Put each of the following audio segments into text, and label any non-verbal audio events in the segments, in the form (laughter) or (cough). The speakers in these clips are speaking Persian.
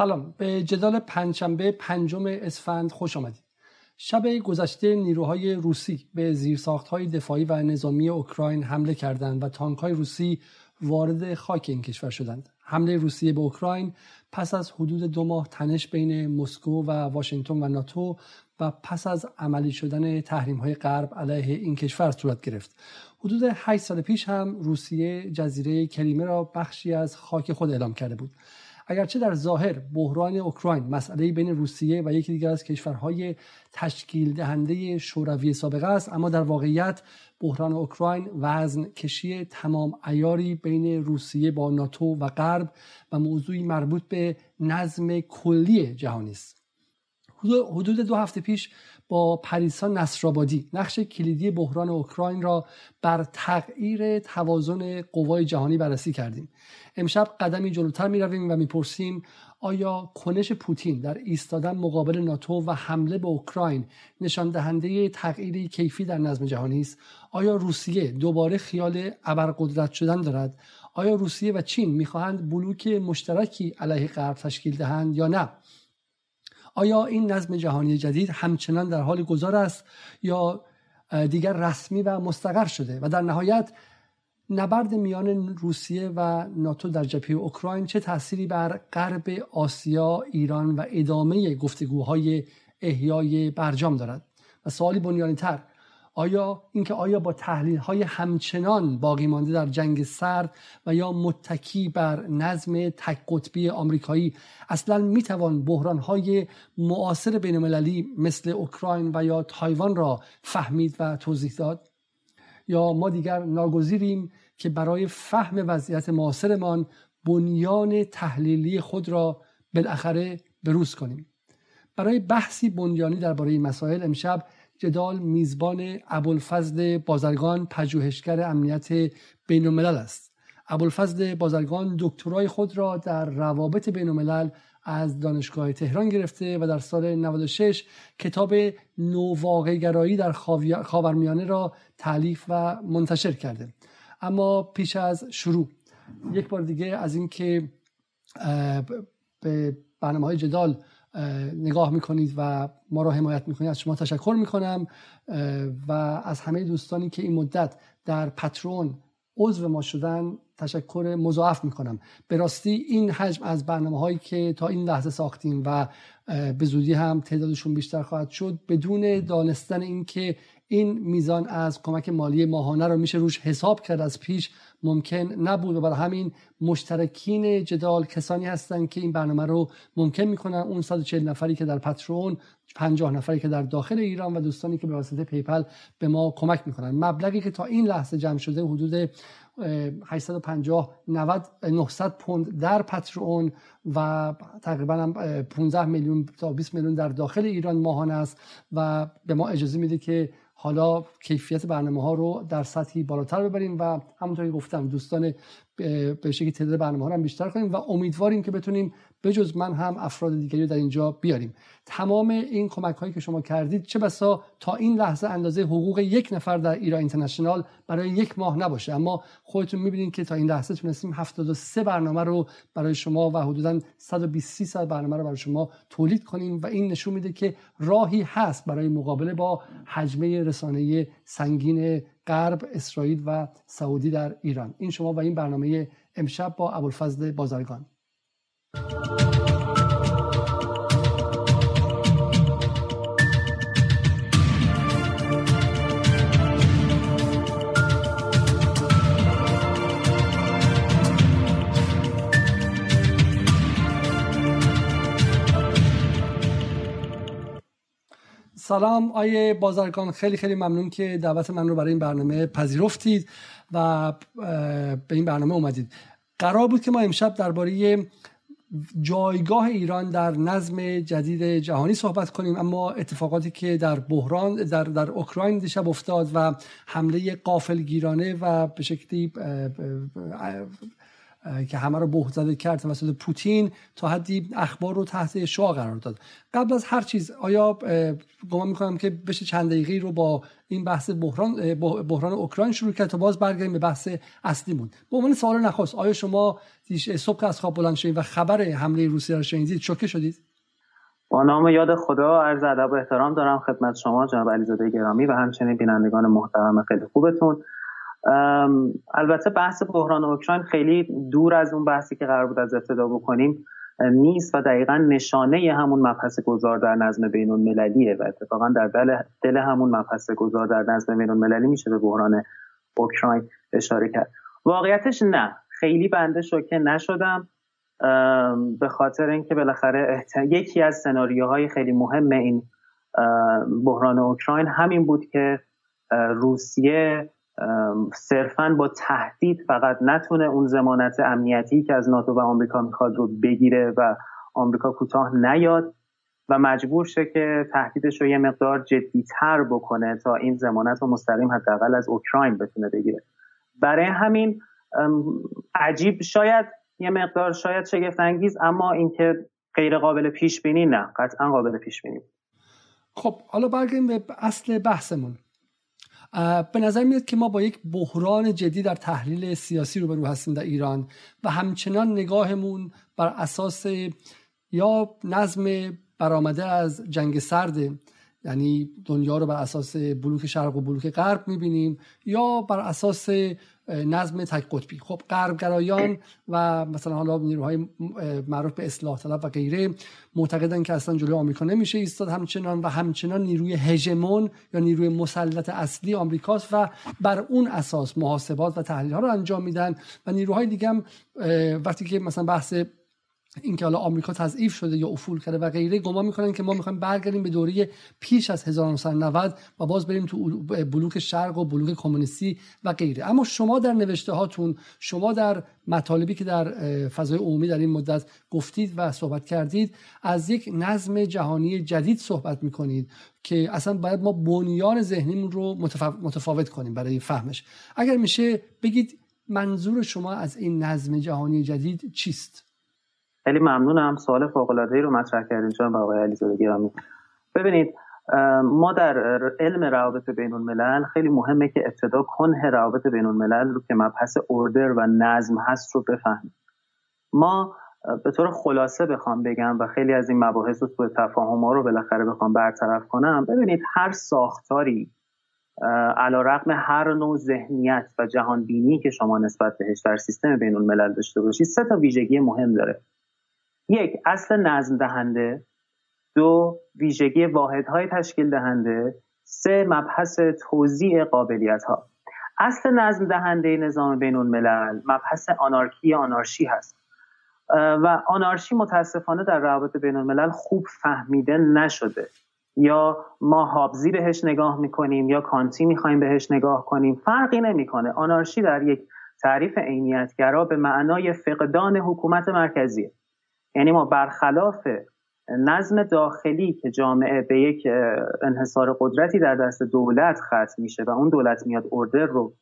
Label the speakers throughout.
Speaker 1: سلام. به جدال پنجشنبه پنجم اسفند خوش آمدید. شب گذشته نیروهای روسی به زیرساختهای دفاعی و نظامی اوکراین حمله کردند و تانکهای روسی وارد خاک این کشور شدند. حمله روسیه به اوکراین پس از حدود دو ماه تنش بین مسکو و واشنگتن و ناتو و پس از عملی شدن تحریم های غرب علیه این کشور صورت گرفت. حدود 8 سال پیش هم روسیه جزیره کریمه را بخشی از خاک خود اعلام کرده بود. اگرچه در ظاهر بحران اوکراین مسئله بین روسیه و یکی دیگر از کشورهای تشکیل دهنده شوروی سابقه است اما در واقعیت بحران اوکراین وزن کشی تمام ایاری بین روسیه با ناتو و غرب و موضوعی مربوط به نظم کلی جهانی است. حدود دو هفته پیش با پریسا نصرآبادی. نقش کلیدی بحران اوکراین را بر تغییر توازن قوای جهانی بررسی کردیم. امشب قدمی جلوتر می رویم و می‌پرسیم آیا کنش پوتین در ایستادن مقابل ناتو و حمله به اوکراین نشان دهنده تغییری کیفی در نظم جهانی است؟ آیا روسیه دوباره خیال ابرقدرت شدن دارد؟ آیا روسیه و چین می‌خواهند بلوک مشترکی علیه غرب تشکیل دهند یا نه؟ آیا این نظم جهانی جدید همچنان در حال گذار است یا دیگر رسمی و مستقر شده؟ و در نهایت نبرد میان روسیه و ناتو در جبهه اوکراین چه تأثیری بر غرب آسیا، ایران و ادامه گفتگوهای احیای برجام دارد؟ و سوالی بنیانی تر آیا اینکه آیا با تحلیل های همچنان باقی مانده در جنگ سرد و یا متکی بر نظم تک قطبی آمریکایی اصلا می‌توان بحران های معاصر بین مثل اوکراین و یا تایوان را فهمید و توضیح داد؟ یا ما دیگر ناگزیریم که برای فهم وضعیت معاصرمان بنیان تحلیلی خود را بالاخره بروز کنیم؟ برای بحثی بنیانی درباره مسائل امشب جدال میزبان ابوالفضل بازرگان پژوهشگر امنیت بین الملل است. ابوالفضل بازرگان دکترای خود را در روابط بین الملل از دانشگاه تهران گرفته و در سال 96 کتاب نوواقعگرایی در خاورمیانه را تعلیف و منتشر کرده. اما پیش از شروع یک بار دیگه از اینکه به برنامه های جدال نگاه می‌کنید و ما را حمایت می‌کنید. از شما تشکر می‌کنم. و از همه دوستانی که این مدت در پترون عضو ما شدن تشکر مضاعف می‌کنم. به راستی این حجم از برنامه هایی که تا این لحظه ساختیم و به زودی هم تعدادشون بیشتر خواهد شد بدون دانستن اینکه این میزان از کمک مالی ماهانه رو میشه روش حساب کرد از پیش ممکن نبود و برای همین مشترکین جدال کسانی هستند که این برنامه رو ممکن می‌کنن اون 140 نفری که در پترون 50 نفری که در داخل ایران و دوستانی که به واسطه پیپل به ما کمک می‌کنن. مبلغی که تا این لحظه جمع شده حدود 850 90 900 پوند در پترون و تقریبا 15 میلیون تا 20 میلیون در داخل ایران ماهانه است و به ما اجازه میده که حالا کیفیت برنامه ها رو در سطحی بالاتر ببریم و همونطور که گفتم دوستان به شکلی تعداد برنامه ها رو هم بیشتر کنیم و امیدواریم که بتونیم بجز من هم افراد دیگری رو در اینجا بیاریم. تمام این کمک هایی که شما کردید چه بسا تا این لحظه اندازه حقوق یک نفر در ایران اینترنشنال برای یک ماه نباشه. اما خودتون می‌بینید که تا این لحظه تونستیم 73 برنامه رو برای شما و حدودا 120 ساعت برنامه رو برای شما تولید کنیم و این نشون میده که راهی هست برای مقابله با حجمه رسانه سنگین غرب اسرائیل و سعودی در ایران. این شما و این برنامه امشب با ابوالفضل بازرگان. سلام آیه بازرگان خیلی خیلی ممنون که دعوت من رو برای این برنامه پذیرفتید و به این برنامه اومدید. قرار بود که ما امشب درباره جایگاه ایران در نظم جدید جهانی صحبت کنیم. اما اتفاقاتی که در بحران در در اوکراین دیشب افتاد و حمله قافلگیرانه و به شکلی که همه رو بهت زده کرد توسط پوتین تا حدی اخبار رو تحت شعا قرار داد. قبل از هر چیز آیا گمان می‌کنم که بشه چند دقیقه رو با این بحث بحران بحران اوکراین شروع کرد تا باز برگردیم به بحث اصلیمون. به عنوان سوال نخست آیا شما صبح از خواب بلند شدید و خبر حمله روسیه رو شنیدید؟ شوکه شدید؟
Speaker 2: با نام یاد خدا عرض ادب و احترام دارم خدمت شما جناب علیزاده گرامی و همچنین بینندگان محترم. خیلی خوبتون. البته بحث بحران اوکراین خیلی دور از اون بحثی که قرار بود از ابتدا بکنیم نیست و دقیقا نشانه همون مبحث گذار در نظم بین المللیه و اتفاقا در دل, دل همون مبحث گذار در نظم بین المللی میشه به بحران اوکراین اشاره کرد. واقعیتش نه. خیلی بنده شوکه نشدم به خاطر اینکه بالاخره یکی از سناریوهای خیلی مهم این بحران اوکراین همین بود که روسیه صرفا با تهدید فقط نتونه اون زمانت امنیتی که از ناتو و آمریکا می‌خواد رو بگیره و آمریکا کوتاه نیاد و مجبور شه که تهدیدش رو یه مقدار جدیتر بکنه تا این زمانت رو مستقیم حداقل از اوکراین بتونه بگیره. برای همین عجیب شاید یه مقدار شاید شگفت انگیز اما اینکه غیر قابل پیش بینی نه قطعا قابل پیش بینی
Speaker 1: خب حالا برگردیم به اصل بحثمون. به نظر میاد که ما با یک بحران جدی در تحلیل سیاسی روبرو هستیم در ایران و همچنان نگاهمون بر اساس یا نظم برآمده از جنگ سرده یعنی دنیا رو بر اساس بلوک شرق و بلوک غرب می‌بینیم یا بر اساس نظم تک قطبی. خب غربگرایان و مثلا حالا نیروهای معروف به اصلاح طلب و غیره معتقدن که اصلا جلوی آمریکا نمیشه ایستاد. همچنان و همچنان نیروی هژمون یا نیروی مسلط اصلی آمریکاست و بر اون اساس محاسبات و تحلیل ها رو انجام میدن و نیروهای دیگه هم وقتی که مثلا بحث اینکه حالا آمریکا تضعیف شده یا افول کرده و غیره گمان می‌کنن که ما می‌خوایم برگردیم به دوره پیش از 1990 و باز بریم تو بلوک شرق و بلوک کمونیستی و غیره. اما شما در نوشته هاتون شما در مطالبی که در فضای عمومی در این مدت گفتید و صحبت کردید از یک نظم جهانی جدید صحبت می‌کنید که اصلا باید ما بنیان ذهنیمون رو متفاوت کنیم برای فهمش. اگر میشه بگید منظور شما از این نظم جهانی جدید چیست؟
Speaker 2: خیلی ممنونم. سوال فوق العاده رو مطرح کردین جناب آقای علیزاده گرامی. ببینید ما در علم روابط بین الملل خیلی مهمه که ابتدا کنه روابط بین الملل رو که مبحث اوردر و نظم هست رو بفهمیم. ما به طور خلاصه بخوام بگم و خیلی از این مباحث و سوء تفاهم ها رو بالاخره بخوام برطرف کنم ببینید هر ساختاری علا رقم هر نوع ذهنیت و جهان بینی که شما نسبت بهش در سیستم بین الملل داشته باشید سه تا ویژگی مهم داره. یک اصل نظم دهنده. دو ویژگی واحدهای تشکیل دهنده. سه مبحث توزیع قابلیت ها اصل نظم دهنده نظام بین الملل مبحث آنارکی آنارشی هست. و آنارشی متاسفانه در روابط بین الملل خوب فهمیده نشده. یا ما هابزی بهش نگاه می‌کنیم یا کانتی می‌خوایم بهش نگاه کنیم. فرقی نمی‌کنه. آنارشی در یک تعریف عینیتگرا به معنای فقدان حکومت مرکزیه. یعنی ما برخلاف نظم داخلی که جامعه به یک انحصار قدرتی در دست دولت ختم میشه و اون دولت میاد اردر رو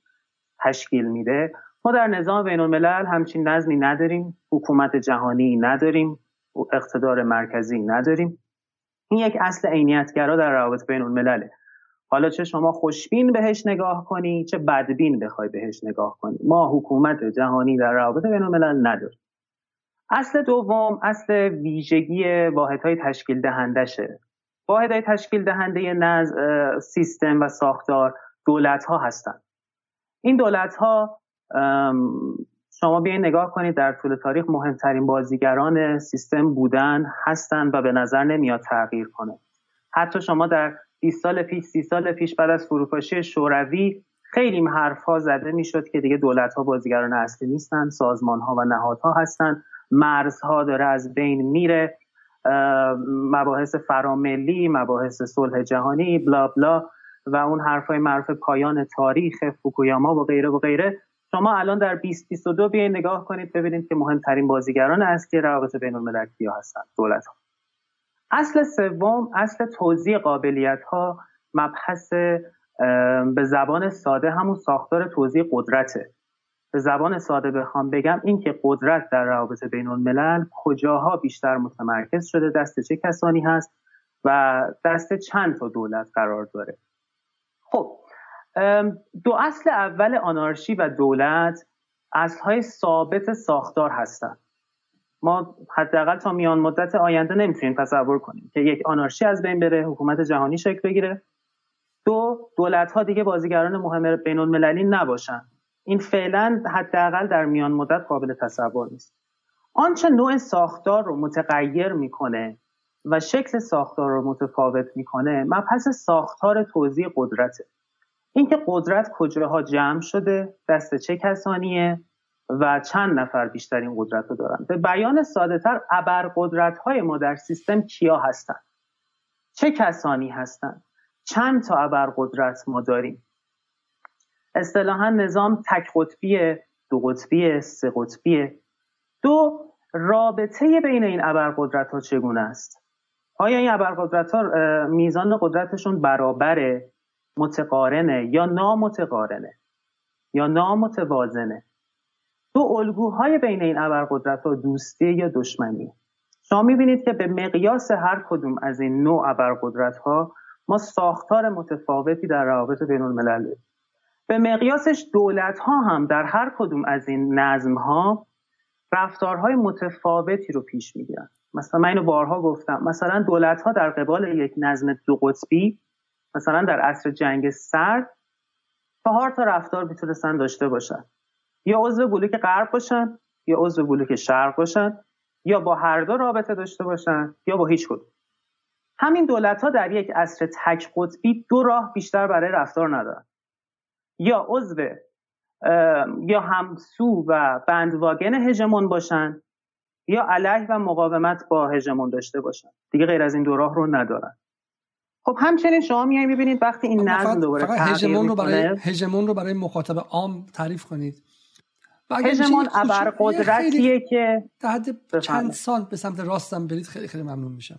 Speaker 2: تشکیل میده ما در نظام بین الملل همچین نظمی نداریم حکومت جهانی نداریم اقتدار مرکزی نداریم. این یک اصل عینیتگرا در روابط بین الملله حالا چه شما خوشبین بهش نگاه کنی چه بدبین بخوای بهش نگاه کنی. ما حکومت جهانی در روابط بین الملل نداریم. اصل دوم اصل ویژگی واحدهای تشکیل دهندشه واحدهای تشکیل دهنده نز سیستم و ساختار دولت ها هستند. این دولت ها شما بیاین نگاه کنید در طول تاریخ مهمترین بازیگران سیستم بودن هستند و به نظر نمیاد تغییر کنه. حتی شما در 20 سال پیش 30 سال پیش بعد از فروپاشی شوروی خیلی حرفها زده می‌شد که دیگه دولت ها بازیگران اصلی نیستن سازمان ها و نهادها هستند مرزها داره از بین میره مباحث فراملی مباحث صلح جهانی بلا بلا و اون حرفای معروف پایان تاریخ فوکویاما و غیره و غیره. شما الان در 2022 بیاین نگاه کنید ببینید که مهمترین بازیگران اصلی روابط بین الملل کیا هستند دولت ها اصل سوم اصل توزیع قابلیت ها مبحث به زبان ساده همون ساختار توزیع قدرته. به زبان ساده بخوام بگم این که قدرت در روابط بین الملل کجاها بیشتر متمرکز شده دست چه کسانی هست و دست چند تا دولت قرار داره. خب دو اصل اول آنارشی و دولت اصلهای ثابت ساختار هستند ما حداقل تا میان مدت آینده نمی‌تونیم تصور کنیم که یک آنارشی از بین بره حکومت جهانی شکل بگیره. دو دولت ها دیگه بازیگران مهم بین المللی نباشن. این فعلا حداقل در میان مدت قابل تصور نیست. آنچه نوع ساختار رو متغیر می‌کنه و شکل ساختار رو متفاوت می‌کنه مبحث ساختار توزیع قدرته. اینکه قدرت کجاها جمع شده دست چه کسانیه و چند نفر بیشتر این قدرت رو دارن. به بیان ساده تر ابرقدرت های ما در سیستم کیا هستند چه کسانی هستند چند تا ابرقدرت ما داریم؟ اصطلاحا نظام تک قطبی دو قطبی سه قطبی. دو رابطه بین این ابرقدرت ها چگونه است؟ آیا این ابرقدرت ها میزان قدرتشون برابره متقارنه یا نامتقارنه یا نامتوازنه؟ دو الگوهای بین این ابرقدرت ها دوستی یا دشمنی؟ شما می‌بینید که به مقیاس هر کدوم از این نوع ابرقدرت ها ما ساختار متفاوتی در روابط بین الملل به مقیاسش دولت ها هم در هر کدوم از این نظم ها رفتارهای متفاوتی رو پیش می‌گیرن. مثلا من اینو بارها گفتم. مثلا دولت ها در قبال یک نظم دو قطبی مثلا در عصر جنگ سرد چهار تا رفتار می‌تونستن داشته باشن. یا عضو بلوک غرب باشن یا عضو بلوک شرق باشن یا با هر دو رابطه داشته باشن یا با هیچ کدوم. همین دولت ها در یک عصر تک قطبی دو راه بیشتر برای رفتار ندارن. یا عضو یا همسو و بندواگن هژمون باشن یا علیه و مقاومت با هژمون داشته باشن. دیگه غیر از این دو راه رو ندارن. خب همچنین شما میای می‌بینید وقتی این نظم دوباره
Speaker 1: هژمون رو برای هژمون رو برای مخاطب عام تعریف کنید.
Speaker 2: هژمون ابر قدرتیه که
Speaker 1: در حد چند سال به سمت راستم برید خیلی خیلی ممنون میشم.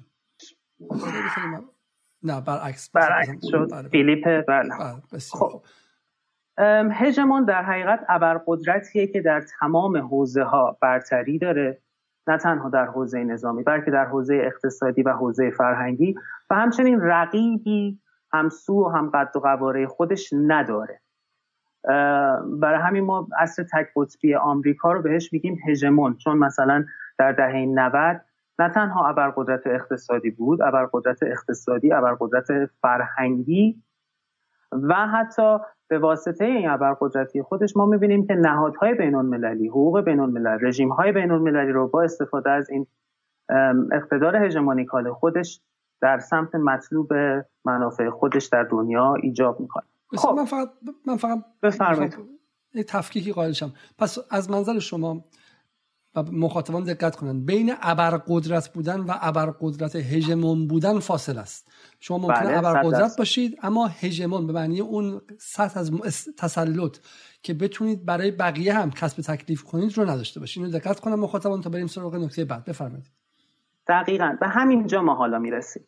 Speaker 1: نه برعکس
Speaker 2: برعکس شد. بله. فیلیپ بله,
Speaker 1: بله، خب.
Speaker 2: هژمون در حقیقت ابرقدرتیه که در تمام حوزه ها برتری داره نه تنها در حوزه نظامی بلکه در حوزه اقتصادی و حوزه فرهنگی و همچنین رقیبی همسو و هم قد و قواره خودش نداره. برای همین ما اصل تک قطبی آمریکا رو بهش میگیم هژمون چون مثلا در دهه 90 نه تنها ابرقدرت اقتصادی بود ابرقدرت اقتصادی ابرقدرت فرهنگی و حتی به واسطه این ابرقدرتی خودش ما می‌بینیم که نهادهای بین المللی حقوق بین الملل رژیم های بین المللی رو با استفاده از این اقتدار هژمونیکال خودش در سمت مطلوب منافع خودش در دنیا ایجاب می‌کنه.
Speaker 1: خب. من فقط من فقط
Speaker 2: بفرمایید.
Speaker 1: تفکیکی قائل شم. پس از منظر شما و مخاطبان دقت کنند. بین ابرقدرت بودن و ابرقدرت هژمون بودن فاصل است. شما ممکنه بله، ابرقدرت باشید اما هژمون به معنی اون سطح از تسلط که بتونید برای بقیه هم کسب تکلیف کنید رو نداشته باشید. اینو دقت کنم مخاطبان تا بریم سراغ نکته بعد. بفرمایید.
Speaker 2: دقیقا. به همین جا ما حالا می‌رسیم.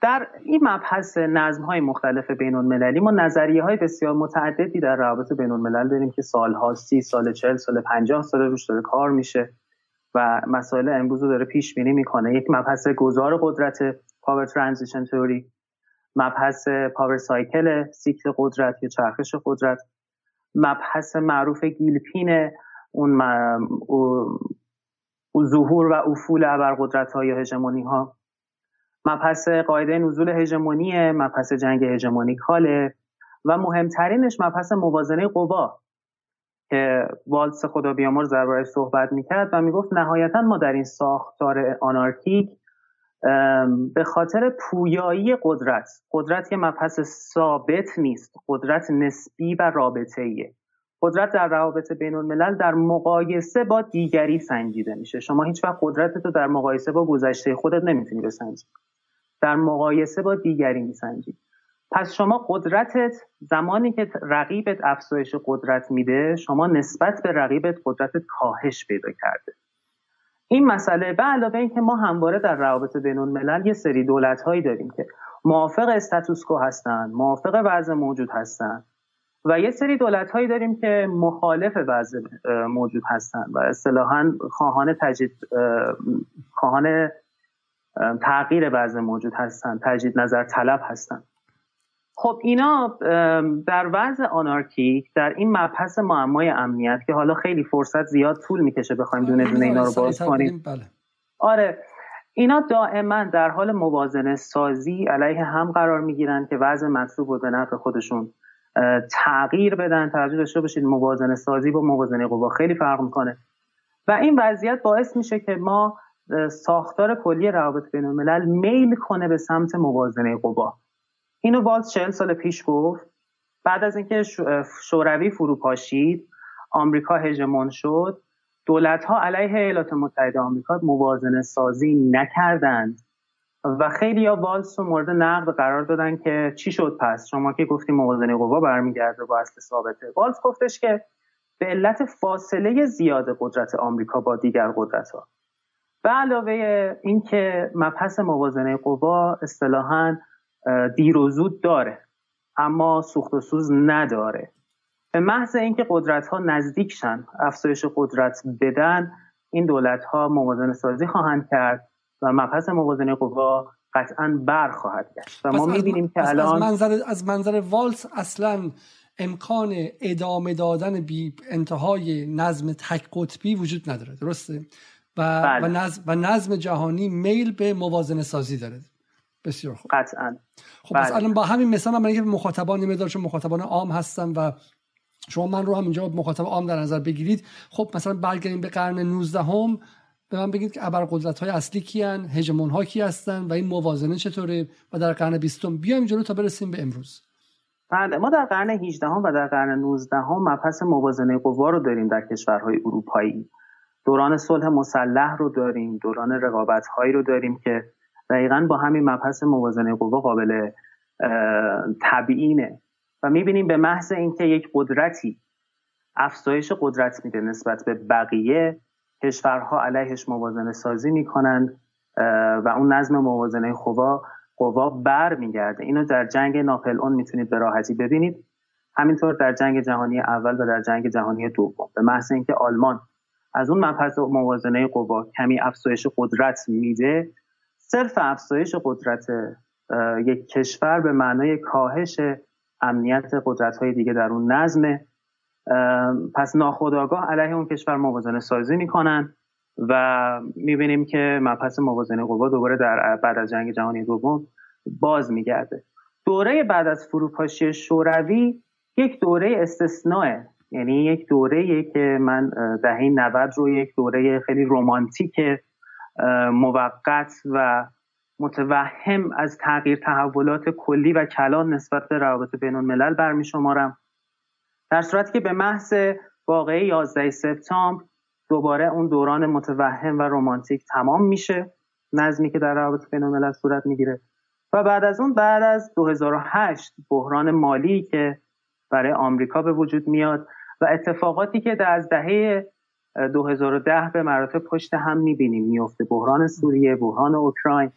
Speaker 2: در این مبحث نظم های مختلف بین المللی ما نظریه های بسیار متعددی در روابط بین الملل داریم که سالها سی سال چل سال پنجاه سال روش داره کار میشه و مسائل امروز رو داره پیش بینی می‌کنه. یک مبحث گذار قدرت power transition theory مبحث power cycle سیکل قدرت یا چرخش قدرت مبحث معروف گیلپین اون ظهور و افول ابرقدرت ها یا هژمونی ها مبحث قاعده نزول هژمونی مبحث جنگ هژمونیکاله و مهمترینش مبحث موازنه قوا که والس خدا بیامرز درباره صحبت می‌کرد و می‌گفت نهایتا ما در این ساختار آنارکیک به خاطر پویایی قدرت قدرت که مبحث ثابت نیست قدرت نسبی و رابطه ایه قدرت در روابط بین الملل در مقایسه با دیگری سنجیده میشه. شما هیچ وقت قدرت رو در مقایسه با گذشته خودت نمی‌تونی بسنجی. در مقایسه با دیگری میسنجید پس شما قدرتت زمانی که رقیبت افزایش قدرت میده شما نسبت به رقیبت قدرتت کاهش پیدا کرده. این مسئله به علاوه اینکه ما همواره در روابط بین الملل یه سری دولت هایی داریم که موافق استاتوسکو هستن موافق وضع موجود هستن و یه سری دولت هایی داریم که مخالف وضع موجود هستن و اصطلاحا خواهان تجدید خواهان تغییر وضع موجود هستن تجدید نظر طلب هستن. خب اینا در وضع آنارکیک در این مبحث معمای امنیت که حالا خیلی فرصت زیاد طول می‌کشه بخوایم دونه دونه اینا رو باز کنیم. بله. آره اینا دائما در حال موازنه سازی علیه هم قرار می‌گیرن که وضع مطلوب رو به نفع خودشون تغییر بدن. توجه داشته باشید موازنه سازی با موازنه قوا خیلی فرق می‌کنه. و این وضعیت باعث میشه که ما ساختار کلی روابط بین الملل میل کنه به سمت موازنه قوا. اینو باز چهل سال پیش گفت. بعد از اینکه شوروی فروپاشید آمریکا هژمون شد دولت ها علیه ایالات متحده آمریکا موازنه سازی نکردند. و خیلی یا والس رو مورد نقد قرار دادن که چی شد پس؟ شما که گفتی موازنه قوا برمیگرده با اصل ثابته. والس گفتش که به علت فاصله زیاد قدرت آمریکا با دیگر قدرت ها به علاوه اینکه مبحث موازنه قوا اصطلاحا دیر و زود داره اما سوخت و سوز نداره. به محض اینکه قدرت ها نزدیک شن افزایش قدرت بدن این دولت ها موازنه سازی خواهند کرد و مبحث موازنه قوا قطعا بر خواهد گشت. و ما می‌بینیم که الان
Speaker 1: از منظر, از منظر والس اصلا امکان ادامه دادن بی انتهای نظم تک قطبی وجود نداره. درسته؟ و, بله. و, نظم, و نظم جهانی میل به موازنه سازی داره. بسیار خوب.
Speaker 2: قطعا.
Speaker 1: خب بله. الان با همین مثال من که مخاطبان مدار چون مخاطبان عام هستم و شما من رو هم اینجا مخاطب عام در نظر بگیرید. خب مثلا برگردیم به قرن 19 هم به من بگید که قدرت های اصلی کیان هژمون ها کی هستن و این موازنه چطوره و در قرن 20 بیایم جلو تا برسیم به امروز.
Speaker 2: بله ما در قرن 18 و در قرن 19 هم مبحث موازنه قوا رو داریم در کشورهای اروپایی. دوران صلح مسلح رو داریم دوران رقابت هایی رو داریم که دقیقا با همین مبحث موازنه قوا قابل تبیینه. و می‌بینیم به محض اینکه یک قدرتی افزایش قدرت میده نسبت به بقیه کشورها علیهش موازنه سازی می‌کنند و اون نظم موازنه قوا قوا بر میگرده. اینو در جنگ ناپل اون می‌تونید به راحتی ببینید. همینطور در جنگ جهانی اول و در جنگ جهانی دوم. به محض اینکه آلمان از اون مبحث موازنه قوا کمی افزایش قدرت میده. صرف افزایش قدرت یک کشور به معنای کاهش امنیت قدرت های دیگه در اون نظمه پس ناخودآگاه علیه اون کشور موازنه سازی می‌کنن و می‌بینیم که مبحث موازنه قوا دوباره در بعد از جنگ جهانی دوم باز میگرده. دوره بعد از فروپاشی شوروی یک دوره استثناء یعنی یک دوره که من دهه 90 رو یک دوره خیلی رومانتیک موقت و متوهم از تغییر تحولات کلی و کلان نسبت به روابط بین الملل برمی شمارم در صورتی که به محض واقعه 11 سپتامبر دوباره اون دوران متوهم و رومانتیک تمام میشه نظمی که در روابط بین الملل صورت می‌گیره. و بعد از اون بعد از 2008 بحران مالی که برای آمریکا به وجود میاد و اتفاقاتی که در از دهه 2010 به مراتب پشت هم می‌بینیم. میفته بحران سوریه بحران اوکراین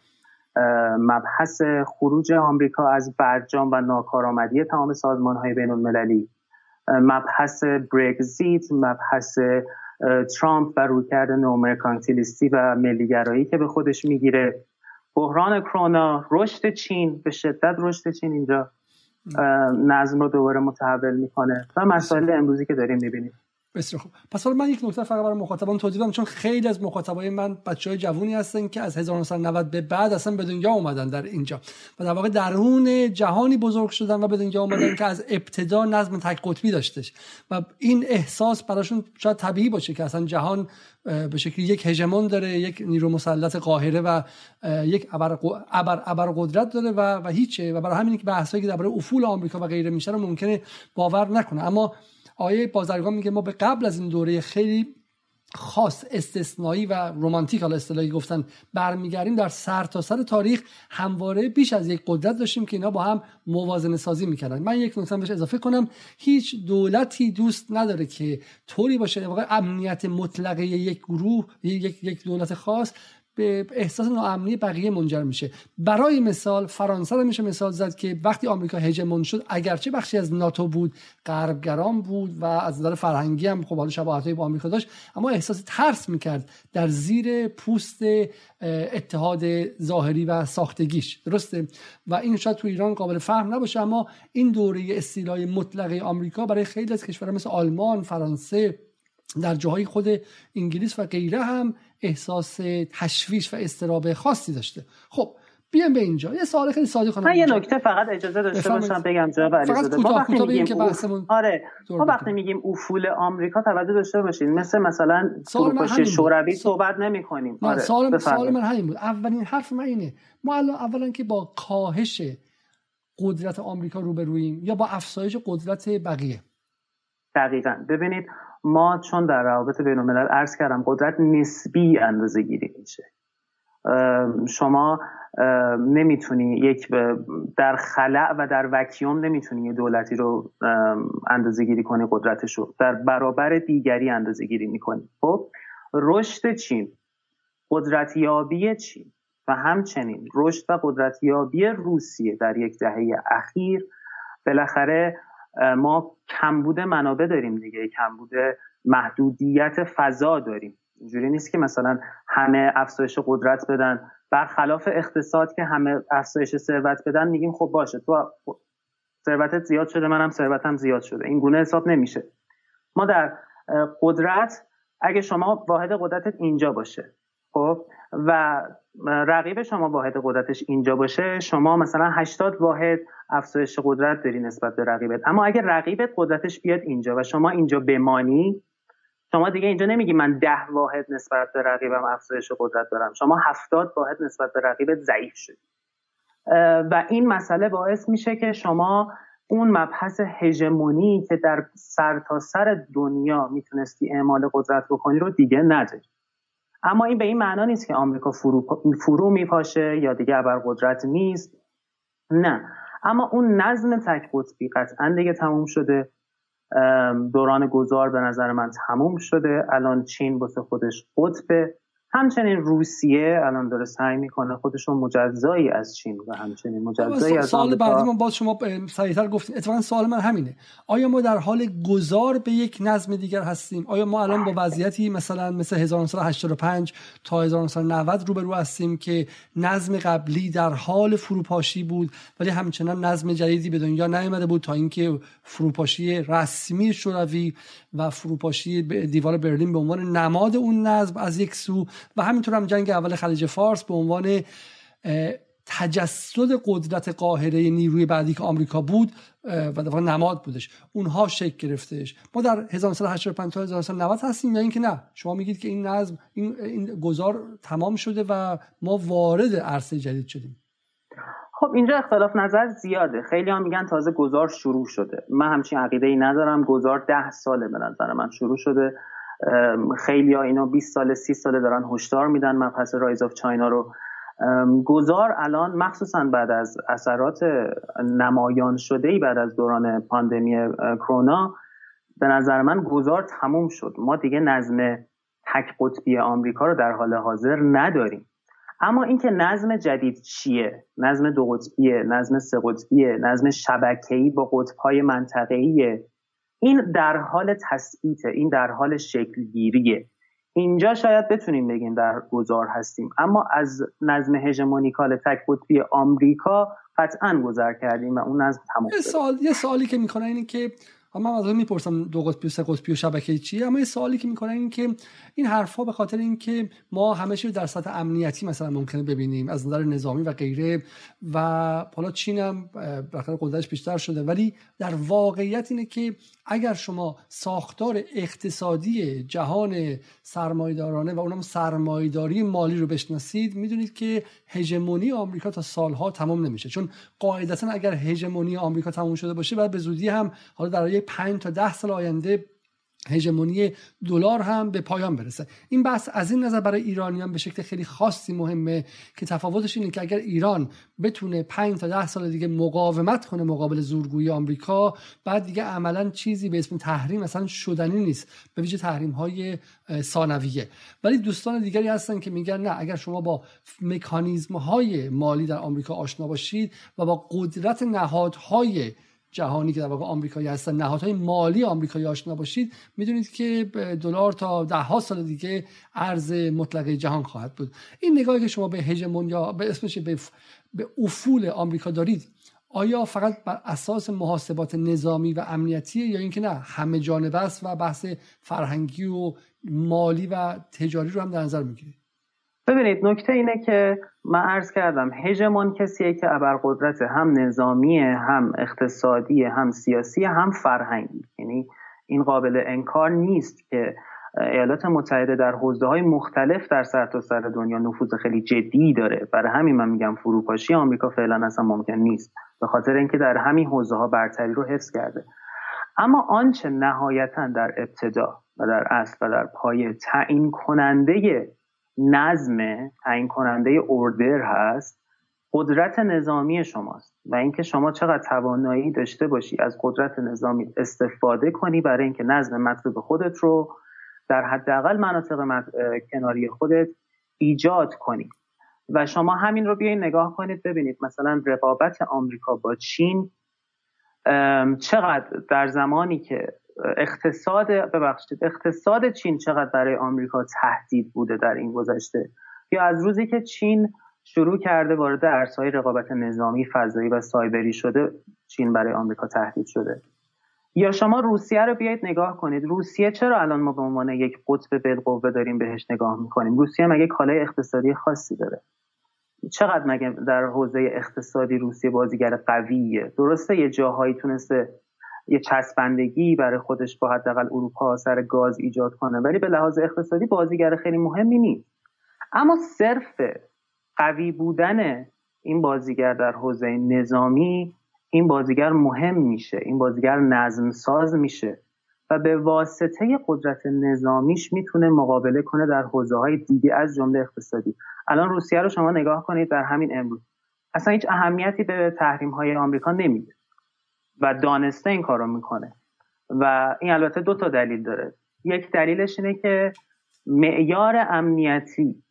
Speaker 2: مبحث خروج آمریکا از برجام و ناکارآمدی تمام سازمان های بین المللی مبحث برگزیت مبحث ترامپ و رویکرد نومرکانتیلیستی و ملیگرایی که به خودش می‌گیره. بحران کرونا رشد چین به شدت رشد چین اینجا. نظم رو دوباره متحول می‌کنه. و مسائل امروزی که داریم می‌بینیم.
Speaker 1: بسیار خوب. پس حالا من یک نکته فقط برای مخاطبان توضیح بدم چون خیلی از مخاطبای من بچه های جوونی هستن که از 1990 به بعد اصلا به دنیا اومدن در اینجا و در واقع درون جهانی بزرگ شدن و به دنیا اومدن که از ابتدا نظم تک قطبی داشتش و این احساس براشون شاید طبیعی باشه که اصلا جهان به شکلی یک هژمون داره یک نیرو مسلط قاهره و یک ابر ابر قدرت داره و و هیچه و برای همین که بحثایی که درباره افول آمریکا و غیره میشه رو ممکنه باور نکنه. اما آیه بازرگان میگه ما به قبل از این دوره خیلی خاص استثنایی و رومانتیک حالا اصطلاحی گفتن برمیگردیم. در سر تا سر تاریخ همواره بیش از یک قدرت داشتیم که اینا با هم موازنه سازی می‌کردن. من یک نکته بهش اضافه کنم. هیچ دولتی دوست نداره که طوری باشه. امنیت مطلقه یک گروه یک یک دولت خاص به احساس ناامنی بقیه منجر میشه. برای مثال فرانسه رو میشه مثال زد که وقتی آمریکا هژمون شد اگرچه بخشی از ناتو بود غربگران بود و از نظر فرهنگی هم خب حالا شباهت‌های با آمریکا داشت اما احساس ترس می‌کرد در زیر پوست اتحاد ظاهری و ساختگیش. درسته؟ و این شاید تو ایران قابل فهم نباشه اما این دوره استیلای مطلقه آمریکا برای خیلی از کشورها مثل آلمان فرانسه در جاهای خود انگلیس و غیره هم احساس تشویش و استراب خاصی داشته. خب بیام به اینجا. یه سوال خیلی ساده کنم
Speaker 2: یه نکته فقط اجازه داشته باشم بگم جناب علیزاده. ما وقتی میگیم که بحثمون آره. ما وقتی میگیم افول آمریکا توجه داشته باشین. مثل مثلا فروپاشی شوروی صحبت نمی کنیم
Speaker 1: آره سوال, سوال من همین بود. اولین حرف من اینه. ما الان اولا که با کاهش قدرت آمریکا روبرویم یا با افزایش قدرت بقیه.
Speaker 2: دقیقا. ببینید ما چون در روابط بین الملل عرض کردم قدرت نسبی اندازه گیری میشه. شما نمی‌تونی یک در خلع و در وکیوم نمی‌تونی یه دولتی رو اندازه گیری کنی قدرتش رو در برابر دیگری اندازه گیری می‌کنی. خب رشد چین؟ قدرتیابی چین؟ و همچنین رشد و قدرتیابی روسیه در یک دهه اخیر بالاخره ما کمبود منابع داریم دیگه. کمبود محدودیت فضا داریم. اینجوری نیست که مثلا همه افزایش قدرت بدن. برخلاف اقتصاد که همه افزایش ثروت بدن میگیم خب باشه. تو ثروتت زیاد شده منم ثروتم زیاد شده. این گونه حساب نمیشه. ما در قدرت اگه شما واحد قدرتت اینجا باشه خب؟ و رقیب شما واحد قدرتش اینجا باشه شما مثلا 80 واحد افزایش قدرت داری نسبت به رقیبت. اما اگر رقیبت قدرتش بیاد اینجا و شما اینجا بمانی شما دیگه اینجا نمیگی من ده واحد نسبت به رقیبم افزایش قدرت دارم. شما هفتاد واحد نسبت به رقیبت ضعیف شد و این مسئله باعث میشه که شما اون مبحث هژمونی که در سرتاسر سر دنیا می‌تونستی اعمال قدرت بکنی رو دیگه نداری اما این به این معنا نیست که آمریکا فرو, فرو میپاشه یا دیگه قدرت نیست. نه. اما اون نظم تک قطبی قطعا دیگه تموم شده. دوران گذار به نظر من تموم شده. الان چین واسه خودش قطبه. همچنین روسیه الان داره سعی می‌کنه خودشون مجزایی از چین و همچنین مجزایی از
Speaker 1: سوال بعدی من باز شما سریعتر گفتین. اتفاقا سوال من همینه. آیا ما در حال گذار به یک نظم دیگر هستیم؟ آیا ما الان با وضعیتی مثلا مثل 1985 تا 1990 روبرو هستیم که نظم قبلی در حال فروپاشی بود ولی همچنان نظم جدیدی به دنیا نیامده بود تا اینکه فروپاشی رسمی شوروی و فروپاشی دیوار برلین به عنوان نماد اون نظم از یک سو و همینطور هم جنگ اول خلیج فارس به عنوان تجسد قدرت قاهره نیروی بعدی که آمریکا بود و در نماد بودش. اونها شکل گرفتش ما در 1985 تا 1990 هستیم یا اینکه نه. شما میگید که این نظم این, این گذار تمام شده و ما وارد عرصه جدید شدیم.
Speaker 2: خب اینجا اختلاف نظر زیاده. خیلی هم میگن تازه گذار شروع شده. من همچین عقیده ای ندارم. گذار ده ساله به نظر من شروع شده. خیلی ها اینو 20 ساله 30 ساله دارن هشدار میدن مبحث rise of China رو. گذار الان مخصوصا بعد از اثرات نمایان شده ای بعد از دوران پاندمی کرونا به نظر من گذار تموم شد. ما دیگه نظم تک قطبی آمریکا رو در حال حاضر نداریم. اما اینکه نظم جدید چیه؟ نظم دو قطبیه نظم سه قطبیه نظم شبکه‌ای با قطب‌های منطقه‌ایه. این در حال تثبیته این در حال شکلگیریه اینجا شاید بتونیم بگیم در گذار هستیم. اما از نظم هژمونیکال تک قطبی آمریکا قطعا گذر کردیم و اون نظم تمام
Speaker 1: یه یه سوالی که می‌کنه اینه که من از می‌پرسم دو قطبی و سه قطبی و شبکه چیه؟ اما یه سوالی که می‌کنن این که این حرفها به خاطر اینکه ما همه چیز در سطح امنیتی مثلا ممکنه ببینیم از نظر نظامی و غیره و حالا چین هم قدرتش بیشتر شده ولی در واقعیت اینه که اگر شما ساختار اقتصادی جهان سرمایدارانه و اونم سرمایداری مالی رو بشناسید می‌دونید که هژمونی آمریکا تا سالها تمام نمیشه. چون قاعدتا اگر هژمونی آمریکا تمام شده باشه بعد به زودی هم حالا در 5 تا ده سال آینده هژمونی دلار هم به پایان برسه. این بحث از این نظر برای ایرانیان به شکل خیلی خاصی مهمه که تفاوتش اینه که اگر ایران بتونه 5 تا 10 سال دیگه مقاومت کنه مقابل زورگویی آمریکا بعد دیگه عملا چیزی به اسم تحریم مثلا شدنی نیست به ویژه تحریم های ثانویه. ولی دوستان دیگری هستن که میگن نه اگر شما با مکانیزم های مالی در آمریکا آشنا باشید و با قدرت نهادهای جهانی که در واقع آمریکایی هستن نهادهای مالی آمریکایی آشنا باشید می‌دونید که دلار تا ده ها سال دیگه ارز مطلقه جهان خواهد بود. این نگاهی که شما به هژمون یا به اسمش به, به افول آمریکا دارید آیا فقط بر اساس محاسبات نظامی و امنیتی یا اینکه نه همه جانبه است و بحث فرهنگی و مالی و تجاری رو هم در نظر می‌گیرید؟
Speaker 2: ببینید نکته اینه که من عرض کردم هژمون کسیه که ابرقدرت هم نظامی هم اقتصادی هم سیاسی هم فرهنگی. یعنی این قابل انکار نیست که ایالات متحده در حوزه های مختلف در سرتاسر سر دنیا نفوذ خیلی جدی داره. برای همین من میگم فروپاشی آمریکا فعلا اصلا ممکن نیست به خاطر اینکه در همین حوزه ها برتری رو حفظ کرده. اما آنچه نهایتا در ابتدا و در اصل و در پایه تعیین کننده نظم تعیین کننده اوردر هست قدرت نظامی شماست و اینکه شما چقدر توانایی داشته باشی از قدرت نظامی استفاده کنی برای اینکه نظم مطلوب خودت رو در حداقل مناطق کناری خودت ایجاد کنی. و شما همین رو بیاین نگاه کنید ببینید مثلا رقابت آمریکا با چین چقدر در زمانی که اقتصاد ببخشید اقتصاد چین چقدر برای آمریکا تهدید بوده در این گذشته؟ یا از روزی که چین شروع کرده وارد ارزهای رقابت نظامی فضایی و سایبری شده چین برای آمریکا تهدید شده؟ یا شما روسیه رو بیایید نگاه کنید. روسیه چرا الان ما به عنوان یک قطب بالقوه داریم بهش نگاه می‌کنیم؟ روسیه مگه کالای اقتصادی خاصی داره؟ چقدر مگه در حوزه اقتصادی روسیه بازیگر قویه؟ درسته یه جاهایی تونسته یه چسبندگی برای خودش با حداقل اروپا سر گاز ایجاد کنه. ولی به لحاظ اقتصادی بازیگر خیلی مهمی نیست. اما صرف قوی بودن این بازیگر در حوزه نظامی این بازیگر مهم میشه. این بازیگر نظم ساز میشه. و به واسطه قدرت نظامیش می‌تونه مقابله کنه در حوزه های دیگه از جمله اقتصادی. الان روسیه رو شما نگاه کنید در همین امروز. اصلا هیچ اهمیتی به تحریم های آمریکا نمیده. و دانسته این کارو می‌کنه. و این البته دو تا دلیل داره. یک دلیلش اینه که معیار امنیتی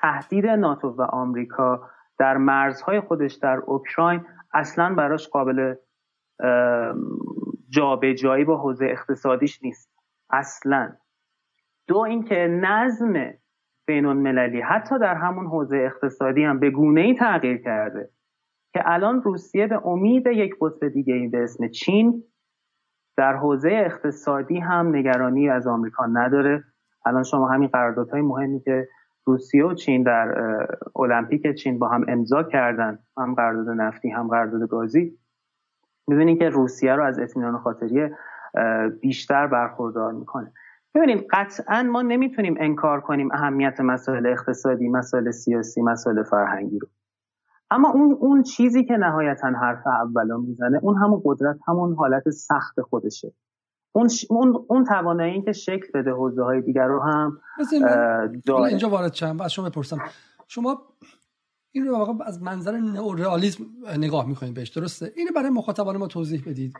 Speaker 2: تهدید ناتو و آمریکا در مرزهای خودش در اوکراین اصلا براش قابل جابجایی با حوزه اقتصادیش نیست. اصلا. دو اینکه نظم بین المللی حتی در همون حوزه اقتصادی هم به گونه ای تغییر کرده. که الان روسیه به امید یک قطب دیگه ای به اسم چین در حوزه اقتصادی هم نگرانی از آمریکا نداره. الان شما همین قراردادهای مهمی که روسیه و چین در المپیک چین با هم امضا کردن هم قرارداد نفتی هم قرارداد گازی می‌بینید که روسیه رو از اطمینان خاطری بیشتر برخوردار می‌کنه. ببینید قطعا ما نمی‌تونیم انکار کنیم اهمیت مسائل اقتصادی مسائل سیاسی مسائل فرهنگی رو. اما اون اون چیزی که نهایتا حرف اولا می‌زنه اون همون قدرت همون حالت سخت خودشه. اون اون اون توانایی که شکل بده حوزه های دیگر رو هم
Speaker 1: اینجا وارد شم از شما بپرسم. شما این رو واقعا از منظر نئورئالیسم نگاه می‌کنید بهش درسته؟ اینو برای مخاطبان ما توضیح بدید.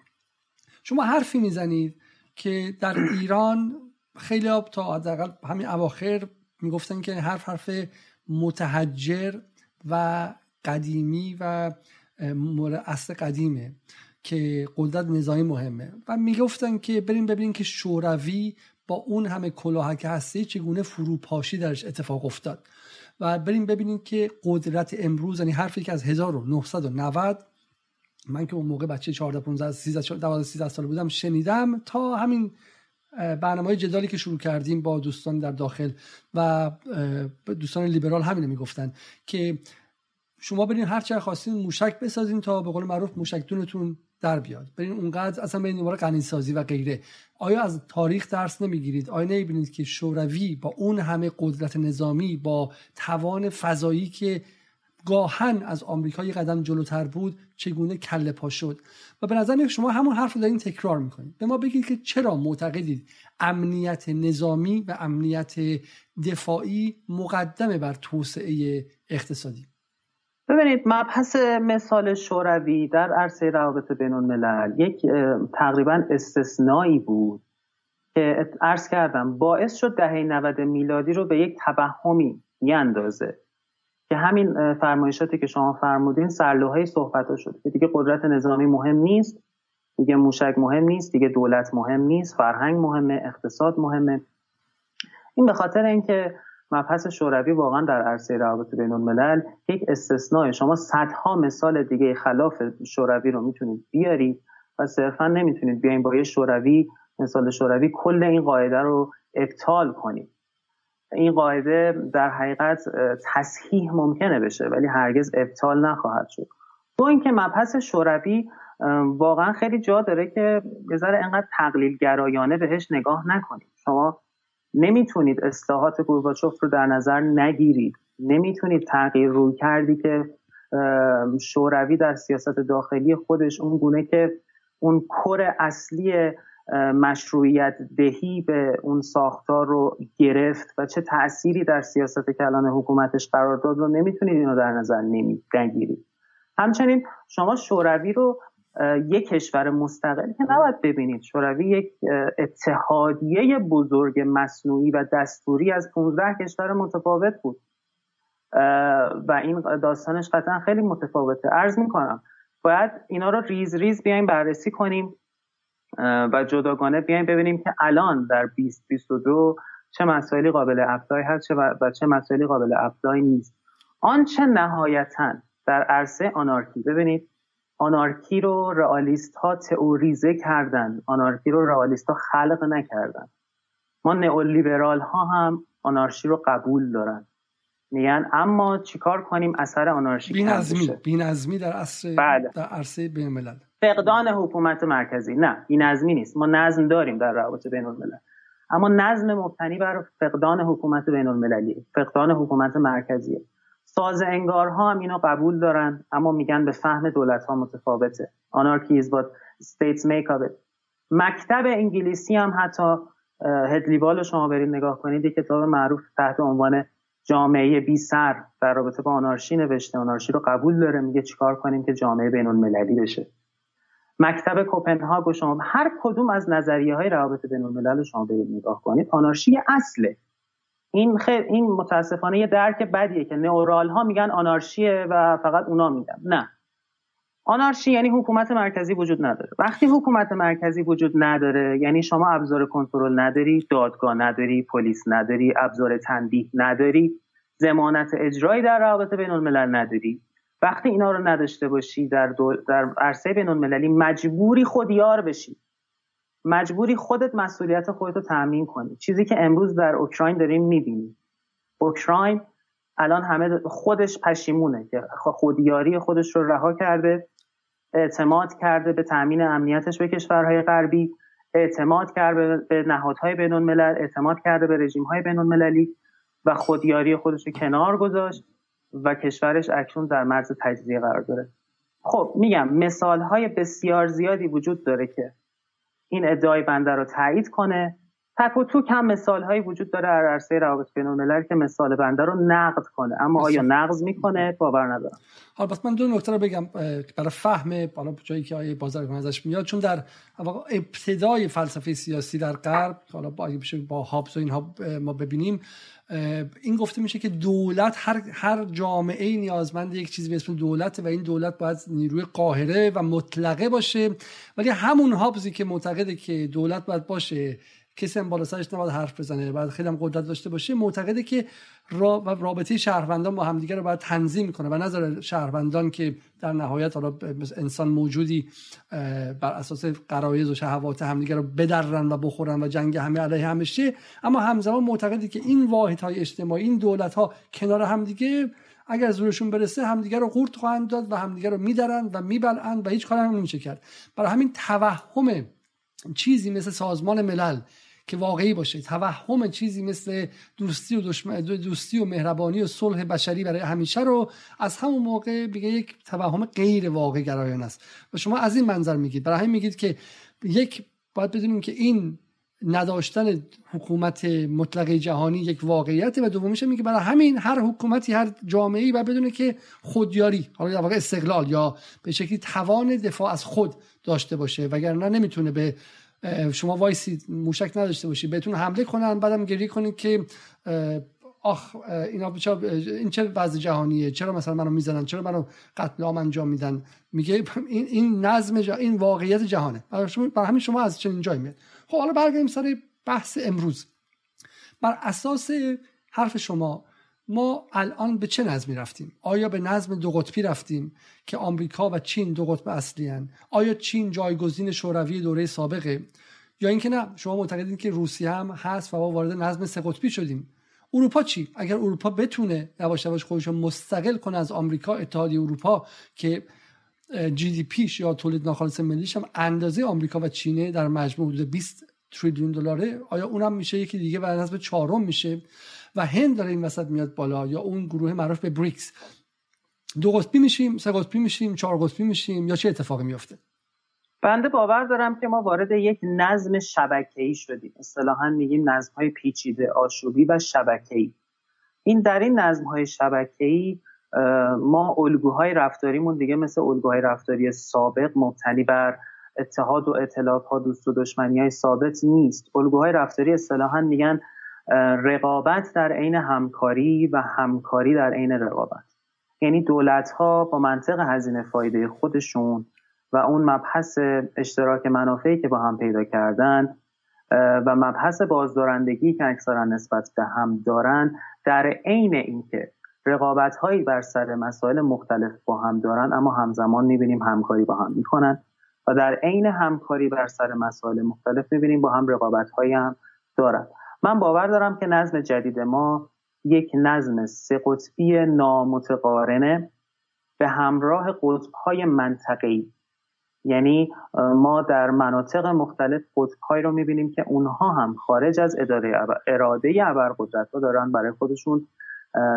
Speaker 1: شما حرفی می‌زنید که در ایران خیلی تا حداقل همین اواخر می‌گفتن که حرف حرف متحجر و قدیمی و اصل قدیمه که قدرت نظامی مهمه. و می‌گفتن که بریم ببینیم که شوروی با اون همه کلاهک هستی چگونه فروپاشی درش اتفاق افتاد. و بریم ببینیم که قدرت امروز یعنی حرفی که از 1990 من که اون موقع بچه 14 15 13 12 13 سال بودم شنیدم تا همین برنامه جدالی که شروع کردیم با دوستان در داخل و دوستان لیبرال همینو می‌گفتن که شما برین هر چه خواستین موشک بسازین تا به قول معروف موشکتونتون در بیاد. برین اونقدر اصلا برین دوباره غنی سازی و غیره. آیا از تاریخ درس نمی‌گیرید؟ آیا نمی‌بینید که شوروی با اون همه قدرت نظامی با توان فضایی که گاهن از آمریکا یه قدم جلوتر بود چگونه کله پا شد؟ و به نظر شما همون حرف رو دارین تکرار می‌کنید. به ما بگید که چرا معتقدید امنیت نظامی و امنیت دفاعی مقدمه بر توسعه اقتصادی؟
Speaker 2: ببینید مبحث مثال شوروی در عرصه روابط بین الملل یک تقریبا استثنایی بود که عرض کردم باعث شد دهه 90 میلادی رو به یک توهمی اندازه که همین فرمایشاتی که شما فرمودین سرلوحه صحبت شد. که دیگه قدرت نظامی مهم نیست دیگه موشک مهم نیست دیگه دولت مهم نیست فرهنگ مهمه اقتصاد مهمه. این به خاطر اینکه مبحث شوروی واقعا در عرصه روابط بین الملل یک استثناء شما صدها مثال دیگه خلاف شوروی رو می‌تونید بیارید و صرفا نمی‌تونید بیاین با یه شوروی مثال شوروی کل این قاعده رو ابطال کنید. این قاعده در حقیقت تصحیح ممکنه بشه ولی هرگز ابطال نخواهد شد. تو اینکه مبحث شوروی واقعا خیلی جا داره که یه ذره انقدر تقلیل گرایانه بهش نگاه نکنید. شما نمی‌تونید اصلاحات گورباچوف رو در نظر نگیرید. نمی‌تونید تغییر روی کردی که شوروی در سیاست داخلی خودش اون گونه که اون کر اصلی مشروعیت دهی به اون ساختار رو گرفت و چه تأثیری در سیاست کلان حکومتش قرار داد رو نمی‌تونید اینو در نظر نگیرید. همچنین شما شوروی رو یک کشور مستقل که نباید ببینید. شوروی یک اتحادیه بزرگ مصنوعی و دستوری از 15 کشور متفاوت بود. و این داستانش قطعا خیلی متفاوته. عرض می‌کنم باید اینا رو ریز ریز بیایم بررسی کنیم و جداگانه بیایم ببینیم که الان در 2022 چه مسائلی قابل apply هست و چه مسائلی قابل apply نیست. آنچه نهایتا در عرصه آنارکی. ببینید آنارکی رو رئالیست ها تئوریزه کردن. آنارکی رو رئالیست ها خلق نکردن. ما نئولیبرال ها هم آنارشی رو قبول دارن. میگن اما چیکار کنیم اثر آنارشی
Speaker 1: بینظمی بینظمی در عرصه بله. در عرصه بین الملل
Speaker 2: فقدان حکومت مرکزی. نه بینظمی نیست. ما نظم داریم در روابط بین الملل اما نظم مبتنی بر فقدان حکومت بین المللی فقدان حکومت مرکزی ساز انگارها هم اینو قبول دارن اما میگن به فهم دولت ها متفاوته is what states make of مکتب انگلیسی هم حتی هدلیوال رو شما برید نگاه کنید یک کتاب معروف تحت عنوان جامعه بی سر در رابطه با آنارشی نوشته. آنارشی رو قبول داره میگه چیکار کنیم که جامعه بین المللی بشه. مکتب کوپنهاگ و شما هر کدوم از نظریه های روابط بین الملل شما برید نگاه کنید آنارشی اصله. این خیلی این متاسفانه یه درک بدیه که نئورال ها میگن آنارشیه و فقط اونا میگن. نه. آنارشی یعنی حکومت مرکزی وجود نداره. وقتی حکومت مرکزی وجود نداره یعنی شما ابزار کنترل نداری دادگاه نداری پلیس نداری ابزار تنبیه نداری زمانت اجرایی در روابط بین الملل نداری. وقتی اینا رو نداشته باشی در, در عرصه بین المللی مجبوری خودیار بشی. مجبوری خودت مسئولیت خودت رو تأمین کنی. چیزی که امروز در اوکراین داریم می‌بینیم. اوکراین الان همه خودش پشیمونه که خودیاری خودش رو رها کرده اعتماد کرده به تأمین امنیتش به کشورهای غربی اعتماد کرده به نهادهای بین الملل اعتماد کرده به رژیمهای بین المللی و خودیاری خودش رو کنار گذاشت و کشورش اکنون در مرز تجزیه قرار داره. خب میگم مثال های بسیار زیادی وجود داره که این ادعای بنده رو تایید کنه. تک و توک هم مثال هایی وجود داره. در عرصه روابط بین که مثال بنده رو نقد کنه. اما آیا نقض می‌کنه؟ باور ندارم.
Speaker 1: حالا بس من دو نکته رو بگم برای فهم بالا جایی که آیه بازار ازش میاد چون در ابتدای فلسفه سیاسی در غرب حالا با با هابز و اینها ما ببینیم این گفته میشه که دولت هر هر جامعه نیازمند یک چیزی به اسم دولت و این دولت باید نیروی قاهره و مطلقه باشه. ولی همون هابزی که معتقده که دولت باید باشه کسی هم بالا سرش نباید حرف بزنه. بعد خیلی هم قدرت داشته باشه. معتقده که رابطه شهروندان با همدیگه رو باید تنظیم کنه و نظر شهروندان که در نهایت حالا انسان موجودی بر اساس قرایز و شهوات همدیگه رو بدرن و بخورن و جنگ همه علیه همه شه. اما همزمان معتقده که این واحد های اجتماعی این دولت ها کنار همدیگه اگر زورشون برسه همدیگه رو قورت خواهند داد و همدیگه رو میدرن و میبلند و هیچ کاری هم نمیشه کرد. برای همین توهم چیزی مثل سازمان ملل که واقعی باشه. توهم چیزی مثل دوستی و دشمن دوستی و مهربانی و صلح بشری برای همیشه رو از همون موقع بگه یک توهم غیر واقع گرایانه است. و شما از این منظر میگید. برای همین میگید که یک باید بدونیم که این نداشتن حکومت مطلق جهانی یک واقعیت و دومیش میگه برای همین هر حکومتی هر جامعه ای باید بدونه که خودیاری حالا در واقع استقلال یا به شکلی توان دفاع از خود داشته باشه. وگرنه نمی‌تونه به شما وایسی موشک نداشته باشی بهتون حمله کنن بعدم گریه کنید که آخ اینا این چه وضع جهانیه؟ چرا مثلا منو می‌زنن؟ چرا منو قتل عام انجام میدن؟ میگه این این نظم این واقعیت جهانه. برای همین شما از چنین جایی میاد خب حالا برگردیم سر بحث امروز. بر اساس حرف شما ما الان به چه نظمی رفتیم؟ آیا به نظم دو قطبی رفتیم که آمریکا و چین دو قطب اصلی هن؟ آیا چین جایگزین شوروی دوره سابقه؟ یا اینکه نه شما معتقدین که روسیه هم هست و ما وارد نظم سه قطبی شدیم. اروپا چی؟ اگر اروپا بتونه یواش یواش خودش مستقل کنه از آمریکا اتحادیه اروپا که جی دی پیش یا تولید ناخالص ملیش هم اندازه آمریکا و چینه در مجموع حدود 20 تریلیون دلاره. آیا اونم میشه یکی دیگه بر حسب چهارم میشه؟ و هند داره این وسط میاد بالا یا اون گروه معروف به بریکس دو قطبی میشیم سه قطبی میشیم چهار قطبی میشیم یا چه اتفاقی میفته
Speaker 2: بنده باور دارم که ما وارد یک نظم شبکه‌ای شدیم. اصطلاحا میگیم نظم‌های پیچیده آشوبی و شبکه‌ای. این در این نظم‌های شبکه‌ای ما الگوهای رفتاریمون دیگه مثل الگوهای رفتاری سابق مبتنی بر اتحاد و اطلاف ها دوست و دشمنی های ثابت نیست. الگوهای رفتاری اصطلاحا میگن رقابت در عین همکاری و همکاری در عین رقابت. یعنی دولت ها با منطق هزینه فایده خودشون و اون مبحث اشتراک منافعی که با هم پیدا کردن و مبحث بازدارندگی که اکثرا نسبت به هم دارن در عین اینکه رقابت هایی بر سر مسائل مختلف با هم دارن اما همزمان می‌بینیم همکاری با هم می‌کنن. و در عین همکاری بر سر مسائل مختلف می‌بینیم با هم رقابت هایی هم دارن. من باور دارم که نظم جدید ما یک نظم سه قطبی نامتقارنه به همراه قطب های منطقی یعنی ما در مناطق مختلف قطبهایی رو می‌بینیم که اونها هم خارج از اداره اراده ابرقدرت ها دارن برای خودشون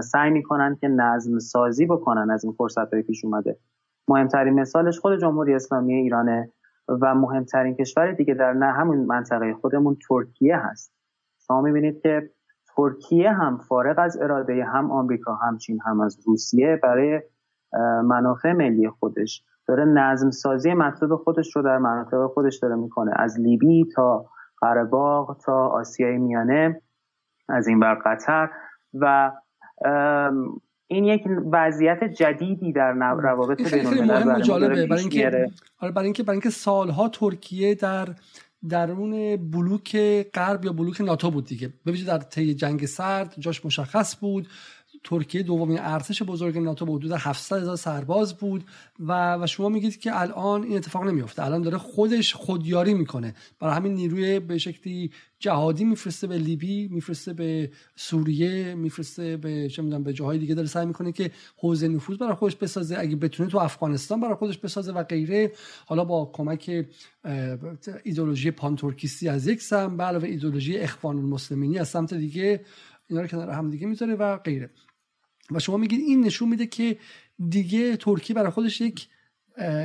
Speaker 2: سعی می‌کنن که نظم سازی بکنن از این فرصت های پیش اومده. مهمترین مثالش خود جمهوری اسلامی ایرانه و مهمترین کشور دیگه در نه همون منطقه خودمون ترکیه هست. شما می‌بینید که ترکیه هم فارغ از اراده هم آمریکا هم چین هم از روسیه برای منافع ملی خودش. داره نظم سازی مطلوب خودش رو در مناطق خودش داره می‌کنه. از لیبی تا قره تا آسیای میانه از این بر قطر. و این یک وضعیت جدیدی در روابط بین الملل
Speaker 1: آره، برای اینکه برای اینکه سالها ترکیه در درون بلوک غرب یا بلوک ناتو بود دیگه. ببینید در طی جنگ سرد جاش مشخص بود. ترکیه دومین ارتش بزرگ ناتو به حدود 700 هزار سرباز بود و, و شما میگید که الان این اتفاق نمیفته الان داره خودش خودیاری می‌کنه. برای همین نیروی به شکلی جهادی میفرسته به لیبی میفرسته به سوریه میفرسته به چه می‌دونم به جاهای دیگه داره سعی می‌کنه که حوزه نفوذ برای خودش بسازه. اگه بتونه تو افغانستان برای خودش بسازه و غیره. حالا با کمک ایدولوژی پانتورکیستی از یک سمت علاوه ایدولوژی اخوان المسلمینی از سمت دیگه اینا رو کنار هم دیگه می‌ذاره و غیره. و شما میگید این نشون میده که دیگه ترکیه برای خودش یک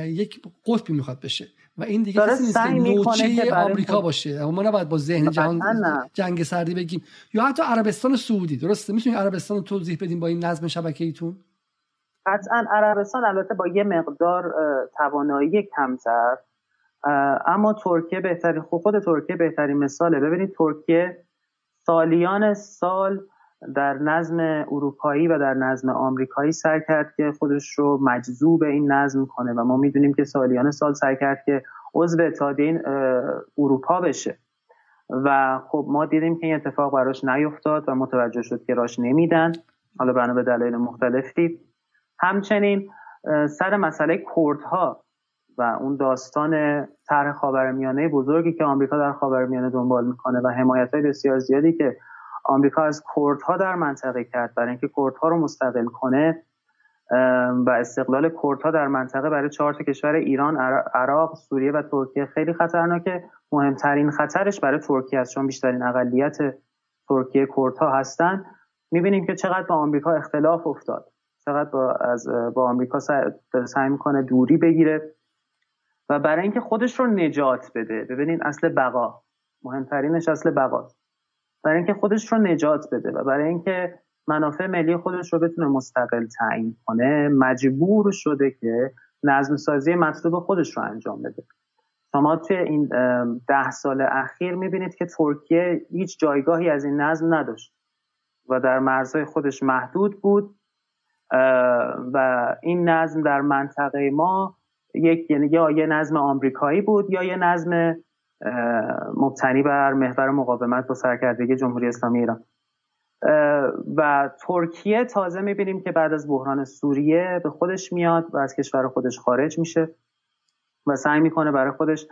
Speaker 1: یک قطبی می‌خواد بشه و این دیگه کسی نیست که نوچه آمریکا باشه. ما نباید با ذهن جهان جنگ سردی بگیم. یا حتی عربستان سعودی درسته؟ می‌تونید عربستان رو توضیح بدیم با این نظم شبکه ایتون
Speaker 2: قطعا عربستان البته با یه مقدار توانایی کمتر. اما ترکیه بهترین خود ترکیه بهترین مثاله. ببینید ترکیه سالیان سال در نظم اروپایی و در نظم آمریکایی سعی کرد که خودش رو مجذوب این نظم کنه و ما می‌دونیم که سالیان سال سعی کرد که عضو اتحادیه اروپا بشه. و خب ما دیدیم که این اتفاق براش نیفتاد و متوجه شد که راش نمیدن. حالا بنا به دلایل مختلفی. همچنین سر مسئله کردها و اون داستان طرح خاورمیانه بزرگی که آمریکا در خاورمیانه دنبال می‌کنه و حمایت های بسیار زیادی که آمریکا از کردها در منطقه کرد برای اینکه کردها رو مستقل کنه و استقلال کردها در منطقه برای چهار تا کشور ایران عراق سوریه و ترکیه خیلی خطرناکه. مهمترین خطرش برای ترکیه است چون بیشترین اقلیت ترکیه کردها هستن. می‌بینیم که چقدر با آمریکا اختلاف افتاد. چقدر با از با آمریکا سعی می‌کنه دوری بگیره. و برای اینکه خودش رو نجات بده. ببینید اصل بقا. مهمترینش اصل بقا برای اینکه خودش رو نجات بده و برای اینکه منافع ملی خودش رو بتونه مستقل تعیین کنه مجبور شده که نظم سازی مطلوب خودش رو انجام بده. شما توی این ده سال اخیر می‌بینید که ترکیه هیچ جایگاهی از این نظم نداشت و در مرزهای خودش محدود بود و این نظم در منطقه ما یک یعنی یا یه نظم آمریکایی بود یا یه نظم مبتنی بر محور مقاومت با سرکردگی جمهوری اسلامی ایران. و ترکیه تازه می‌بینیم که بعد از بحران سوریه به خودش میاد و از کشور خودش خارج میشه و سعی می‌کنه برای خودش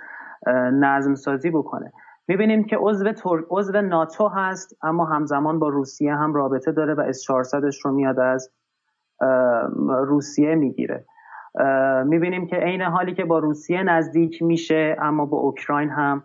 Speaker 2: نظم سازی بکنه. می‌بینیم که عضو عضو ناتو هست اما همزمان با روسیه هم رابطه داره و اس 400 رو میاد از روسیه می‌گیره. می‌بینیم که عین حالی که با روسیه نزدیک میشه اما با اوکراین هم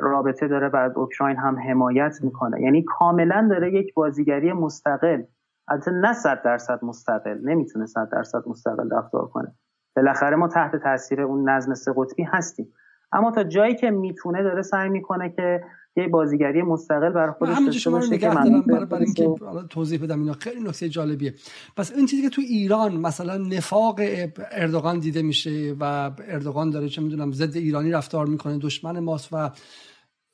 Speaker 2: رابطه داره و از اوکراین هم حمایت می‌کنه. یعنی کاملا داره یک بازیگری مستقل البته نه صد درصد مستقل نمی‌تونه صد درصد مستقل رفتار کنه. بالاخره ما تحت تاثیر اون نظم سه قطبی هستیم. اما تا جایی که می‌تونه داره سعی می‌کنه که یه بازیگری مستقل برای خودش داشته باشه که
Speaker 1: برای, برای اینکه توضیح بدم اینا. خیلی نکته جالبیه. پس این چیزی که تو ایران مثلا نفاق اردوغان دیده میشه و اردوغان داره چه می‌دونم ضد ایرانی رفتار می‌کنه دشمن ماست و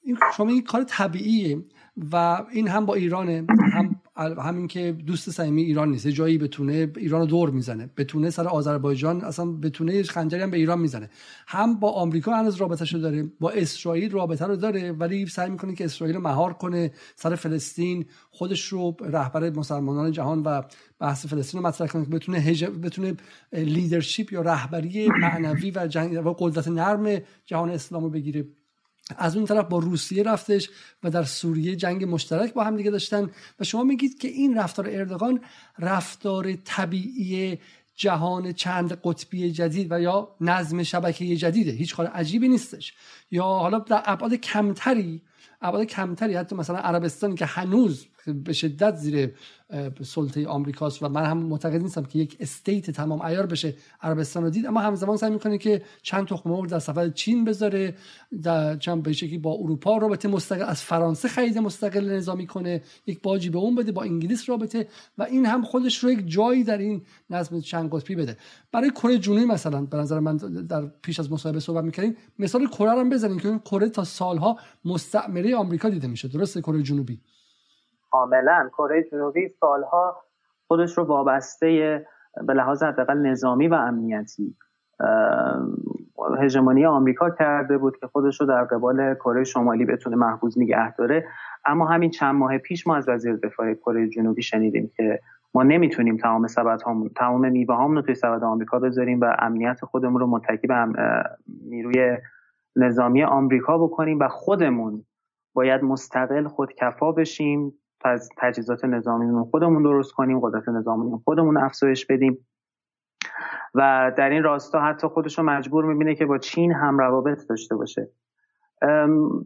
Speaker 1: این شما این کار طبیعیه و این هم با ایرانه هم همین که دوست صمیمی ایران نیست جایی بتونه ایران رو دور می‌زنه بتونه سر آذربایجان اصلا بتونه خنجری هم به ایران می‌زنه. هم با آمریکا هنوز رابطه داره با اسرائیل رابطه رو داره ولی سعی می‌کنه که اسرائیل رو مهار کنه سر فلسطین خودش رو رهبر مسلمانان جهان و بحث فلسطین رو مطرح کنه که بتونه هج... بتونه لیدرشپ یا رهبری معنوی و, جنگ... و قدرت نرم جهان اسلام رو بگیره. از اون طرف با روسیه رفتش و در سوریه جنگ مشترک با هم دیگه داشتن و شما میگید که این رفتار اردوغان رفتار طبیعی جهان چند قطبی جدید و یا نظم شبکه جدیده هیچ کار عجیبی نیستش. یا حالا در ابعاد کمتری ابعاد کمتری حتی مثلا عربستان که هنوز به شدت زیر سلطه آمریکاست و من هم معتقد نیستم که یک استیت تمام ایار بشه. عربستان رو دید اما همزمان سعی می‌کنه که چند تخم مرغ در سفر چین بذاره در چند به با اروپا رابطه مستقل از فرانسه خرید مستقل نظامی کنه یک باجی به اون بده با انگلیس رابطه و این هم خودش رو یک جایی در این نظم چند قطبی بده. برای کره جنوبی مثلا به نظر من در پیش از مصاحبه صحبت می‌کردیم مثال کره رو بزنیم که کره تا سالها مستعمره آمریکا دیده میشه درسته کره جنوبی؟
Speaker 2: کاملا. کره جنوبی سالها خودش رو وابسته به لحاظ حداقل نظامی و امنیتی هژمونی آمریکا کرده بود که خودش رو در قبال کره شمالی بتونه محفوظ نگه داره. اما همین چند ماه پیش ما از وزیر دفاع کره جنوبی شنیدیم که ما نمی‌تونیم تمام سبد تمام میوه رو توی سبد آمریکا بذاریم و امنیت خودمون رو متکی به نیروی نظامی آمریکا بکنیم و خودمون باید مستقل خودکفا بشیم. تجهیزات نظامی خودمون درست کنیم قدرت نظامی خودمون افزایش بدیم. و در این راستا حتی خودش رو مجبور می‌بینه که با چین هم روابط داشته باشه.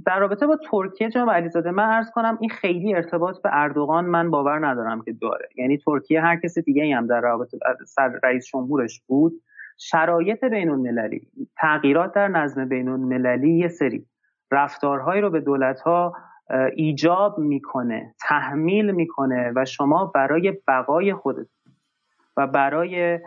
Speaker 2: در رابطه با ترکیه جناب علیزاده من ارز کنم این خیلی ارتباط به اردوغان من باور ندارم که داره. یعنی ترکیه هر کسی دیگه هم در رابطه سر رئیس جمهورش بود شرایط بین المللی تغییرات در نظم بین المللی یه سری رفتارهایی رو به دولت ها ایجاب می‌کنه تحمیل می‌کنه و شما برای بقای خودتون و برای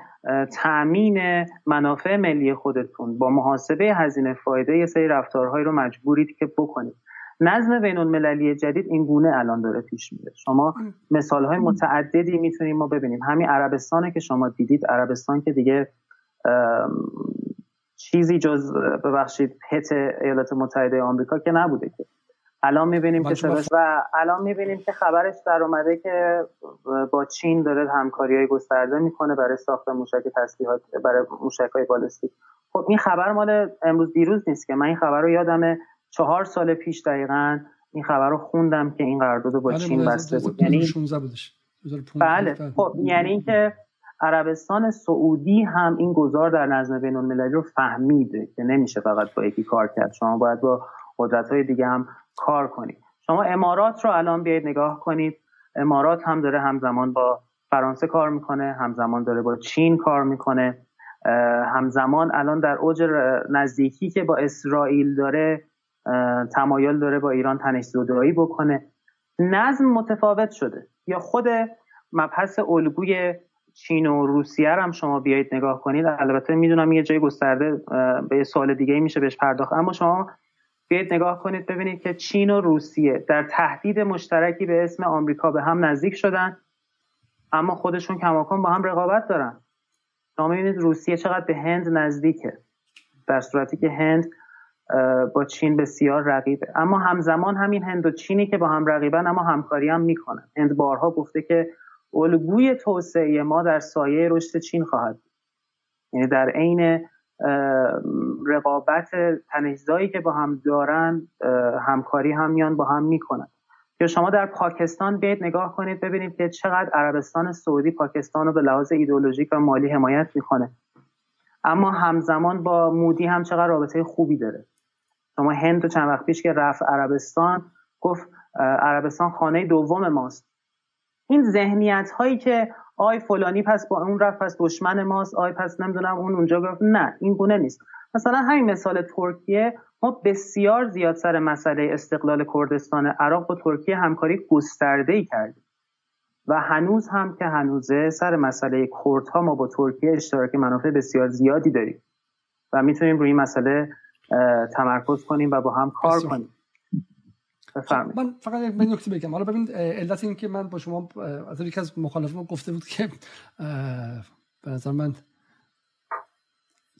Speaker 2: تأمین منافع ملی خودتون با محاسبه هزینه فایده یه سری رفتارهایی رو مجبورید که بکنید. نظم بین المللی جدید این گونه الان داره پیش میره. شما مثال های متعددی می‌تونیم ما ببینیم. همین عربستان که شما دیدید عربستان که دیگه چیزی جز ببخشید پت ایالات متحده آمریکا که نبوده که. الان می‌بینیم که و الان می‌بینیم که خبرش در اومده که با چین داره همکاری های گسترده می‌کنه برای ساخت موشک تسلیحات برای موشک های بالستیک. خب این خبر مال امروز دیروز نیست که. من این خبر رو یادمه چهار سال پیش دقیقا این خبر رو خوندم که این قرارداد با بله، چین بسته بود. یعنی بله. خب یعنی اینکه عربستان سعودی هم این گذار در نظم بین المللی رو فهمیده که نمیشه فقط با یکی کار کرد. شما باید با قدرت های دیگه هم کار کنید شما امارات رو الان بیاید نگاه کنید. امارات هم داره همزمان با فرانسه کار می‌کنه همزمان داره با چین کار می‌کنه. همزمان الان در اوج نزدیکی که با اسرائیل داره تمایل داره با ایران تنش زدایی بکنه. نظم متفاوت شده. یا خود مبحث الگوی چین و روسیه هم شما بیایید نگاه کنید. البته می‌دونم یه جای گسترده به سوال دیگه میشه بهش پرداخت. اما شما بیایید نگاه کنید ببینید که چین و روسیه در تهدید مشترکی به اسم آمریکا به هم نزدیک شدن اما خودشون کماکان با هم رقابت دارن. شما می‌بینید روسیه چقدر به هند نزدیکه در صورتی که هند با چین بسیار رقیبه. اما همزمان همین هند و چینی که با هم رقیبن اما همکاری هم می‌کنن. هند بارها گفته که الگوی توسعه ما در سایه رشد چین خواهد یعنی در عین رقابت تنشزایی که با هم دارن همکاری هم میان با هم می‌کنن. که شما در پاکستان بیاید نگاه کنید ببینید که چقدر عربستان سعودی پاکستان رو به لحاظ ایدولوژیک و مالی حمایت می‌کنه. اما همزمان با مودی هم چقدر رابطه خوبی داره. شما هند و چند وقت پیش که رفت عربستان گفت عربستان خانه دوم ماست. این ذهنیت هایی که آی فلانی پس با اون رفت پس دشمن ماست. آی پس نمی‌دونم اون اونجا گفت نه این گونه نیست. مثلا همین مثال ترکیه ما بسیار زیاد سر مسئله استقلال کردستان عراق با ترکیه همکاری گسترده ای کردیم. و هنوز هم که هنوزه سر مسئله کردها ما با ترکیه اشتراک منافع بسیار زیادی داریم. و می‌تونیم روی این مسئله تمرکز کنیم و با هم کار کنیم.
Speaker 1: من فقط یک نکته بگم. حالا ببین علت این که من با شما از یکی از مخالفان گفته بود که به نظر من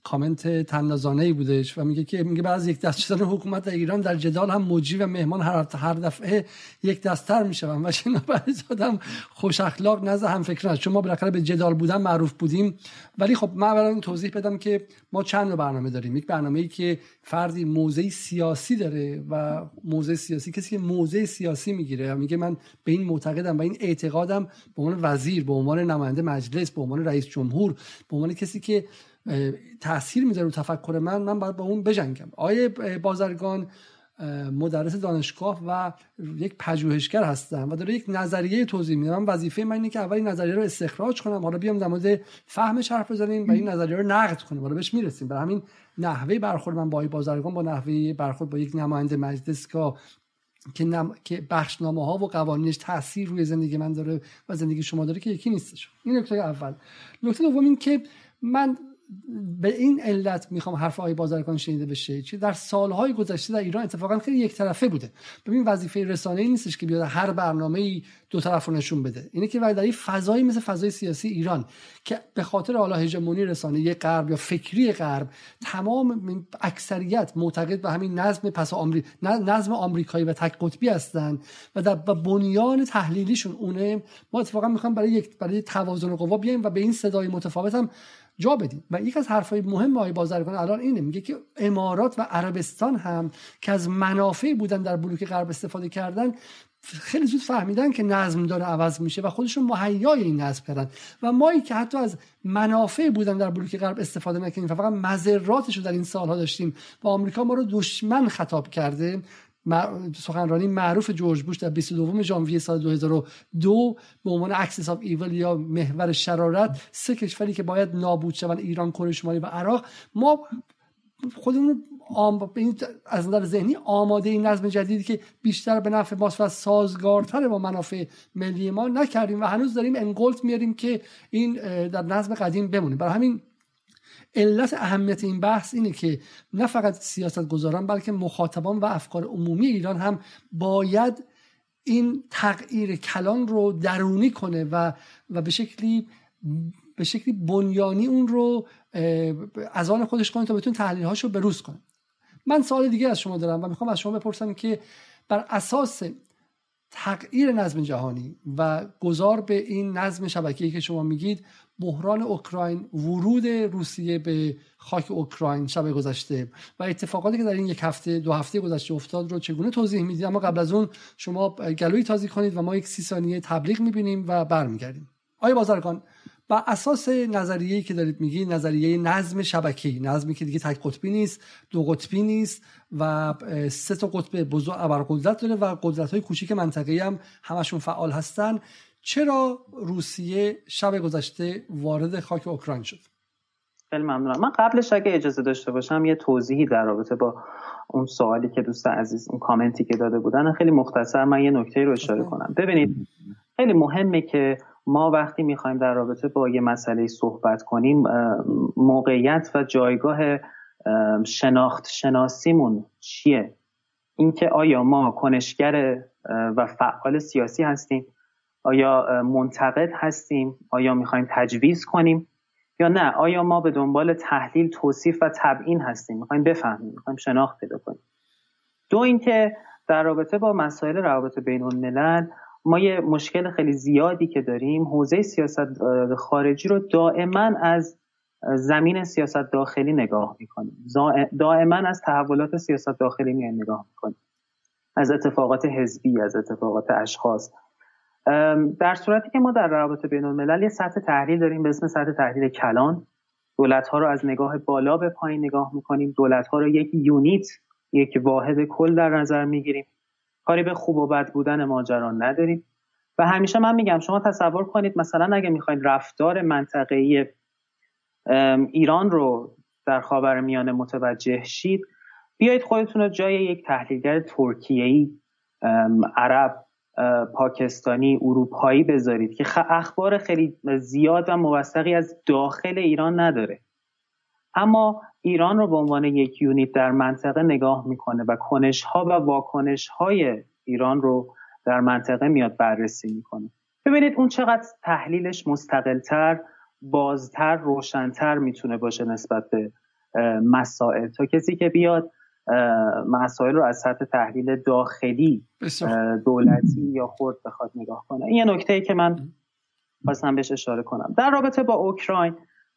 Speaker 1: کامنت تنازانه ای بودش و میگه که میگه بعد یک دست شدن حکومت ایران در جدال هم موجی و مهمان هر هر دفعه یک دستتر میشون و شنا برای آدم خوش اخلاق نزد هم فکر چون ما بالاخره به جدال بودن معروف بودیم. ولی خب من اولا توضیح بدم که ما چند برنامه داریم. یک برنامه ای که فردی موضع سیاسی داره و موضع سیاسی کسی که موضع سیاسی می‌گیره میگه من به این معتقدم و این اعتقادم به عنوان وزیر به عنوان نماینده مجلس به عنوان رئیس جمهور به عنوان کسی که تاثیر می‌ذاره رو تفکر من من باید با اون بجنگم. آیه بازرگان مدرس دانشگاه و یک پژوهشگر هستم و داره یک نظریه توضیح میده. من وظیفه من اینه که اولی نظریه رو استخراج کنم. حالا بیام در مورد فهمش حرف بزنیم و این نظریه رو نقد کنیم حالا بهش می‌رسیم. برای همین نحوه برخورد من با آیه بازرگان با نحوه برخورد با یک نماینده مجلس که که, نم... که بخشنامه ها و قوانینش تاثیر روی زندگی من داره و زندگی شما داره که یکی نیستش. این نکته اول. نکته دوم این که من به این علت می‌خوام حرف آقای بازرگان شنیده بشه چه در سالهای گذشته در ایران اتفاقا خیلی یک طرفه بوده. ببین وظیفه رسانه ای نیستش که بیاد هر برنامه ای دو طرف رو نشون بده. اینه که در این فضایی مثل فضای سیاسی ایران که به خاطر حالا هژمونی رسانه غرب یا فکری غرب تمام اکثریت معتقد به همین نظم پس آمری... نظم آمریکایی و تک قطبی هستن و در بنیان تحلیلیشون اونه. ما اتفاقا می‌خوام برای یک برای توازن قوا بیایم و به این صدای متفاوت هم جا بدیم. و یک از حرفهای مهم آقای بازرگان الان اینه میگه که امارات و عربستان هم که از منافع بودن در بلوک غرب استفاده کردن خیلی زود فهمیدن که نظم داره عوض میشه و خودشون مهیای این نظم کردن. و مایی که حتی از منافع بودن در بلوک غرب استفاده نکنیم فقط مذراتش رو در این سالها داشتیم و آمریکا ما رو دشمن خطاب کرده سخنرانی معروف جورج بوش در 22 ژانویه سال 2002 به عنوان axis of evil یا محور شرارت سه کشوری که باید نابود شوند ایران کره شمالی و عراق. ما خودمون آم... از نظر ذهنی آماده این نظم جدیدی که بیشتر به نفع ماست و سازگارتر با منافع ملی ما نکردیم و هنوز داریم انگلت میاریم که این در نظم قدیم بمونیم برای همین علت اهمیت این بحث اینه که نه فقط سیاست گذاران بلکه مخاطبان و افکار عمومی ایران هم باید این تغییر کلان رو درونی کنه و و به شکلی به شکلی بنیانی اون رو از آن خودش کنه تا بتون تحلیل هاشو بروز کنه. من سوال دیگه از شما دارم و می‌خوام از شما بپرسم که بر اساس تغییر نظم جهانی و گذار به این نظم شبکه‌ای که شما میگید بحران اوکراین ورود روسیه به خاک اوکراین شب گذشته و اتفاقاتی که در این یک هفته دو هفته گذشته افتاد رو چگونه توضیح می‌دید اما قبل از اون شما گلوی تازی کنید و ما یک سی ثانیه تبلیغ می‌بینیم و برمیگردیم. آیا بازرگان و اساس نظریه‌ای که دارید میگی نظریه نظم شبکی نظمی که دیگه تک قطبی نیست دو قطبی نیست و سه تا قطب بزرگ ابرقدرت داره و قدرت های کوچیک منطقه‌ای هم همشون فعال هستن چرا روسیه شب گذشته وارد خاک اوکراین شد؟
Speaker 2: خیلی ممنونم. من قبلش اگه اجازه داشته باشم یه توضیحی در رابطه با اون سوالی که دوست عزیز اون کامنتی که داده بودن خیلی مختصر من یه نکته رو اشاره کنم. ببینید خیلی مهمه که ما وقتی می‌خوایم در رابطه با یه مسئله صحبت کنیم موقعیت و جایگاه شناخت شناسیمون چیه؟ اینکه آیا ما کنشگر و فعال سیاسی هستیم؟ آیا منتقد هستیم؟ آیا می‌خوایم تجویز کنیم؟ یا نه؟ آیا ما به دنبال تحلیل توصیف و تبیین هستیم؟ می‌خوایم بفهمیم می‌خوایم شناخت پیدا کنیم. دو اینکه در رابطه با مسائل روابط بین الملل ما یه مشکل خیلی زیادی که داریم حوزه سیاست خارجی رو دائما از زمین سیاست داخلی نگاه می‌کنیم. دائما از تحولات سیاست داخلی نگاه می‌کنیم. از اتفاقات حزبی از اتفاقات اشخاص. در صورتی که ما در روابط بین الملل یه سطح تحلیل داریم به اسم سطح تحلیل کلان. دولت ها رو از نگاه بالا به پایین نگاه می‌کنیم. دولت ها رو یک یونیت یک واحد کل در نظر می‌گیریم. کاری به خوب و بد بودن ماجران نداریم. و همیشه من میگم شما تصور کنید مثلا اگه می‌خواید رفتار منطقه‌ای ایران رو در خاور میانه متوجه شید بیایید خودتون رو جای یک تحلیلگر ترکیه‌ای عرب پاکستانی اروپایی بذارید که اخبار خیلی زیاد و موثقی از داخل ایران نداره. اما ایران رو به عنوان یک یونیت در منطقه نگاه می‌کنه و کنش ها و واکنش های ایران رو در منطقه میاد بررسی می‌کنه. ببینید اون چقدر تحلیلش مستقلتر بازتر روشنتر می‌تونه باشه نسبت به مسائل. تا کسی که بیاد مسائل رو از سطح تحلیل داخلی دولتی یا خود بخواد نگاه کنه. این یه نکته ای که من خواستم بهش اشاره کنم. در رابطه با اوکراین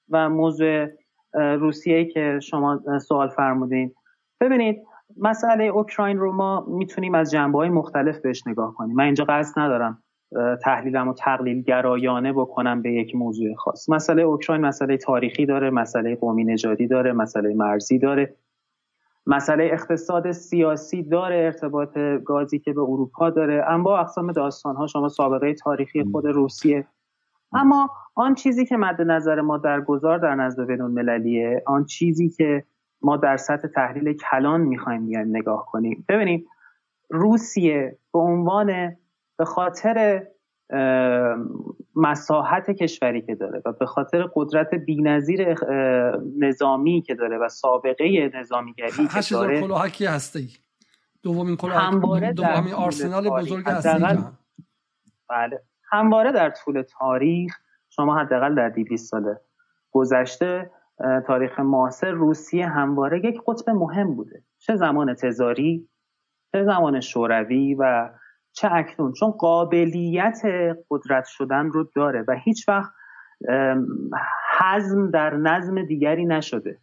Speaker 2: و موضوع روسیه که شما سوال فرمودین. ببینید مسئله اوکراین رو ما می‌تونیم از جنبه های مختلف بهش نگاه کنیم. من اینجا قصد ندارم تحلیلم و تقلیل گرایانه بکنم به یک موضوع خاص. مسئله اوکراین مسئله تاریخی داره مسئله قومی نژادی داره مسئله مرزی داره. مسئله اقتصاد سیاسی داره ارتباط گازی که به اروپا داره. اما اقسام داستان ها شما سابقه تاریخی خود روسیه. اما آن چیزی که مد نظر ما در گذار در نزد بین المللیه آن چیزی که ما در سطح تحلیل کلان می‌خوایم بیایم نگاه کنیم. ببینیم روسیه به عنوان به خاطر مساحت کشوری که داره و به خاطر قدرت بینظیر نظامی که داره و سابقه نظامیگری که داره
Speaker 1: کلاهکی هسته دومین کلاهک دومین آرسنال بزرگ هسته
Speaker 2: بله. همواره در طول تاریخ شما حداقل در 200 سال گذشته تاریخ معاصر روسیه همواره یک قطب مهم بوده. چه زمان تزاری چه زمان شوروی و چه اکنون؟ چون قابلیت قدرت شدن رو داره و هیچ وقت حزم در نظم دیگری نشده.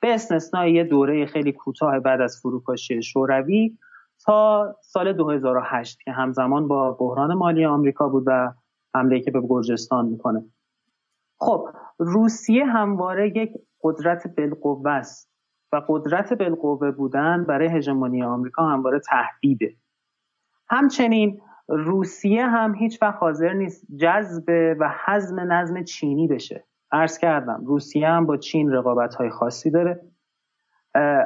Speaker 2: به استثنای یه دوره خیلی کوتاه بعد از فروپاشی شوروی تا سال 2008 که همزمان با بحران مالی آمریکا بود و حمله که به گرجستان می‌کنه. خب روسیه همواره یک قدرت بالقوه است و قدرت بالقوه بودن برای هژمونی آمریکا همواره تهدیده. همچنین روسیه هم هیچ وقت حاضر نیست جذب و حزم نظم چینی بشه. عرض کردم روسیه هم با چین رقابت های خاصی داره.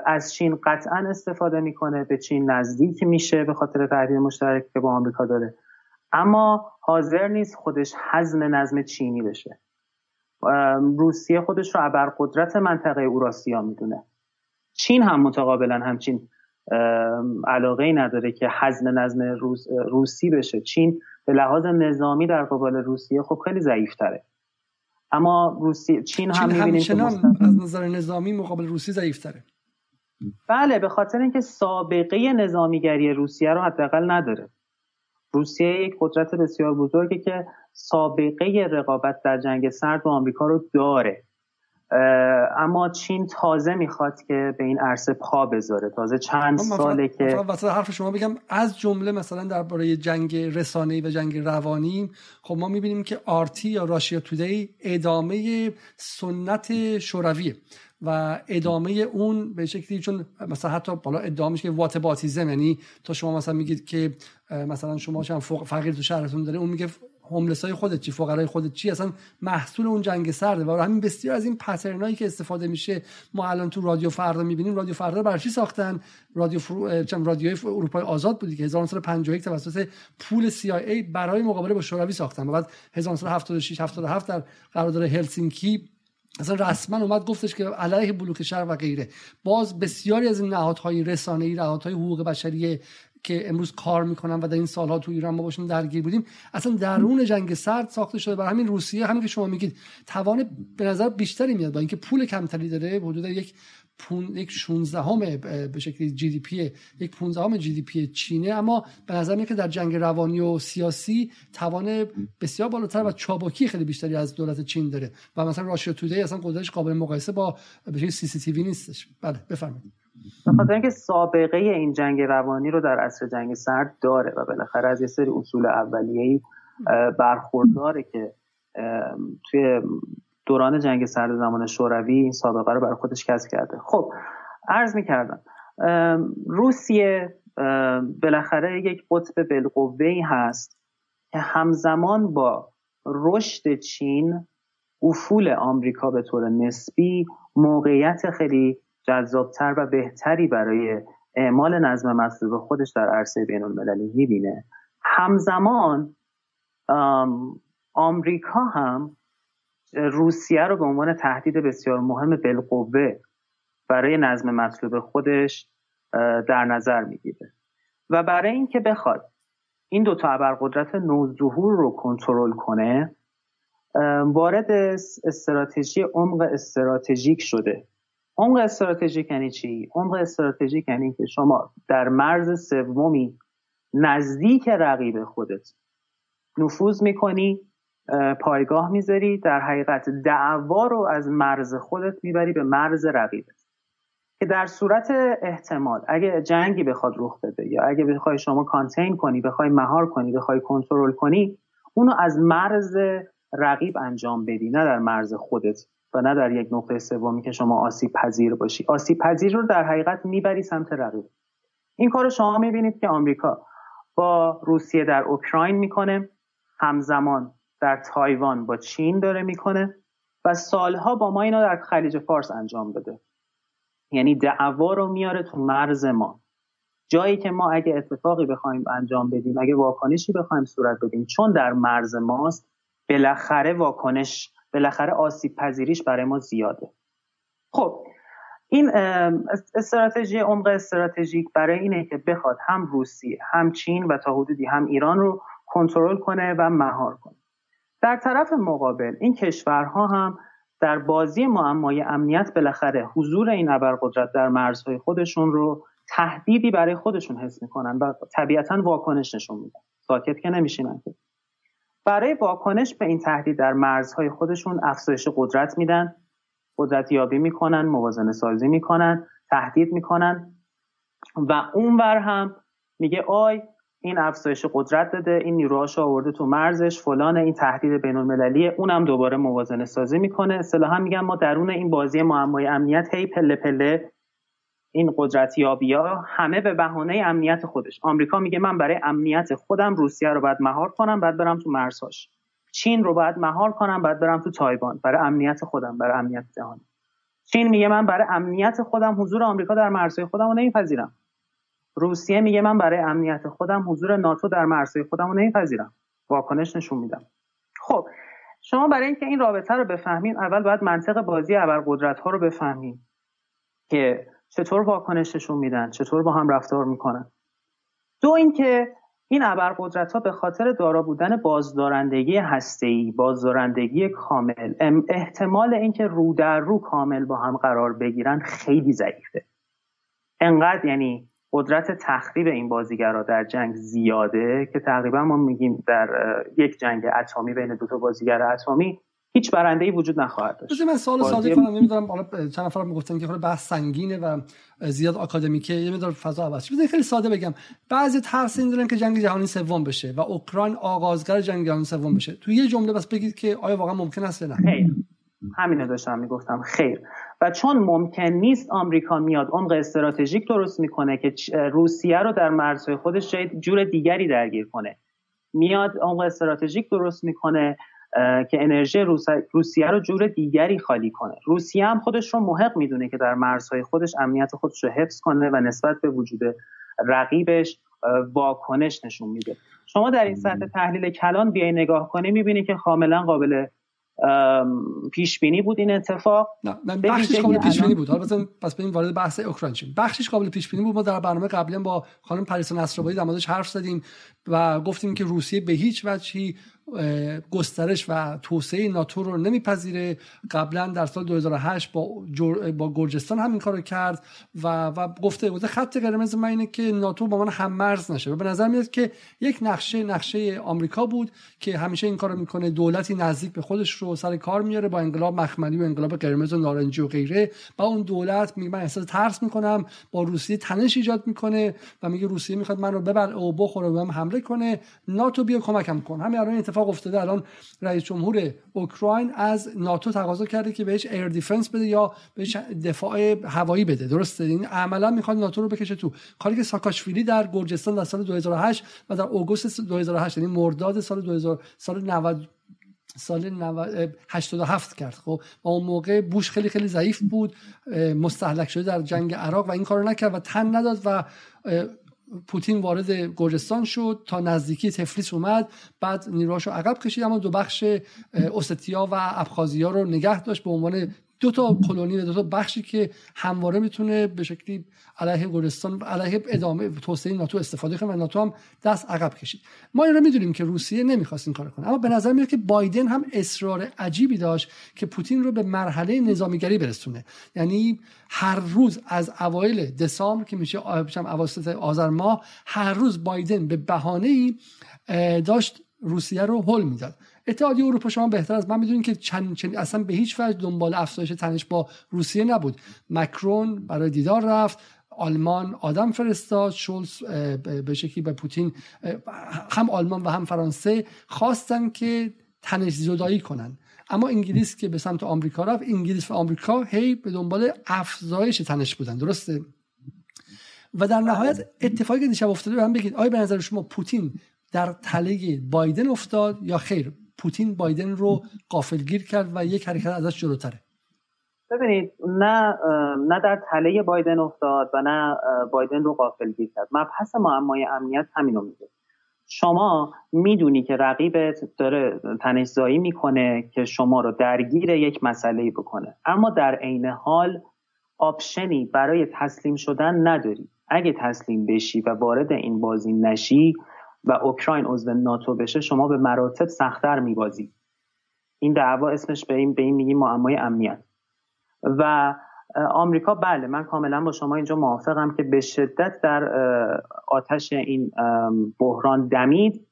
Speaker 2: از چین قطعا استفاده می‌کنه به چین نزدیک میشه به خاطر تهدید مشترک که با آمریکا داره. اما حاضر نیست خودش حزم نظم چینی بشه. روسیه خودش رو ابرقدرت منطقه اوراسیا می‌دونه. چین هم متقابلا همچین علاقه ای نداره که حزم نظم روس، روسی بشه. چین به لحاظ نظامی در قبال روسیه خب خیلی ضعیف تره اما روسیه چین هم می‌بینیم
Speaker 1: که از نظر نظامی مقابل روسی ضعیف تره
Speaker 2: بله به خاطر اینکه سابقه نظامیگری روسیه رو حداقل نداره. روسیه یک قدرت بسیار بزرگه که سابقه رقابت در جنگ سرد با آمریکا رو داره. اما چین تازه می‌خواد که به این عرصه پا بذاره. تازه چند ساله که
Speaker 1: وسط حرف شما بگم از جمله مثلا درباره جنگ رسانه‌ای و جنگ روانی خب ما می‌بینیم که آرتی یا راشیا تودی ادامه سنت شورویه و ادامه اون به شکلی چون مثلا حتی بالا ادعا میشه که وات باتیزم یعنی تا شما مثلا میگید که مثلا شما چند فقیر تو شهرتون داره اون میگه هوملس های خودت چی فقرای خودت چی؟ اصلا محصول اون جنگ سرده. و همین بسیار از این پترنایی که استفاده میشه ما الان تو رادیو فردا می‌بینیم. رادیو فردا برای چی ساختن. رادیو فرو... رادیوی اروپای آزاد بودی که 1951 توسط پول CIA برای مقابله با شوروی ساختن. و بعد 1976 77 در قرارداد هلسینکی اصلا رسما اومد گفتش که علیه بلوک شهر و غیره. باز بسیاری از این نهادهای رسانه‌ای نهادهای حقوق بشری که امروز کار می‌کنن و در این سالها تو ایران ما باشون درگیر بودیم اصلا درون جنگ سرد ساخته شده. برای همین روسیه همین که شما میگید توان به نظر بیشتری میاد. با اینکه پول کمتری داره حدود یک پون یک 16 هم به شکلی جی دی پی یک 15 همه جی دی پی چینه. اما به نظر میاد که در جنگ روانی و سیاسی توان بسیار بالاتر و چابکی خیلی بیشتری از دولت چین داره. و مثلا راشیا تودی اصلا قدرتش قابل مقایسه با به سی سی تی وی نیستش. بله بفرمایید.
Speaker 2: به خاطر اینکه سابقه این جنگ روانی رو در عصر جنگ سرد داره و بالاخره از یه سری اصول اولیه‌ای برخورداره که توی دوران جنگ سرد زمان شوروی این سابقه رو برای خودش کسب کرده. خب عرض می‌کردم روسیه بالاخره یک قطب بالقوه هست که همزمان با رشد چین افول آمریکا به طور نسبی موقعیت خیلی جذابتر و بهتری برای اعمال نظم مطلوب خودش در عرصه بین المللی می‌بینه. همزمان آمریکا هم روسیه رو به عنوان تهدید بسیار مهم بالقوه برای نظم مطلوب خودش در نظر می‌گیره. و برای اینکه بخواد این دو تا ابرقدرت نوظهور رو کنترل کنه وارد استراتژی عمق استراتژیک شده. عمق استراتژیک یعنی چی؟ عمق استراتژیک یعنی که شما در مرز سومی نزدیک رقیب خودت نفوذ می‌کنی پایگاه می‌ذاری در حقیقت دعوا رو از مرز خودت می‌بری به مرز رقیبت. که در صورت احتمال اگه جنگی بخواد رخ بده یا اگه بخوای شما کانتین کنی بخوای مهار کنی بخوای کنترل کنی اونو از مرز رقیب انجام بدی نه در مرز خودت. نه در یک نقطه سومی که شما آسیب پذیر باشی. آسیب پذیر رو در حقیقت می‌بری سمت رقیب. این کار شما می‌بینید که آمریکا با روسیه در اوکراین می‌کنه همزمان در تایوان با چین داره می‌کنه و سالها با ما اینا در خلیج فارس انجام بده یعنی دعوا رو میاره تو مرز ما. جایی که ما اگه اتفاقی بخوایم انجام بدیم اگه واکنشی بخوایم صورت بدیم چون در مرز ماست بالاخره واکنش بالاخره آسیب پذیریش برای ما زیاده. خب این استراتژی عمق استراتژیک برای اینه که بخواد هم روسیه هم چین و تا حدودی هم ایران رو کنترل کنه و مهار کنه. در طرف مقابل این کشورها هم در بازی معمای امنیت بالاخره حضور این ابرقدرت در مرزهای خودشون رو تهدیدی برای خودشون حس می‌کنن و طبیعتا واکنش نشون میدن. ساکت که نمیشینن برای واکنش به این تهدید در مرزهای خودشون افزایش قدرت میدن قدرت یابی می‌کنن موازنه سازی می‌کنن تهدید می‌کنن. و اونور هم میگه آی این افزایش قدرت داده این نیروهاش آورده تو مرزش فلان این تهدید بین اونم دوباره موازنه سازی می‌کنه. اصطلاحا میگن ما درون این بازی معمای امنیت هی پله پله این قدرت ها همه به بهانه امنیت خودش. آمریکا میگه من برای امنیت خودم روسیه رو باید مهار کنم بعد برم تو مرزهاش. چین رو باید مهار کنم بعد برم تو تایوان برای امنیت خودم برای امنیت جهانی. چین میگه من برای امنیت خودم حضور آمریکا در مرزهای خودم رو نمیپذیرم. روسیه میگه من برای امنیت خودم حضور ناتو در مرزهای خودم رو نمیپذیرم. واکنش نشون میدم. خب شما برای اینکه این رابطه رو بفهمین اول باید منطق بازی ابرقدرت ها رو بفهمین که چطور واکنششون میدن؟ چطور با هم رفتار می‌کنن؟ دو اینکه این ابرقدرت ها به خاطر دارا بودن بازدارندگی هسته‌ای بازدارندگی کامل احتمال اینکه رو در رو کامل با هم قرار بگیرن خیلی ضعیفه. انقدر یعنی قدرت تخریب این بازیگرا در جنگ زیاده که تقریبا ما میگیم در یک جنگ اتمی بین دو تا بازیگر اتمی هیچ برنده ای وجود نخواهد داشت.
Speaker 1: من سوال ساده کنم. نمی‌دونم حالا چند نفر می‌گفتن که خود بحث سنگینه و زیاد آکادمیکه. یه مقدار فضا عوض بزنید خیلی ساده بگم. بعضی ترس این دارن که جنگ جهانی سوم بشه و اوکراین آغازگر جنگ جهانی سوم بشه. تو یه جمله بس بگید که آیا واقعا ممکن است نه؟
Speaker 2: خیر. همینو داشتم می‌گفتم. خیر. و چون ممکن نیست آمریکا میاد عمق استراتژیک درست می‌کنه که روسیه رو در مرزهای خودش جور دیگری درگیر کنه. میاد عمق استراتژیک درست می‌کنه. که انرژی روسیه رو جور دیگری خالی کنه. روسیه هم خودش رو محق می‌دونه که در مرزهای خودش امنیت خودش رو حفظ کنه و نسبت به وجود رقیبش واکنش نشون میده. شما در این سطح تحلیل کلان بیای نگاه کنی می‌بینی که کاملا قابل پیش بینی بود این اتفاق.
Speaker 1: نه بخشش قابل پیش بینی بود. حالا پس بریم وارد بحث اوکراین شیم. بخشش قابل پیش بینی بود. ما در برنامه قبلا با خانم پریسا نصرآبادی در موردش حرف زدیم و گفتیم که روسیه به هیچ وجهی گسترش و توسعه ناتو رو نمیپذیره. قبلا در سال 2008 با با گرجستان همین کارو کرد و و گفته گفته خط قرمز من اینه که ناتو با من هم مرز نشه. و به نظر میاد که یک نقشه نقشه آمریکا بود که همیشه این کارو می‌کنه. دولتی نزدیک به خودش رو سر کار میاره با انقلاب مخملی و انقلاب قرمز و نارنجی و غیره. با اون دولت میگه من احساس ترس می‌کنم. با روسیه تنش ایجاد می‌کنه و میگه روسیه می‌خواد من رو بخوره و حمله کنه. ناتو بیا کمکم کن. همین الان اتفاق افتاده. الان رئیس جمهور اوکراین از ناتو تقاضا کرده که بهش air defense بده یا بهش دفاع هوایی بده. درسته؟ این عملا می‌خواد ناتو رو بکشه تو. کاری که ساکاشویلی در گرجستان در سال 2008 و در اوگوست 2008 یعنی مرداد سال 2000 سال 90 سال 87 کرد. خب و اون موقع بوش خیلی خیلی ضعیف بود مستحلک شده در جنگ عراق و این کارو نکرد و تن نداد و پوتین وارد گرجستان شد تا نزدیکی تفلیس اومد. بعد نیروهاشو عقب کشید اما دو بخش اوستیا و ابخازیا رو نگه داشت. به عنوان دو تا کلونی دو تا بخشی که همواره می‌تونه به شکلی علیه گرجستان علیه ادامه توسعه ناتو استفاده کنه و ناتو هم دست عقب کشید. ما این رو می‌دونیم که روسیه نمی‌خواست این کار کنه اما به نظر میاد که بایدن هم اصرار عجیبی داشت که پوتین رو به مرحله نظامیگری برسونه. یعنی هر روز از اوایل دسامبر که میشه اواسط آذر ماه هر روز بایدن به بهانه ای داشت روسیه رو هل می‌داد. اتحادیه اروپا شما بهتر از من می‌دونید که چند, چند اصلا به هیچ وجه دنبال افزایش تنش با روسیه نبود. مکرون برای دیدار رفت آلمان آدم فرستاد شولز به شکلی به پوتین هم آلمان و هم فرانسه خواستن که تنش زدایی کنن. اما انگلیس که به سمت آمریکا رفت انگلیس و آمریکا هی به دنبال افزایش تنش بودن. درسته؟ و در نهایت اتفاقی که دیشب افتاده به هم بگید آیا به نظر شما پوتین در تله بایدن افتاد یا خیر؟ پوتین بایدن رو قافلگیر کرد و یک حرکت ازش جلوتره.
Speaker 2: ببینید نه نه در تله بایدن افتاد و نه بایدن رو قافلگیر کرد. مبحث معمای امنیت همینو میگه. شما می‌دونی که رقیبت داره تنشزایی می‌کنه که شما رو درگیر یک مسئله بکنه. اما در عین حال آپشنی برای تسلیم شدن نداری. اگه تسلیم بشی و وارد این بازی نشی و اوکراین عضو ناتو بشه شما به مراتب سختتر میبازی. این دعوا اسمش به این به این میگیم معمای امنیت. و آمریکا بله من کاملا با شما اینجا موافقم که به شدت در آتش این بحران دمید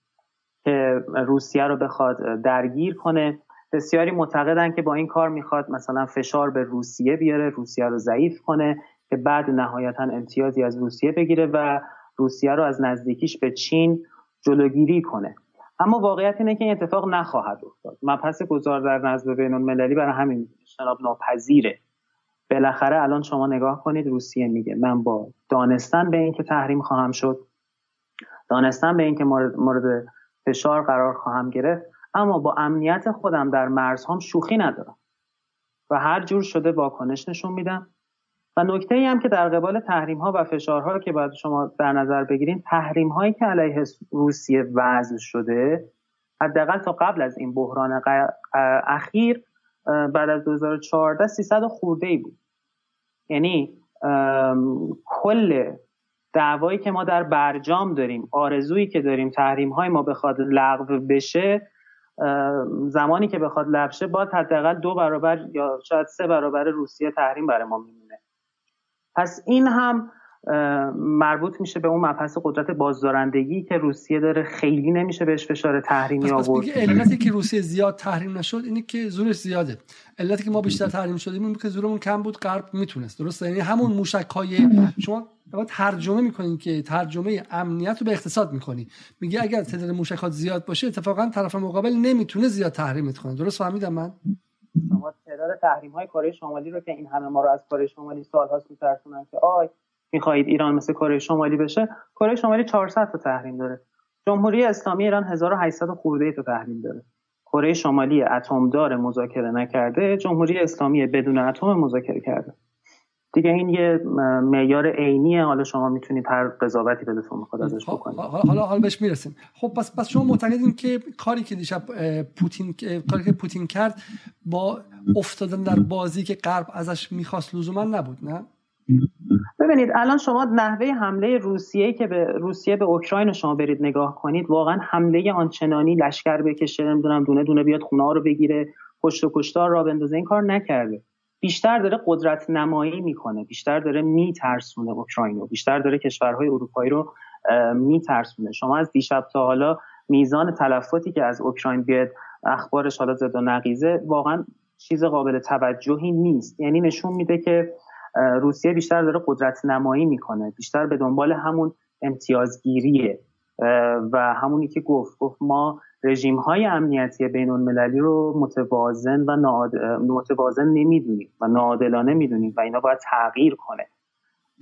Speaker 2: که روسیه رو بخواد درگیر کنه. بسیاری معتقدن که با این کار می‌خواد مثلا فشار به روسیه بیاره روسیه رو ضعیف کنه که بعد نهایتا امتیازی از روسیه بگیره و روسیه رو از نزدیکیش به چین جلوگیری کنه. اما واقعیت اینه که این اتفاق نخواهد افتاد. مبحث گذار در نظم بین المللی برای همین اجتناب ناپذیره. بالاخره الان شما نگاه کنید روسیه میگه من با دانستن به اینکه تحریم خواهم شد دانستن به اینکه مورد, مورد فشار قرار خواهم گرفت اما با امنیت خودم در مرزهام شوخی ندارم. و هر جور شده واکنش نشون میدم. و نکته ای هم که در قبال تحریم ها و فشارها که باید شما در نظر بگیرید تحریم هایی که علیه روسیه وضع شده حداقل تا قبل از این بحران اخیر بعد از 2014 300 خورده ای بود. یعنی کل دعوایی که ما در برجام داریم آرزویی که داریم تحریم های ما بخواد لغو بشه زمانی که بخواد لغو شه باید حداقل دو برابر یا شاید سه برابر روسیه تحریم برای ما میمونه. پس این هم مربوط میشه به اون مبحث قدرت بازدارندگی که روسیه داره خیلی نمیشه بهش فشار تحریمی آورد.
Speaker 1: علتی که روسیه زیاد تحریم نشد اینه که زورش زیاده. علتی که ما بیشتر تحریم شدیم این که زورمون کم بود غرب می‌تونست. درسته؟ یعنی همون موشک های شما ترجمه می‌کنین که ترجمه امنیت رو به اقتصاد می‌کنی. میگه اگر تعداد موشکات زیاد باشه اتفاقا طرف مقابل نمی‌تونه زیاد تحریمت کنه. درست فهمیدم من؟
Speaker 2: شما تعداد تحریم های کره شمالی رو که این همه ما رو از کره شمالی سالهاست میترسونن که آی می‌خواهید ایران مثل کره شمالی بشه؟ کره شمالی 400 تا تحریم داره. جمهوری اسلامی ایران 1800 خورده تا تحریم داره. کره شمالی اتمدار مذاکره نکرده جمهوری اسلامی بدون اتم مذاکره کرده. دیگه این یه معیار عینیه. حالا شما می‌تونید هر قضاوتی دلتون می‌خواد ازش
Speaker 1: خب،
Speaker 2: بکنید.
Speaker 1: حالا حالا بهش می‌رسیم. خب پس پس شما معتقدین که کاری که دیشب پوتین کاری که پوتین کرد با افتادن در بازی که غرب ازش می‌خواست لزوما نبود نه؟
Speaker 2: ببینید الان شما نحوه حمله روسیه که به روسیه به اوکراین شما برید نگاه کنید واقعا حمله آنچنانی لشکر بکشه نمی‌دونم دونه دونه بیاد خونه رو بگیره پشت و کشتار را بندازه این کار نکرده. بیشتر داره قدرت نمایی می‌کنه بیشتر داره میترسونه اوکراین رو بیشتر داره کشورهای اروپایی رو میترسونه. شما از دیشب تا حالا میزان تلفاتی که از اوکراین بیاد اخبارش حالا زد و نقیزه واقعا چیز قابل توجهی نیست. یعنی نشون میده که روسیه بیشتر داره قدرت نمایی می‌کنه بیشتر به دنبال همون امتیازگیریه. و همونی که گفت گفت ما رژیم های امنیتی بین المللی رو متوازن و متوازن نمی‌دونیم و ناعادلانه می‌دونیم و اینا باید تغییر کنه.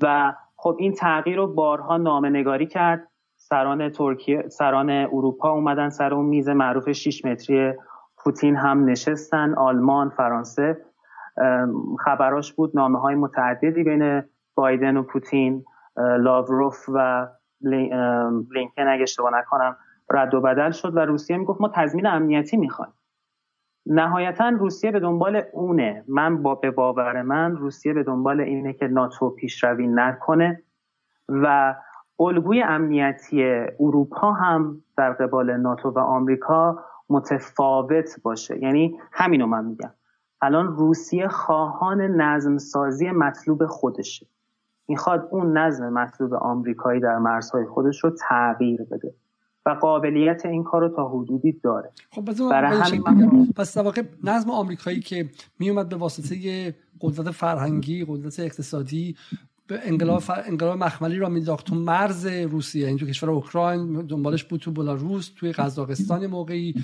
Speaker 2: و خب این تغییر رو بارها نامه نگاری کرد. سران ترکیه سران اروپا اومدن سر اون میز معروف 6 متری پوتین هم نشستن آلمان فرانسه. خبراش بود نامه های متعددی بین بایدن و پوتین لاوروف و بلینکن اگه اشتباه نکنم. رد و بدل شد و روسیه می‌گفت ما تضمین امنیتی می‌خوایم. نهایتا روسیه به دنبال اونه. من با به باور من روسیه به دنبال اینه که ناتو پیشروی نکنه و الگوی امنیتی اروپا هم در قبال ناتو و آمریکا متفاوت باشه. یعنی همینو من میگم. الان روسیه خواهان نظم سازی مطلوب خودشه. می‌خواد اون نظم مطلوب آمریکایی در مرزهای خودش رو تغییر بده. و قابلیت این کار رو تا حدودی داره.
Speaker 1: خب برای همین پس در واقع نظم آمریکایی که میومد به واسطه قدرت فرهنگی قدرت اقتصادی به انقلاب انقلاب مخملی را میداخت تو مرز روسیه این تو کشور اوکراین دنبالش بود تو بلاروس توی قزاقستان موقعی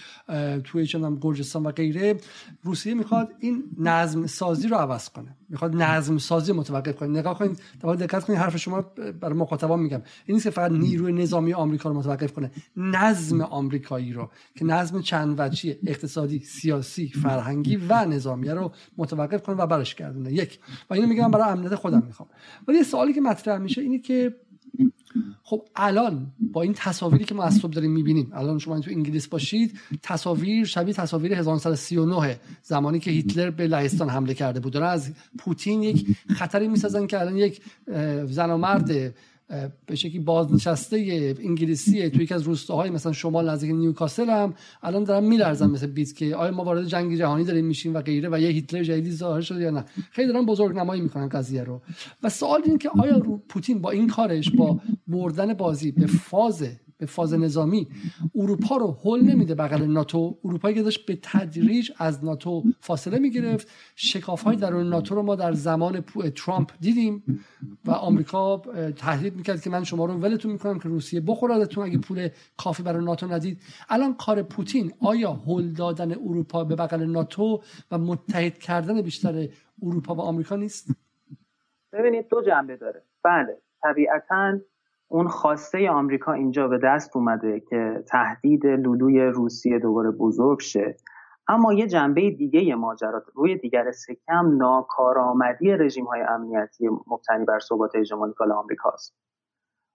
Speaker 1: توی چندم گرجستان و غیره. روسیه می‌خواد این نظم سازی رو عوض کنه. می‌خواد نظم سازی متوقف کنه. نگاه کنید دقت کنید حرف شما برای مخاطبان میگم. این نیست که فقط نیروی نظامی آمریکا رو متوقف کنه. نظم آمریکایی رو که نظم چند وجهی اقتصادی سیاسی فرهنگی و نظامی رو متوقف کنه و برش گردونه. یک. و اینو میگم برای امنیت خودم می‌خوام. ولی یه سوالی که مطرح میشه اینه که خب الان با این تصاویری که ما از صبح داریم می‌بینیم الان شما تو انگلیس باشید تصاویر شبیه تصاویر 1939 زمانی که هیتلر به لهستان حمله کرده بود. از پوتین یک خطری می‌سازن که الان یک زن و مرد به شکلی بازنشسته انگلیسی توی یکی از روستاهای مثلا شمال نزدیک نیوکاسل هم الان دارن میلرزن مثل بیت که آیا ما وارد جنگ جهانی داریم میشیم و غیره و یه هیتلر جدیدی ظاهر شده یا نه. خیلی دارن بزرگ نمایی می‌کنن قضیه رو. و سوال این که آیا پوتین با این کارش با بردن بازی به فاز به فاز نظامی اروپا رو حل نمیده بغل ناتو. اروپایی که داشت به تدریج از ناتو فاصله می‌گرفت. شکاف های در ناتو رو ما در زمان ترامپ دیدیم و آمریکا تهدید می‌کرد که من شما رو ولتون می‌کنم که روسیه بخورادتون اگه پول کافی برای ناتو ندید. الان کار پوتین آیا هل دادن اروپا به بغل ناتو و متحد کردن بیشتر اروپا و آمریکا نیست؟
Speaker 2: ببینید دو جنبه داره. بله طبیعتاً اون خواسته آمریکا اینجا به دست اومده که تهدید لولوی روسیه دوباره بزرگ شه. اما یه جنبه دیگه ماجرا روی دیگر سکم ناکارآمدی رژیم های امنیتی مبتنی بر ثبات هژمونیکال آمریکاست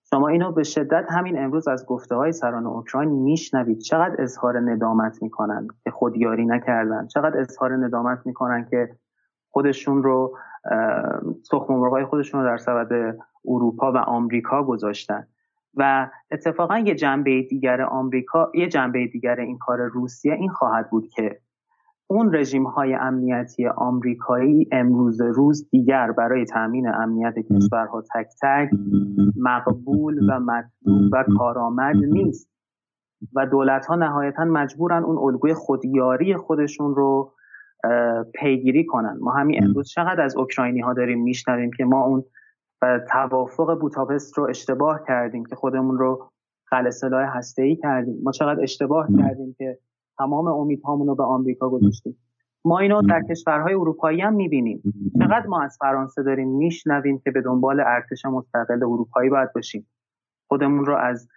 Speaker 2: شما اینو به شدت همین امروز از گفته های سران اوکراین میشنوید. چقدر اظهار ندامت می‌کنن که خودیاری نکردن. چقدر اظهار ندامت می‌کنن که خودشون رو تخم مرغای خودشون رو در سبد اروپا و آمریکا گذاشتن. و اتفاقا یه جنبه دیگر آمریکا یه جنبه دیگر این کار روسیه این خواهد بود که اون رژیم های امنیتی آمریکایی امروز روز دیگر برای تامین امنیت کشورها تک تک مقبول و مطلوب و کارآمد نیست. و دولت ها نهایتا مجبورن اون الگوی خودیاری خودشون رو پیگیری کنن. ما همین امروز چقدر از اوکراینی ها داریم میشنویم که ما اون توافق بوتاپست رو اشتباه کردیم که خودمون رو خل سلاح هسته ای کردیم. ما چقدر اشتباه کردیم که تمام امیدهامون رو به آمریکا گذاشتیم. ما اینو در کشورهای اروپایی هم می‌بینیم. چقدر ما از فرانسه داریم میشنویم که به دنبال ارتش مستقل اروپایی باید باشیم. خودمون رو از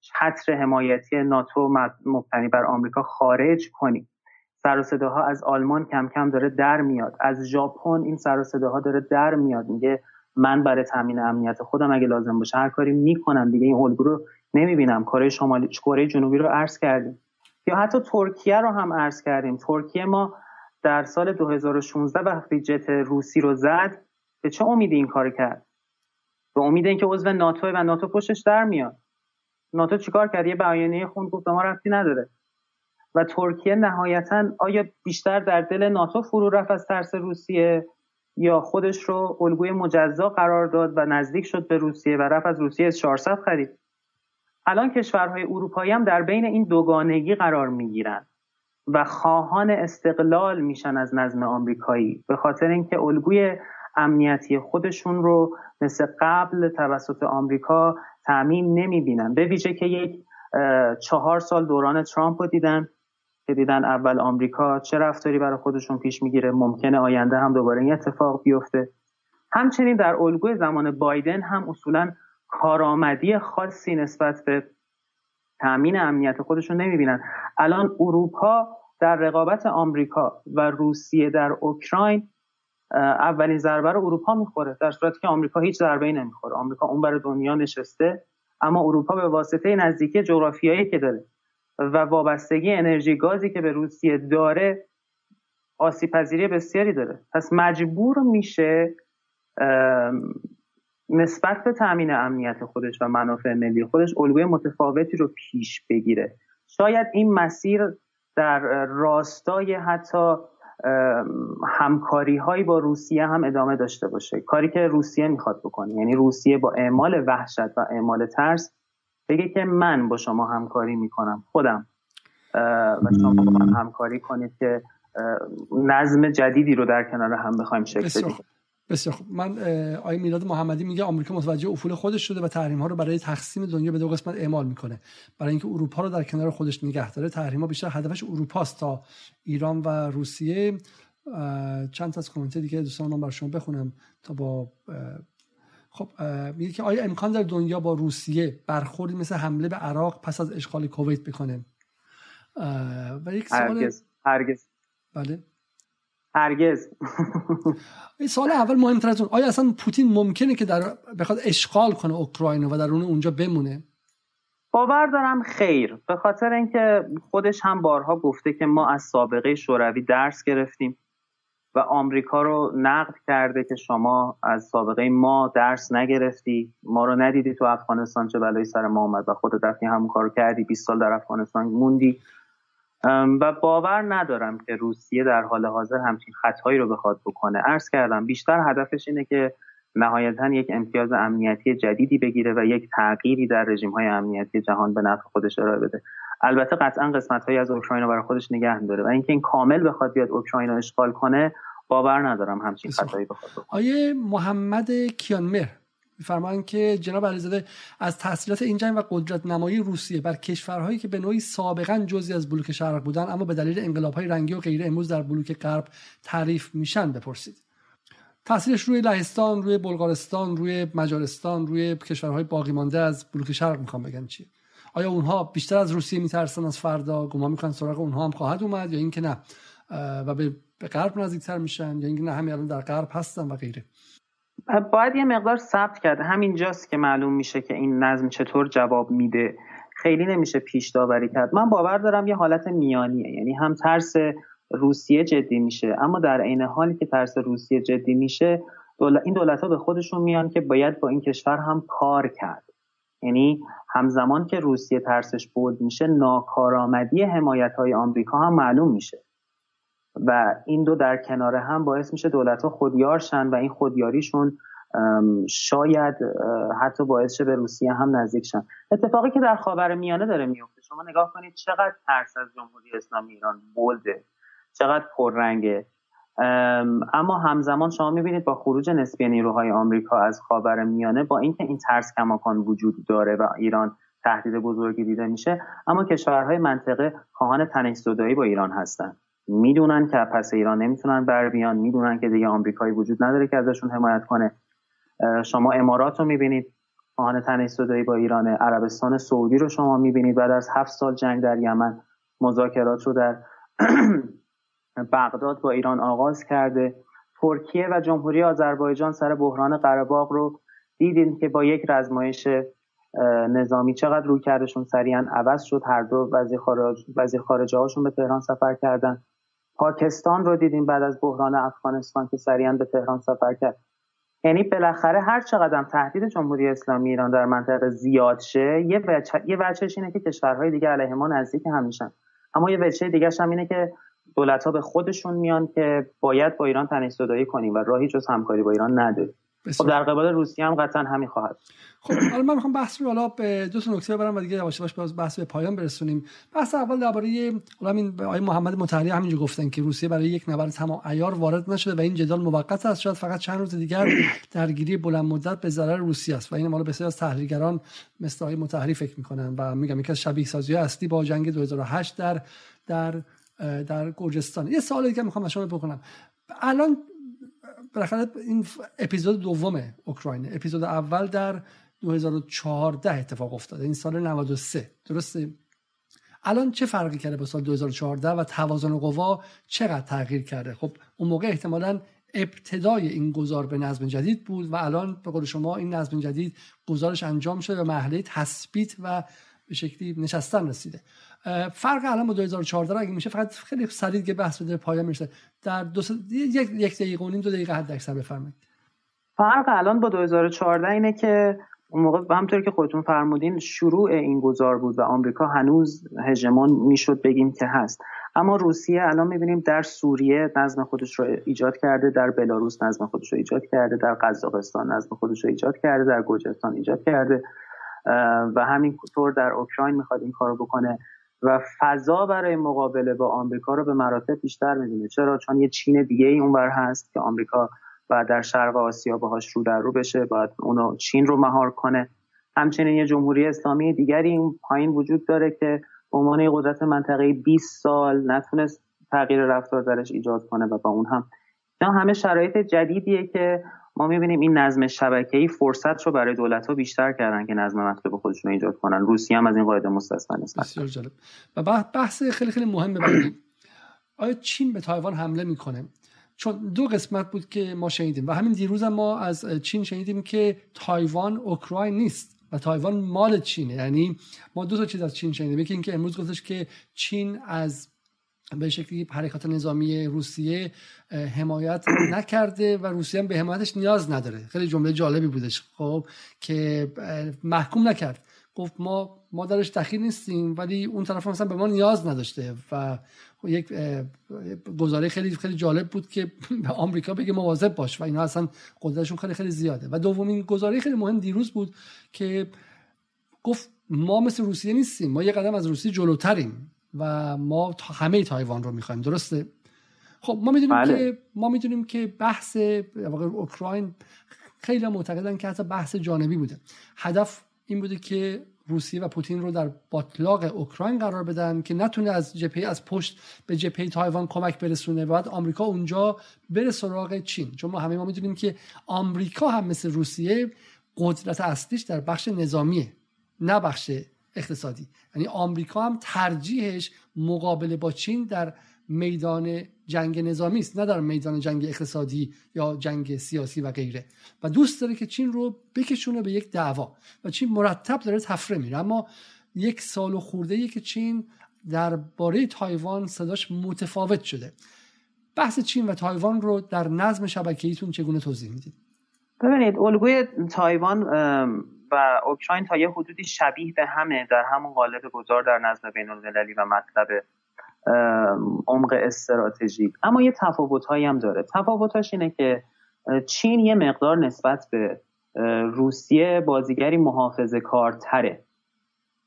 Speaker 2: چتر حمایتی ناتو مبتنی بر آمریکا خارج کنیم. سر و صداها از آلمان کم کم داره در میاد. از ژاپن این سر و صداها داره در میاد. میگه من برای تامین امنیت خودم اگه لازم باشه هر کاری می‌کنم دیگه این الگو رو نمی‌بینم. کره شمالی کره جنوبی رو عرض کردیم. یا حتی ترکیه رو هم عرض کردیم. ترکیه ما در سال 2016 وقتی جت روسی رو زد به چه امیدی این کار کرد؟ به امید اینکه عضو ناتو و ناتو پشتش در میاد. ناتو چیکار کرد؟ یه بیانیه خوند گفت ما رفتی نداره. و ترکیه نهایتا آیا بیشتر در دل ناتو فرو رفت از ترس روسیه یا خودش رو الگوی مجزا قرار داد و نزدیک شد به روسیه و رفت از روسیه از 400 خرید؟ الان کشورهای اروپایی هم در بین این دوگانگی قرار می‌گیرن و خواهان استقلال میشن از نظم آمریکایی به خاطر اینکه الگوی امنیتی خودشون رو مثل قبل توسط آمریکا تعمین نمی‌بینن. به ویژه که یک چهار سال دوران ترامپ رو دیدن. که دیدن اول آمریکا چه رفتاری برای خودشون پیش می‌گیره ممکنه آینده هم دوباره این اتفاق بیفته. همچنین در الگوی زمان بایدن هم اصولا کارآمدی خاصی نسبت به تامین امنیت خودشون نمی‌بینن. الان اروپا در رقابت آمریکا و روسیه در اوکراین اولین ضربه رو اروپا می‌خوره در صورتی که آمریکا هیچ ضربه ای نمی‌خوره. آمریکا اون برای دنیا نشسته اما اروپا به واسطه نزدیکی جغرافیایی که داره و وابستگی انرژی گازی که به روسیه داره آسیب پذیری بسیاری داره. پس مجبور میشه نسبت به تامین امنیت خودش و منافع ملی خودش الگوی متفاوتی رو پیش بگیره. شاید این مسیر در راستای حتی همکاری هایی با روسیه هم ادامه داشته باشه. کاری که روسیه می‌خواد بکنه. یعنی روسیه با اعمال وحشت و اعمال ترس بگه که من با شما همکاری می‌کنم. خودم. و شما با من همکاری کنید که نظم جدیدی رو در کنار هم بخوایم شکل بدیم.
Speaker 1: بسیار خوب. من آقای میلاد محمدی میگه آمریکا متوجه افول خودش شده و تحریم ها رو برای تقسیم دنیا به دو قسمت اعمال می‌کنه. برای اینکه اروپا رو در کنار خودش نگه داره تحریم ها بیشتر هدفش اروپاست تا ایران و روسیه. چند تا از کامنت دیگه دوستان من بر شما بخونم تا با خب میگه که آیا امکان در دنیا با روسیه برخوردی مثل حمله به عراق پس از اشغال کویت بکنه؟
Speaker 2: و یک سوال هرگز هرگز.
Speaker 1: بله.
Speaker 2: هرگز. (laughs)
Speaker 1: این سال اول مهمتر از اون آیا اصلا پوتین ممکنه که در بخواد اشغال کنه اوکراین و در اون اونجا بمونه؟
Speaker 2: باور دارم خیر. به خاطر اینکه خودش هم بارها گفته که ما از سابقه شوروی درس گرفتیم. و آمریکا رو نقد کرده که شما از سابقه ما درس نگرفتی ما رو ندیدی تو افغانستان چه بلایی سر ما اومد و خودت رفتی همون کار کردی 20 سال در افغانستان موندی. و باور ندارم که روسیه در حال حاضر همچین خطایی رو بخواد بکنه. عرض کردم بیشتر هدفش اینه که نهایتا یک امتیاز امنیتی جدیدی بگیره و یک تغییری در رژیم های امنیتی جهان به نفع خودش ارائه بده. البته قطعا قسمت هایی از اوکراین رو برای خودش نگه داره و اینکه این کامل بخواد بیاد اوکراین رو اشغال کنه باور ندارم همچین خطایی بخواد
Speaker 1: آیه محمد کیانمر میفرمایند که جناب علیزاده از تحصیلات این جنگ و قدرت نمایی روسیه بر کشورهایی که به نوعی سابقا جزی از بلوک شرق بودن اما به دلیل انقلابهای رنگی و غیره امروز در بلوک غرب تعریف میشن بپرسید. تاثیرش روی لهستان روی بلغارستان روی مجارستان روی کشورهای باقی مانده از بلوک شرق می‌خوام بگم چیه آیا اونها بیشتر از روسیه میترسن از فردا؟ گمان می‌کنن سراغ اونها هم خواهد اومد یا اینکه نه؟ و به غرب نزدیکتر میشن یا اینکه نه همین الان در غرب هستن و غیره.
Speaker 2: باید یه مقدار ثبت کرده. همینجاست که معلوم میشه که این نظم چطور جواب میده. خیلی نمیشه پیش داوری کرد. من باور دارم یه حالت میانیه. یعنی هم ترس روسیه جدی میشه اما در عین حالی که ترس روسیه جدی میشه این دولت ها به خودشون میان که باید با این کشور هم کار کرد. یعنی همزمان که روسیه ترسش بود میشه ناکارآمدی حمایت های آمریکا هم معلوم میشه. و این دو در کنار هم باعث میشه دولت ها خودیارشن و این خودیاریشون شاید حتی باعث شه به روسیه هم نزدیک شن. اتفاقی که در خاور میانه داره میفته. شما نگاه کنید چقدر ترس از جمهوری اسلامی ایران بولده چقدر پررنگه. اما همزمان شما می‌بینید با خروج نسبی نیروهای آمریکا از خاور میانه با اینکه این ترس کماکان وجود داره و ایران تهدید بزرگی دیده میشه اما کشورهای منطقه خواهان تنش با ایران هستند می‌دونن که پس ایران نمی‌تونن بر بیان می‌دونن که دیگه آمریکایی وجود نداره که ازشون حمایت کنه. شما امارات رو می‌بینید خواهان تنش زدایی با ایران عربستان سعودی رو شما می‌بینید. بعد از هفت سال جنگ در یمن مذاکرات رو در (clears throat) بغداد با ایران آغاز کرده. ترکیه و جمهوری آذربایجان سر بحران قرهباغ رو دیدیم که با یک رزمایش نظامی چقدر روی کردشون؟ سریعا عوض شد. هر دو وزیر, خارج، وزیر خارجه هاشون به تهران سفر کردن. پاکستان رو دیدیم بعد از بحران افغانستان که سریعا به تهران سفر کرد. یعنی بالاخره هر چقدر تهدید جمهوری اسلامی ایران در منطقه زیاد شه یه وجه یه اینه که کشورهای دیگه علیه ما نزدیک هم میشن. اما یه وجه دیگه هم اینه که دولت ها به خودشون میان که باید با ایران تنش زدایی کنیم و راهی جز همکاری با ایران نداریم. خب در قبال روسیه هم قطعا همین خواهد
Speaker 1: خب حالا من می‌خوام بحث رو حالا به دو تا نکته ببرم و دیگه یواش یواش باز بحث به پایان برسونیم. بحث اول درباره حالا همین آقای محمد مطهری همینجا گفتن که روسیه برای یک نبرد تمام عیار وارد نشده و این جدال موقت است. شاید فقط چند روز دیگر درگیری بلند مدت به ضرر روسیه است و این مال بسیار از تحلیلگران مثل آقای مطهری فکر می‌کنن و میگم یکی از شبیه سازی اصلی با جنگ 2008 در در در گرجستان. یه سوالی که می‌خوام از شما بکنم الان بالاخره این اپیزود دوم اوکراین اپیزود اول در 2014 اتفاق افتاده. این سال 93 درسته؟ الان چه فرقی کرده با سال 2014 و توازن قوا چقدر تغییر کرده؟ خب اون موقع احتمالا ابتدای این گذار به نظم جدید بود و الان به قول شما این نظم جدید گزارش انجام شده و مرحله تثبیت و به شکلی نشستن رسیده. فرق الان با 2014 اگه میشه فقط خیلی سریع که بحث بده پایان میشه در دو س... یک یک دقیقه و نیم دو دقیقه حد اکثر بفرمایید.
Speaker 2: فرق الان با 2014 اینه که اون موقع همطور که خودتون فرمودین شروع این گذار بود و آمریکا هنوز هژمون می‌شد بگیم که هست. اما روسیه الان می‌بینیم در سوریه نظم خودش رو ایجاد کرده در بلاروس نظم خودش رو ایجاد کرده در قزاقستان نظم خودش رو ایجاد کرده در گرجستان ایجاد کرده. و همینطور در اوکراین می‌خواد این کارو بکنه. و فضا برای مقابله با آمریکا رو به مراتب بیشتر می‌بینه. چرا؟ چون یه چین دیگه ای اونور هست که آمریکا و در شرق آسیا باهاش رو در رو بشه باید اونو چین رو مهار کنه. همچنین یه جمهوری اسلامی دیگری این پایین وجود داره که به عنوان قدرت منطقه 20 سال نتونست تغییر رفتار درش ایجاد کنه و با اون هم. اینا همه شرایط جدیدیه که ما می‌بینیم این نظم شبکه‌ای فرصت رو برای دولت ها بیشتر کردن که نظم مطلوب خودشون ایجاد کنن. روسیه هم از این قاعده مستثنا نیست
Speaker 1: بسیار جالب. و بحث خیلی خیلی مهم بعدی آیا چین به تایوان حمله می‌کنه؟ چون دو قسمت بود که ما شنیدیم و همین دیروز هم ما از چین شنیدیم که تایوان اوکراین نیست و تایوان مال چینه. یعنی ما دو تا چیز از چین شنیدیم. یکی اینکه امروز گفتش که چین از به شکلی حرکات نظامی روسیه حمایت (coughs) نکرده و روسیه هم به حمایتش نیاز نداره. خیلی جمله جالبی بودش خب که محکوم نکرد. گفت ما ما درش دخیل نیستیم ولی اون طرف مثلا به ما نیاز نداشته و یک گزاره خیلی خیلی جالب بود که (coughs) به آمریکا بگه مواظب باش و اینا اصلا قدرتشون خیلی خیلی زیاده. و دومین گزاره خیلی مهم دیروز بود که گفت ما مثل روسیه نیستیم ما یه قدم از روسیه جلوتریم. و ما همه تایوان رو می‌خوایم. درسته؟ خب ما می‌دونیم بله. که ما می‌دونیم که بحث اوکراین خیلی معتقدن که حتی بحث جانبی بوده. هدف این بوده که روسیه و پوتین رو در باطلاق اوکراین قرار بدن که نتونه از جبهه از پشت به جبهه تایوان کمک برسونه و بعد آمریکا اونجا بره سراغ چین. چون ما همه ما می‌دونیم که آمریکا هم مثل روسیه قدرت اصلیش در بخش نظامیه نه بخش اقتصادی. یعنی آمریکا هم ترجیحش مقابله با چین در میدان جنگ نظامی است نه در میدان جنگ اقتصادی یا جنگ سیاسی و غیره. و دوست داره که چین رو بکشونه به یک دعوا. و چین مرتب داره تفره میره. اما یک سال و خورده که چین درباره تایوان صداش متفاوت شده. بحث چین و تایوان رو در نظم شبکه‌ایتون چگونه توضیح می‌دید؟
Speaker 2: ببینید الگوی تایوان و اوکراین تا یه حدودی شبیه به همه در همون قالب گذار در نظم بین المللی و مطلب عمق استراتژیک. اما یه تفاوت هم داره. تفاوتاش اینه که چین یه مقدار نسبت به روسیه بازیگری محافظه کارتره.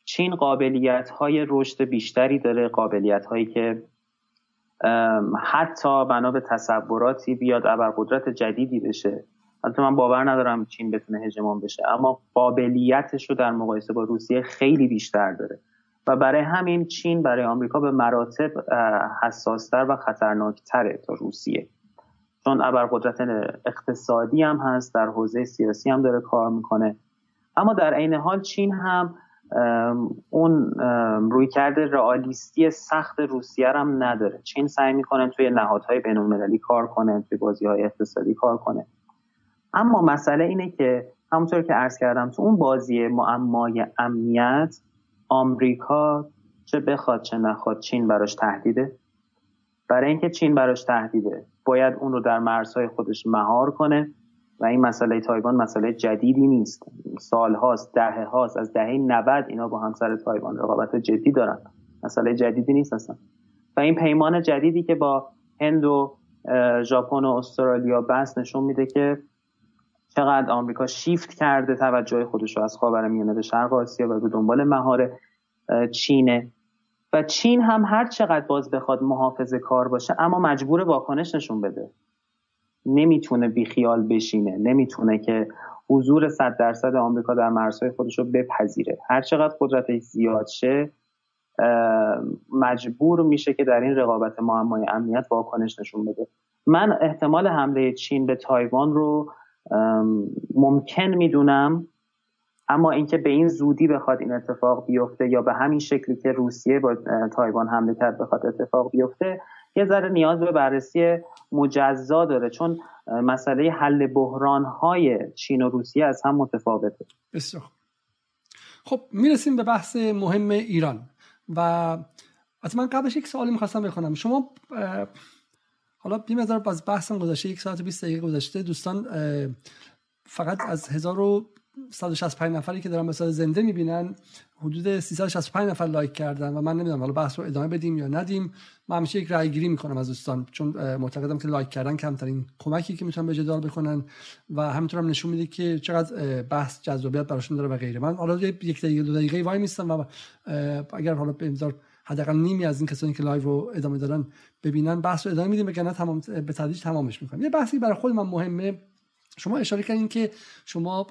Speaker 2: چین قابلیت های رشد بیشتری داره قابلیت هایی که حتی بنا به تصوراتی بیاد ابرقدرت جدیدی بشه. البته من باور ندارم چین بتونه هژمون بشه اما قابلیتش رو در مقایسه با روسیه خیلی بیشتر داره. و برای همین چین برای آمریکا به مراتب حساستر و خطرناکتره تا روسیه. چون ابرقدرت اقتصادی هم هست در حوزه سیاسی هم داره کار می‌کنه. اما در عین حال چین هم اون روی کرده رئالیستی سخت روسیه هم نداره. چین سعی می‌کنه توی نهادهای بین المللی کار کنه توی بازی های اقتصادی کار کنه. اما مسئله اینه که همونطور که عرض کردم تو اون بازی معمای امنیت آمریکا چه بخواد چه نخواد چین براش تهدیده. برای اینکه چین براش تهدیده باید اون رو در مرزهای خودش مهار کنه و این مسئله تایوان مسئله جدیدی نیست. سال هاست دهه هاست از دهه 90 اینا با همسر تایوان رقابت جدی دارن. مسئله جدیدی نیست اصلا. و این پیمان جدیدی که با هند و ژاپن و استرالیا بس نشون میده که چقدر آمریکا شیفت کرده توجه خودش رو از خاورمیانه به شرق آسیا و به دنبال مهار چینه. و چین هم هر چقدر باز بخواد محافظه کار باشه اما مجبور واکنش نشون بده. نمی‌تونه بیخیال بشینه. نمی‌تونه که حضور صد درصد آمریکا در مرزهای خودش رو بپذیره. هر چقدر قدرتش زیاد شه مجبور میشه که در این رقابت معمای امنیت واکنش نشون بده. من احتمال حمله چین به تایوان رو ممکن می‌دونم اما اینکه به این زودی بخواد این اتفاق بیفته یا به همین شکلی که روسیه با تایوان حمله کرد بخواد اتفاق بیفته یه ذره نیاز به بررسی مجزا داره چون مسئله حل بحران های چین و روسیه از هم متفاوته.
Speaker 1: بسیار خب می‌رسیم به بحث مهم ایران و از من قبلش یک سوالی می‌خواستم بخونم. شما حالا بیم از بحثم گذشته یک ساعت و 20 دقیقه گذشته دوستان فقط از 1165 نفری که دارن مثلا زنده می‌بینن حدود 365 نفر لایک کردن و من نمی‌دونم حالا بحث رو ادامه بدیم یا ندیم. من همیشه یک رای گیری می‌کنم از دوستان چون معتقدم که لایک کردن کمترین کمکی که می‌تونن به جدال بکنن و همینطور هم نشون میده که چقدر بحث جذابیت براشون داره و غیره. من حالا یک دقیقه دو دقیقه وای میستم و اگر حالا به حداقل نیمی از این کسانی که live رو ادامه دارن ببینن بحث رو ادامه میدیم بگن تمام به تدریج تمامش می‌کنیم. یه بحثی برای خود من مهمه. شما اشاره کردین که شما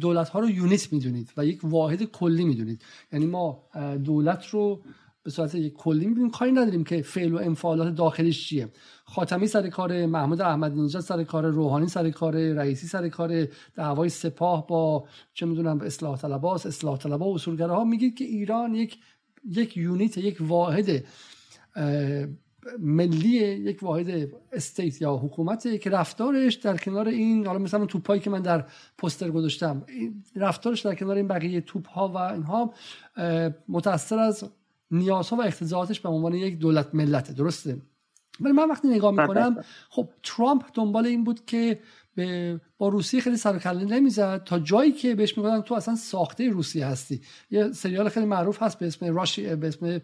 Speaker 1: دولت ها رو یونیت می‌دونید و یک واحد کلی می‌دونید. یعنی ما دولت رو به صورت یک کلی می‌بینیم کاری نداریم که فعل و انفعالات داخلش چیه. خاتمی سر کار محمود احمدی نژاد سر کار روحانی سر کار رئیسی سر کار دعوای سپاه با چه می‌دونم اصلاح طلباس اصلاح طلبا و اصولگراها میگید که ایران یک یک یونیت یک واحد ملی یک واحد استیت یا حکومت که رفتارش در کنار این حالا مثلا توپایی که من در پوستر گذاشتم رفتارش در کنار این بقیه توپ ها و اینها متأثر از نیازها و اقتضاعاتش به عنوان یک دولت ملته درسته؟ ولی من وقتی نگاه می‌کنم خب ترامپ دنبال این بود که به با روسیه خیلی سر کله نمی‌زد. تا جایی که بهش می‌گفتن تو اصلا ساخته روسیه هستی. یه سریال خیلی معروف هست به اسم راشی به اسم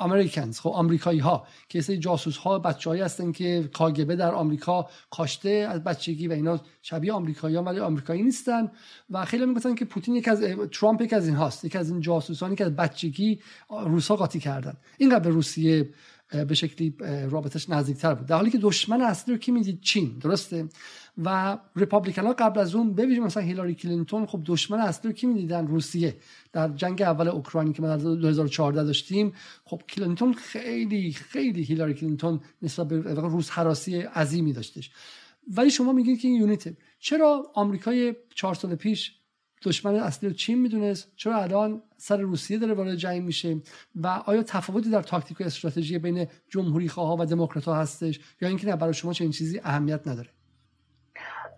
Speaker 1: امریکنز خب آمریکایی ها که سری جاسوس ها بچه‌ای هستن که کاگبه در آمریکا کاشته از بچگی و اینا. شبیه آمریکایی ها ولی آمریکایی نیستن. و خیلی می‌گفتن که پوتین یک از ترامپ یک از این هاست. یک از این جاسوسانی که از بچگی روسا قاطی کردن. اینقدر به روسیه به شکلی رابطش نزدیکتر بود. در حالی که دشمن اصلی رو کی می‌دید؟ چین درسته؟ و ریپابلیکن ها قبل از اون ببینیم مثلا هیلاری کلینتون خب دشمن اصلی رو کی می‌دیدن؟ روسیه. در جنگ اول اوکراین که ما در 2014 داشتیم خب کلینتون خیلی خیلی هیلاری کلینتون نسبت به روس هراسی عظیمی داشتش. ولی شما میگید که این unit چرا آمریکای چهار سال پیش دشمن اصلی چین می‌دونست؟ چرا الان سر روسیه داره وارد جنگ میشه؟ و آیا تفاوتی در تاکتیک و استراتژی بین جمهوری خواه و دموکرات هستش؟ یا اینکه نه برای شما چه این چیزی اهمیت نداره؟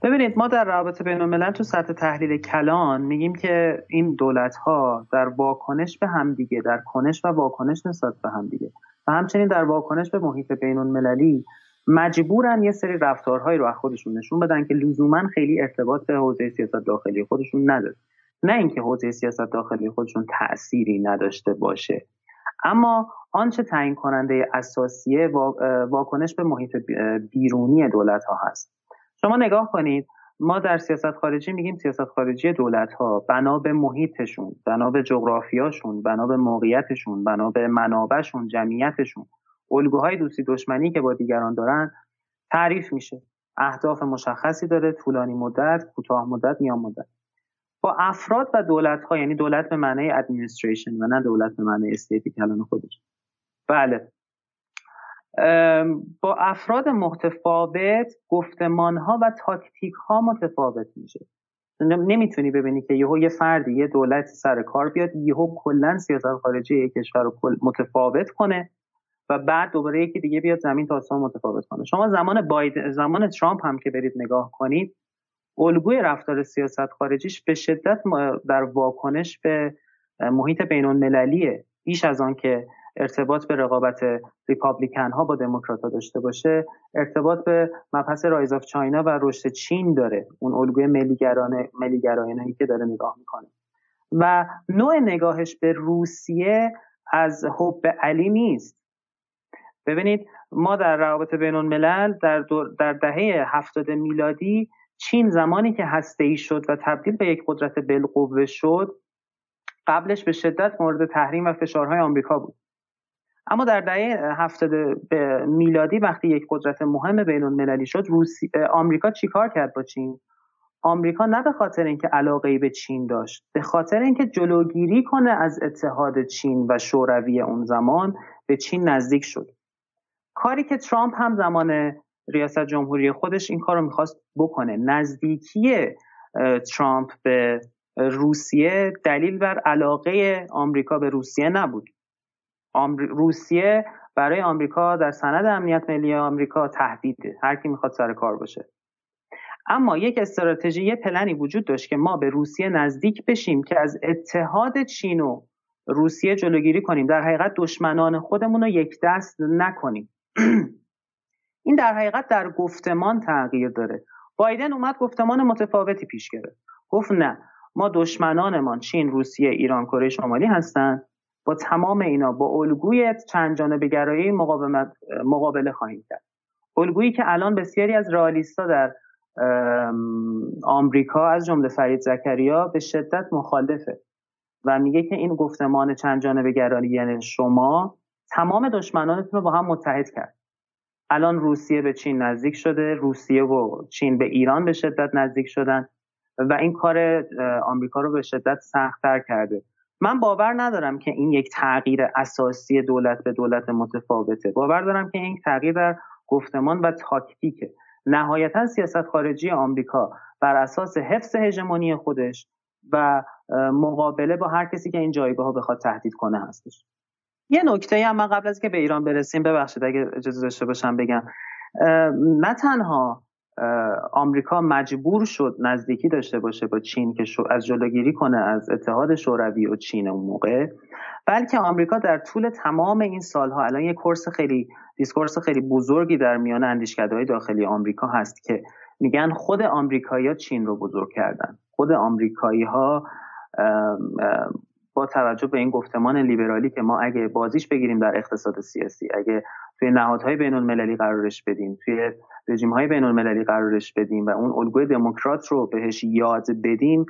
Speaker 2: ببینید ما در رابطه بین الملل تو سطح تحلیل کلان میگیم که این دولت ها در واکنش به همدیگه در کنش و واکنش نسبت به همدیگه و همچنین در واکنش به محیط بین المللی مجبورن یه سری رفتارهایی رو از خودشون نشون بدن که لزوما خیلی ارتباط به حوزه سیاست داخلی خودشون نداره. نه اینکه حوزه سیاست داخلی خودشون تأثیری نداشته باشه. اما آنچه تعیین کننده اساسیه واکنش به محیط بیرونی دولت ها هست. شما نگاه کنید ما در سیاست خارجی میگیم سیاست خارجی دولت ها بنا به محیطشون بنا به جغرافیاشون بنا به موقعیتشون بنا به منابعشون جمعیتشون. الگوهای دوستی دشمنی که با دیگران دارن تعریف میشه. اهداف مشخصی داره طولانی مدت کوتاه مدت میان مدت. با افراد و دولت ها یعنی دولت به معنی ادمنستریشن و نه دولت به معنی استیتی کلان خودش. بله. با افراد متفاوت گفتمان ها و تاکتیک ها متفاوت میشه. نمی‌تونی ببینی که یهو یه فردی یه دولت سر کار بیاد یهو کلا سیاست خارجی یک کشور رو متفاوت کنه. و بعد دوباره یکی دیگه بیاد زمین تا متفاوت کنه. شما زمان باید زمان ترامپ هم که برید نگاه کنید الگوی رفتار سیاست خارجیش به شدت در واکنش به محیط بین المللیه بیش از آن که ارتباط به رقابت Republican ها با دموکرات داشته باشه ارتباط به مبحث rise of China و رشد چین داره. اون الگوی ملیگرایانه که داره نگاه می‌کنه. و نوع نگاهش به روسیه از حب علی نیست. ببینید ما در روابط بین الملل در, در دهه هفتاد میلادی چین زمانی که هسته ای شد و تبدیل به یک قدرت بالقوه شد قبلش به شدت مورد تحریم و فشارهای آمریکا بود. اما در دهه هفتاد میلادی وقتی یک قدرت مهم بین المللی شد روسی... آمریکا چیکار کرد با چین؟ آمریکا نه به خاطر اینکه علاقه به چین داشت به خاطر اینکه جلوگیری کنه از اتحاد چین و شوروی اون زمان به چین نزدیک شد. کاری که ترامپ هم زمان ریاست جمهوری خودش این کار رو می‌خواست بکنه. نزدیکی ترامپ به روسیه دلیل بر علاقه آمریکا به روسیه نبود. روسیه برای آمریکا در سند امنیت ملی آمریکا تهدیده. هر کی می‌خواد سر کار باشه. اما یک استراتژی یه پلنی وجود داشت که ما به روسیه نزدیک بشیم که از اتحاد چین و روسیه جلوگیری کنیم. در حقیقت دشمنان خودمون رو یک دست نکنیم. (clears throat) این در حقیقت در گفتمان تغییر داره. بایدن اومد گفتمان متفاوتی پیش گرفت. گفت نه ما دشمنانمان چین روسیه ایران کره شمالی هستند با تمام اینا با الگوی چند جانبه گرایی مقابله خواهیم کرد. الگویی که الان بسیاری از رئالیستا در آمریکا از جمله فرید زکریا به شدت مخالفه و میگه که این گفتمان چند جانبه گرایی یعنی شما تمام دشمنانتون رو با هم متحد کرد. الان روسیه به چین نزدیک شده روسیه و چین به ایران به شدت نزدیک شدن و این کار آمریکا رو به شدت سختتر کرده. من باور ندارم که این یک تغییر اساسی دولت به دولت متفاوته. باور دارم که این تغییر در گفتمان و تاکتیکه. نهایتا سیاست خارجی آمریکا بر اساس حفظ هژمونی خودش و مقابله با هر کسی که این جایگاه ها بخواد تهدید کنه هستش. یه نکته هم من قبل از که به ایران برسیم ببخشید اگه اجازه داشته باشم بگم. نه تنها آمریکا مجبور شد نزدیکی داشته باشه با چین که از جلوگیری کنه از اتحاد شوروی و چین اون موقع بلکه آمریکا در طول تمام این سالها الان یه course خیلی discourse خیلی بزرگی در میان اندیشکده داخلی آمریکا هست که میگن خود آمریکایی‌ها چین رو بزرگ کردن. خود آمریکایی ها با توجه به این گفتمان لیبرالی که ما اگه بازیش بگیریم در اقتصاد سیاسی اگه توی نهادهای بین المللی قرارش بدیم توی رژیم های بین المللی قرارش بدیم و اون الگوی دموکرات رو بهش یاد بدیم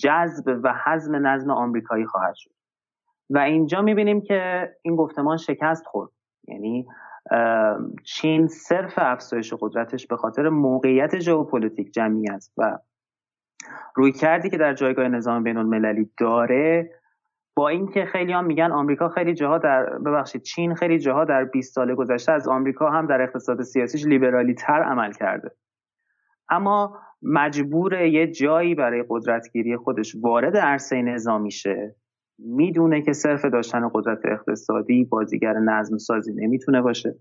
Speaker 2: جذب و حزم نظم آمریکایی خواهد شد. و اینجا می‌بینیم که این گفتمان شکست خورد. یعنی چین صرف افزایش قدرتش به خاطر موقعیت ژئوپلیتیک جمعیت و روی کردی که در جایگاه نظام بین المللی داره با اینکه خیلی هم میگن آمریکا خیلی جاها در ببخشید چین خیلی جاها در 20 سال گذشته از آمریکا هم در اقتصاد سیاسیش لیبرالی تر عمل کرده. اما مجبور یه جایی برای قدرتگیری خودش وارد عرصه نظامی شه می‌دونه که صرف داشتن قدرت اقتصادی بازیگر نظم سازی نمی‌تونه باشه.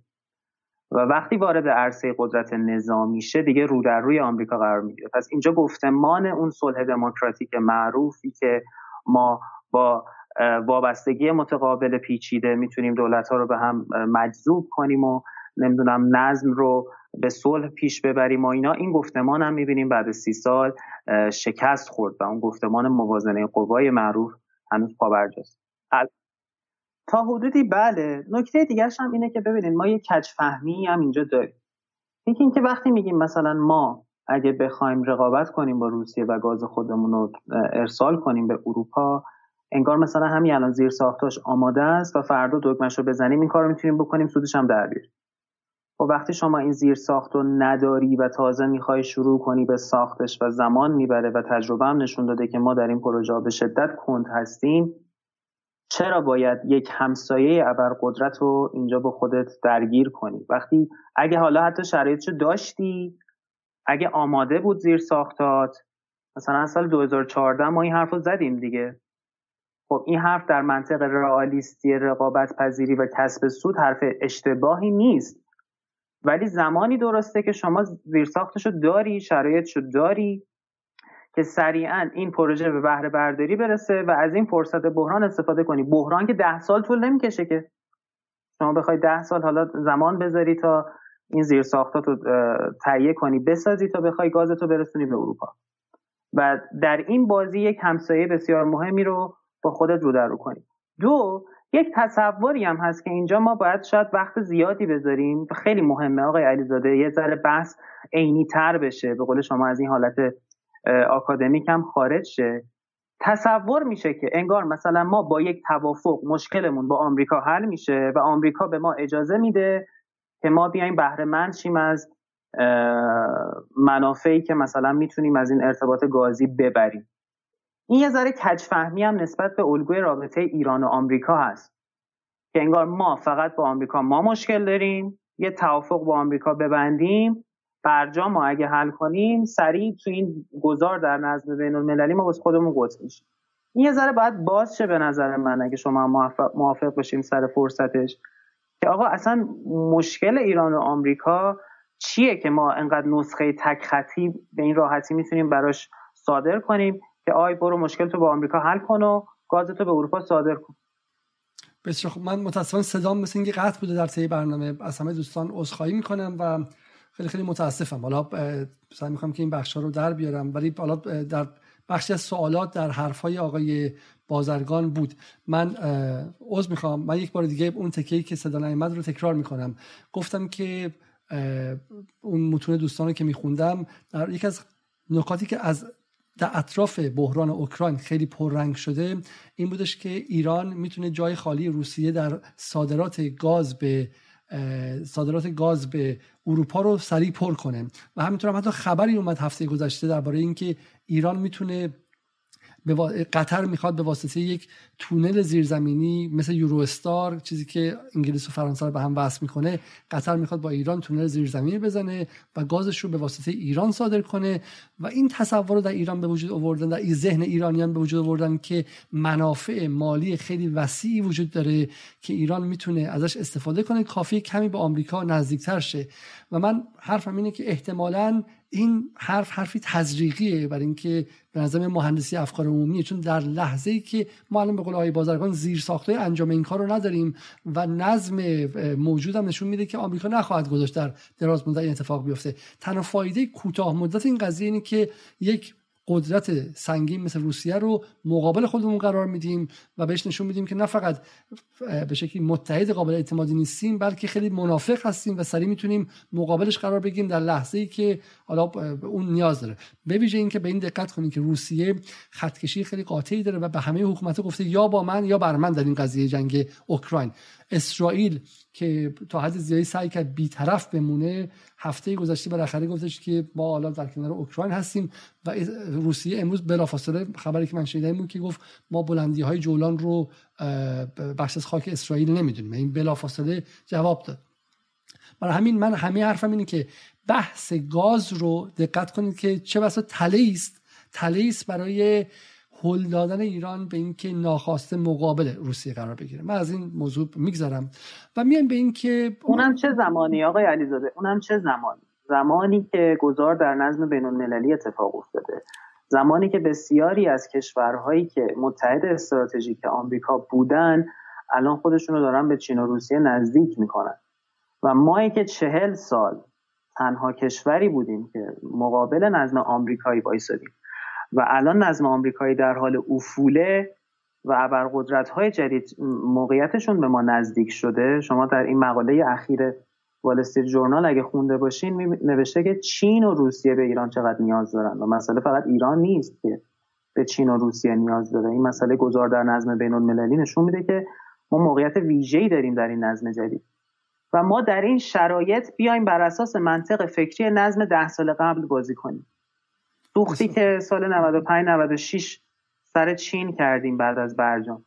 Speaker 2: و وقتی وارد عرصه قدرت نظامی شه دیگه رو در روی آمریکا قرار می‌گیره. پس اینجا گفتمان اون صلح دموکراتیک معروفی که ما با وابستگی متقابل پیچیده می‌تونیم دولت ها رو به هم مجذوب کنیم و نمی‌دونم نظم رو به صلح پیش ببریم و اینا. این گفتمان هم می‌بینیم بعد سی سال شکست خورد و اون گفتمان موازنه قوای معروف هنوز پابرجاست. تا حدودی بله. نکته دیگرش هم اینه که ببینید ما یه کج فهمی هم اینجا داریم. یکی اینکه وقتی میگیم مثلا ما اگه بخوایم رقابت کنیم با روسیه و گاز خودمون رو ارسال کنیم به اروپا انگار مثلا همین الان زیر ساختاش آماده است و فردا دکمش رو بزنیم این کار رو می‌تونیم بکنیم سودش هم در بیاریم. و خب وقتی شما این زیر ساخت رو نداری و تازه می‌خوای شروع کنی به ساختش و زمان می‌بره و تجربه هم نشون داده که ما در این پروژه به شدت کند هستیم چرا باید یک همسایه ابرقدرت رو اینجا با خودت درگیر کنی؟ وقتی اگه حالا حتی شرایطشو داشتی اگه آماده بود زیر ساختات مثلا سال 2014 ما این حرف رو زدیم دیگه. خب این حرف در منطق رئالیستی رقابت پذیری و کسب سود حرف اشتباهی نیست. ولی زمانی درسته که شما زیرساختشو داری شرایطشو داری که سریعا این پروژه به بهره برداری برسه و از این فرصت بحران استفاده کنی. بحران که ده سال طول نمی‌کشه که. شما بخوای ده سال حالا زمان بذاری تا این زیر رو تهیه کنی بسازی تا بخوای گازتو برسونی به اروپا. و در این بازی یک همسایه بسیار مهمی رو با خودت رو در رو کنی. دو یک تصوری هم هست که اینجا ما باید شاید وقت زیادی بذاریم. خیلی مهمه آقای علیزاده یه ذره بحث عینی تر بشه. به قول شما از این حالت آکادمیک هم خارج شه. تصور میشه که انگار مثلا ما با یک توافق مشکلمون با آمریکا حل میشه و آمریکا به ما اجازه میده که ما بیایم بهره مند شیم از منافعی که مثلا می‌تونیم از این ارتباط گازی ببریم. این یه ذره کجفهمی هم نسبت به الگوی رابطه ایران و آمریکا هست. که انگار ما فقط با آمریکا ما مشکل داریم یه توافق با آمریکا ببندیم برجا ما اگه حل کنیم سریع تو این گذار در نظم بین المللی ما بس خودمون قطع میشیم. این یه ذره باید باز شه به نظر من اگه شما موافق, موافق باشیم سر فرصتش. که آقا اصلا مشکل ایران و آمریکا چیه که ما انقدر نسخه تک خطی به این راحتی می‌تونیم براش صادر کنیم؟ که آی برو مشکل تو با آمریکا حل کن و گاز تو به اروپا صادر کن.
Speaker 1: بسیار خب من متاسفانه صدام مثل اینکه قطع بوده در طی برنامه. از همه دوستان عذرخواهی می‌کنم و خیلی خیلی متاسفم. حالا سعی می‌کنم که این بخش رو در بیارم. ولی حالا در بخشی از سوالات در حرفهای آقای بازرگان بود. من عذر می‌خوام. من یک بار دیگه اون تکیه که صدا نیامد رو تکرار می‌کنم. گفتم که اون متون دوستان رو که میخوندم در یک از نکاتی که از در اطراف بحران اوکراین خیلی پررنگ شده این بودش که ایران می‌تونه جای خالی روسیه در صادرات گاز به صادرات گاز به اروپا رو سریع پر کنه. و همینطور هم حتی خبری اومد هفته گذشته درباره اینکه ایران می‌تونه قطر می‌خواد به واسطه یک تونل زیرزمینی مثل یورو استار چیزی که انگلیس و فرانسه رو به هم وصل می‌کنه قطر می‌خواد با ایران تونل زیرزمینی بزنه و گازش رو به واسطه ایران صادر کنه و این تصور رو در ایران به وجود آوردن در ذهن ایرانیان به وجود آوردن که منافع مالی خیلی وسیعی وجود داره که ایران می‌تونه ازش استفاده کنه. کافی کمی به آمریکا نزدیکتر شه. و من حرفم اینه که احتمالاً این حرف حرفی تزریقیه برای اینکه به نظر مهندسی افکار عمومیه. چون در لحظه ای که ما الان به قول آقای بازرگان زیر ساخته انجام این کار رو نداریم و نظم موجود هم نشون میده که آمریکا نخواهد گذاشت در دراز مدت این اتفاق بیفته. تنها فایده کوتاه مدت این قضیه اینه که یک قدرت سنگین مثل روسیه رو مقابل خودمون قرار میدیم و بهش نشون میدیم که نه فقط به شکلی متحد قابل اعتمادی نیستیم بلکه خیلی منافق هستیم و سریع می‌تونیم مقابلش قرار بگیریم در لحظه ای که حالا اون نیاز داره. به ویژه اینکه به این دقت کنیم که روسیه خطکشی خیلی قاطعی داره و به همه حکومت گفته یا با من یا بر من در این قضیه جنگ اوکراین. اسرائیل که تا حد زیادی سعی کرد بیطرف بمونه هفته گذشته بالاخره گفتش که ما حالا در کنار اوکراین هستیم و روسیه امروز بلافاصله خبری که من شنیدم بود که گفت ما بلندی های جولان رو بخش از خاک اسرائیل نمی‌دونیم. این بلافاصله جواب داد. برای همین من همه حرفم اینه که بحث گاز رو دقت کنید که چه بسا تله است تله است برای هل دادن ایران به اینکه ناخواسته مقابل روسیه قرار بگیره. من از این موضوع میگذرم و میایم به اینکه
Speaker 2: اونم چه زمانی آقای علیزاده؟ اونم چه زمانی؟ زمانی که گذار در نظم بین المللی اتفاق افتاده. زمانی که بسیاری از کشورهایی که متحد استراتژیک آمریکا بودن الان خودشون رو دارن به چین و روسیه نزدیک می‌کنن. و ما که چهل سال تنها کشوری بودیم که مقابل نظم آمریکایی وایسادیم و الان نظم آمریکایی در حال افوله و ابرقدرت های جدید موقعیتشون به ما نزدیک شده. شما در این مقاله اخیر وال جورنال اگه خونده باشین نوشته که چین و روسیه به ایران چقدر نیاز دارن و مسئله فقط ایران نیست که به چین و روسیه نیاز داره. این مسئله گذار در نظم بین المللی نشون میده که ما موقعیت ویژه‌ای داریم در این نظم جدید. و ما در این شرایط بیایم بر اساس منطق فکری نظم ده سال قبل بازی کنیم. سوختی که سال 95 96 سر چین کردیم بعد از برجام.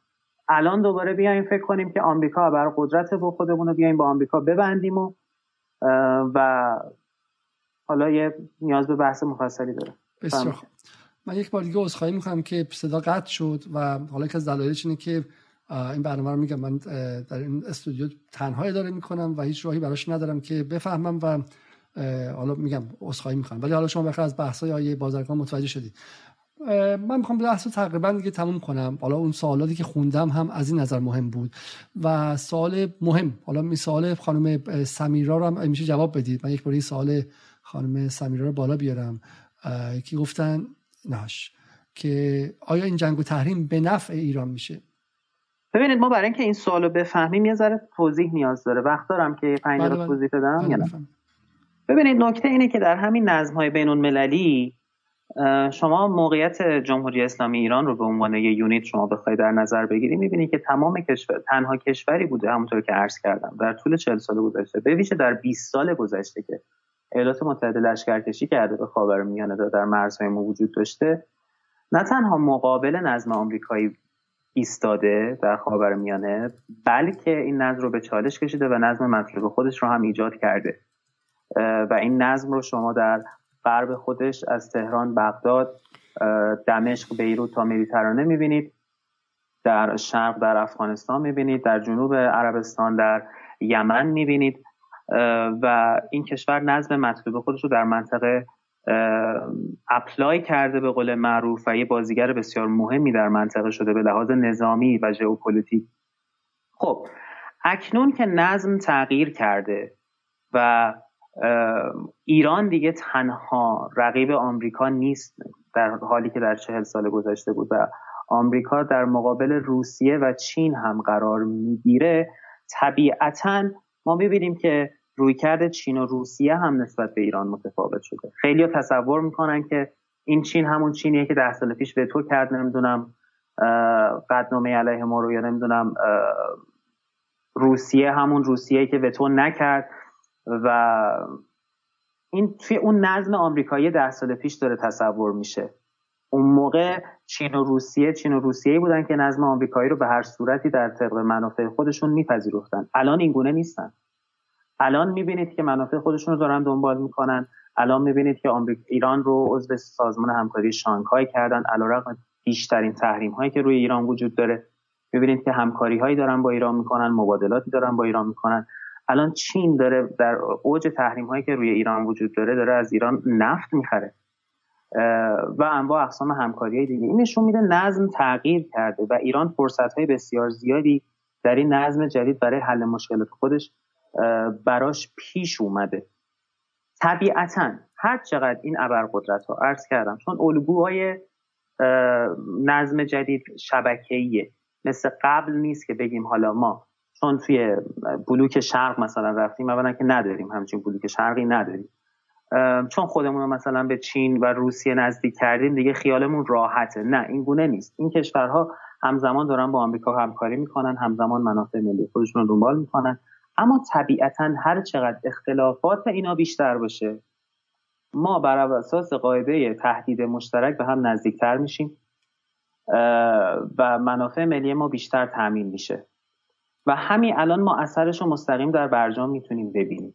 Speaker 2: الان دوباره بیایم فکر کنیم که آمریکا بر قدرت با خودمون رو بیایم با آمریکا ببندیم و و حالا یه نیاز به بحث مفصلی داره.
Speaker 1: بسیار من یک بار دیگه عذرخواهی می‌کنم که صدا قطع شد و حالا که از دلایلش اینه که این برنامه رو میگم من در این استودیو تنها اداره می‌کنم و هیچ راهی براش ندارم که بفهمم و حالا میگم عذرخواهی می‌کنم. ولی حالا شما بخیر از بحث های آیه بازرگان متوجه شدید من می‌خوام بحث رو تقریبا دیگه تموم کنم. حالا اون سوالاتی که خوندم هم از این نظر مهم بود. و سوال مهم حالا می سوال خانم سمیرا رو هم میشه جواب بدید. من یک باری سوال خانم سمیرا رو بالا بیارم. که گفتن ناش که آیا این جنگ و تحریم به نفع ایران میشه؟
Speaker 2: ببینید ما برای اینکه این سوالو بفهمیم یه ذره توضیح نیاز داره. وقت دارم که پنج بله، بله. توضیح بدم یا ببینید نکته اینه که در همین نظم های بین المللی شما موقعیت جمهوری اسلامی ایران رو به عنوان یه یونیت شما بخواید در نظر بگیرید می‌بینید که تمام کشور تنها کشوری بوده همونطور که عرض کردم در طول 40 سال گذشته به ویژه در 20 سال گذشته که ایالات متحده لشکرکشی کرده به خاورمیانه در مرزهای ما وجود داشته نه تنها مقابل نظم آمریکایی ایستاده در خاورمیانه بلکه این نظم رو به چالش کشیده و نظم مطلوب خودش رو هم ایجاد کرده. و این نظم رو شما در غرب خودش از تهران بغداد دمشق بیروت تا مدیترانه می‌بینید. در شرق در افغانستان می‌بینید. در جنوب عربستان در یمن می‌بینید. و این کشور نظم مطلوب خودش رو در منطقه apply کرده به قول معروف و یه بازیگر بسیار مهمی در منطقه شده به لحاظ نظامی و ژئوپلیتیک. خب اکنون که نظم تغییر کرده و ایران دیگه تنها رقیب آمریکا نیست در حالی که در چهل سال گذشته بود و آمریکا در مقابل روسیه و چین هم قرار می‌گیره طبیعتا ما می‌بینیم که رویکرد چین و روسیه هم نسبت به ایران متفاوت شده. خیلی تصور می‌کنن که این چین همون چینیه که ده سال پیش به تو کرد نمی‌دونم قدنامه علیه ما رو یا نمی‌دونم روسیه همون روسیه که به تو نکرد. و این توی اون نظم آمریکایی ده سال پیش داره تصور میشه. اون موقع چین و روسیه چین و روسیه بودن که نظم آمریکایی رو به هر صورتی در طبق منافع خودشون میپذیرفتن. الان این گونه نیستن. الان می‌بینید که منافع خودشون رو دارن دنبال می‌کنن. الان می‌بینید که آمریکا ایران رو عضو سازمان همکاری شانگهای کردن. علیرغم بیشترین تحریم هایی که روی ایران وجود داره. می‌بینید که همکاری هایی دارن با ایران می‌کنن مبادلاتی دارن با ایران می‌کنن. الان چین داره در اوج تحریم هایی که روی ایران وجود داره داره از ایران نفت می‌خره. و انواع اقسام همکاری های دیگه. این نشون میده نظم تغییر کرده و ایران فرصت های بسیار زیادی در این نظم جدید برای حل مشکلات خودش براش پیش اومده. طبیعتا هر چقدر این ابرقدرت ها عرض کردم چون الگوهای نظم جدید شبکه‌ایه. مثل قبل نیست که بگیم حالا ما چون توی بلوک شرق مثلا رفتیم اولا که نداریم همچین بلوک شرقی نداریم. چون خودمون رو مثلا به چین و روسیه نزدیک کردیم دیگه خیالمون راحته. نه این گونه نیست. این کشورها همزمان دارن با آمریکا همکاری می‌کنن همزمان منافع ملی خودشون رو دنبال می‌کنن. اما طبیعتا هر چقدر اختلافات اینا بیشتر باشه. ما بر اساس قاعده تهدید مشترک به هم نزدیکتر میشیم و منافع ملی ما بیشتر تامین میشه. و همین الان ما اثرش رو مستقیم در برجام می‌تونیم ببینیم.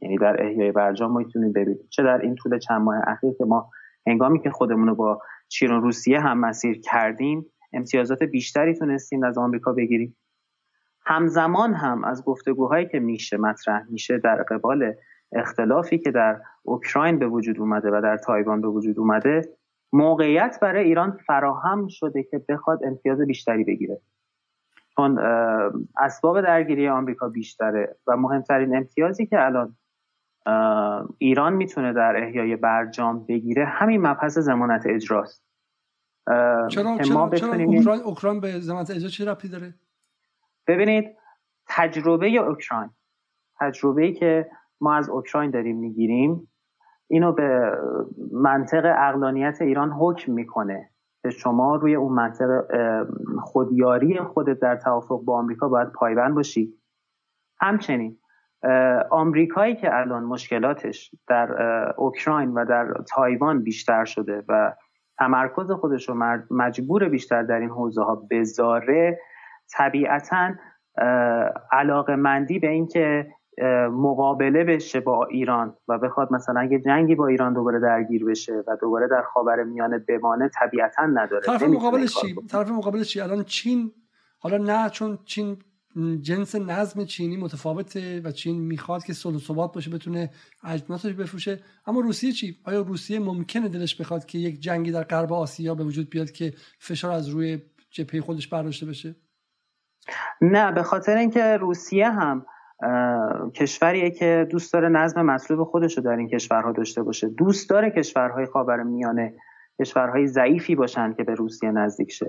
Speaker 2: یعنی در احیای برجام می‌تونیم ببینیم چه در این طول چند ماه اخیر که ما هنگامی که خودمون رو با چین و روسیه هم مسیر کردیم امتیازات بیشتری تونستیم از آمریکا بگیریم. همزمان هم از گفتگوهایی که میشه مطرح میشه در قبال اختلافی که در اوکراین به وجود اومده و در تایوان به وجود اومده موقعیت برای ایران فراهم شده که بخواد امتیاز بیشتری بگیره. چون اسباب درگیری آمریکا بیشتره و مهمترین امتیازی که الان ایران می‌تونه در احیای برجام بگیره همین مبحث زمانت اجراست.
Speaker 1: چرا, چرا, ما چرا اوکراین, اوکراین به زمانت اجرا چه ربطی داره؟
Speaker 2: ببینید تجربه اوکراین تجربه ای که ما از اوکراین داریم می‌گیریم اینو به منطق اقلانیت ایران حکم می‌کنه که شما روی اون منطق خودیاری خودت در توافق با آمریکا باید پایبند باشی. همچنین آمریکایی که الان مشکلاتش در اوکراین و در تایوان بیشتر شده و تمرکز خودش رو مجبور بیشتر در این حوزه ها بذاره طبیعتا علاقه مندی به اینکه مقابله بشه با ایران و بخواد مثلا اگه جنگی با ایران دوباره درگیر بشه و دوباره در خاور میانه بمانه طبیعتا نداره.
Speaker 1: طرف مقابلش چی؟ طرف مقابلش چی؟ الان چین حالا نه چون چین جنس نظم چینی متفاوته و چین می‌خواد که صلح و ثبات باشه بتونه اجناسش بفروشه. اما روسیه چی؟ آیا روسیه ممکنه دلش بخواد که یک جنگی در غرب آسیا به وجود بیاد که فشار از روی جبهه خودش برداشته بشه؟
Speaker 2: نه به خاطر اینکه روسیه هم کشوریه که دوست داره نظم مطلوب خودش رو در این کشورها داشته باشه. دوست داره کشورهای خاور میانه کشورهای ضعیفی باشن که به روسیه نزدیک شه.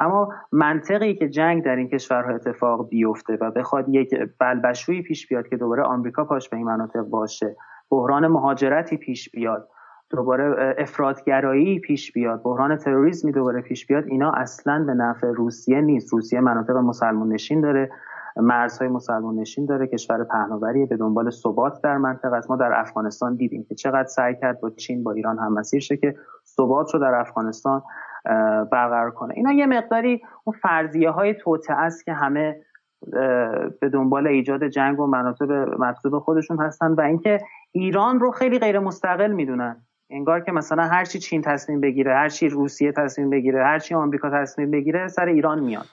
Speaker 2: اما منطقی که جنگ در این کشورها اتفاق بیفته و بخواد یک بلبشویی پیش بیاد که دوباره آمریکا پاش به این مناطق باشه بحران مهاجرتی پیش بیاد دوباره افرادگرایی پیش بیاد. بحران تروریسمی دوباره پیش بیاد. اینا اصلا به نفع روسیه نیست. روسیه مناطق مسلمان نشین داره. مرزهای مسلمان نشین داره. کشور پهناوری به دنبال ثبات در منطقه است. ما در افغانستان دیدیم که چقدر سعی کرد با چین با ایران هم مسیر شه که ثبات رو در افغانستان برقرار کنه. اینا یه مقداری اون فرضیه های توته است که همه به دنبال ایجاد جنگ و مناطق مطلوب خودشون هستن و اینکه ایران رو خیلی غیر مستقل می‌دونن. انگار که مثلا هر چی چین تصمیم بگیره هر چی روسیه تصمیم بگیره هر چی آمریکا تصمیم بگیره سر ایران میاد.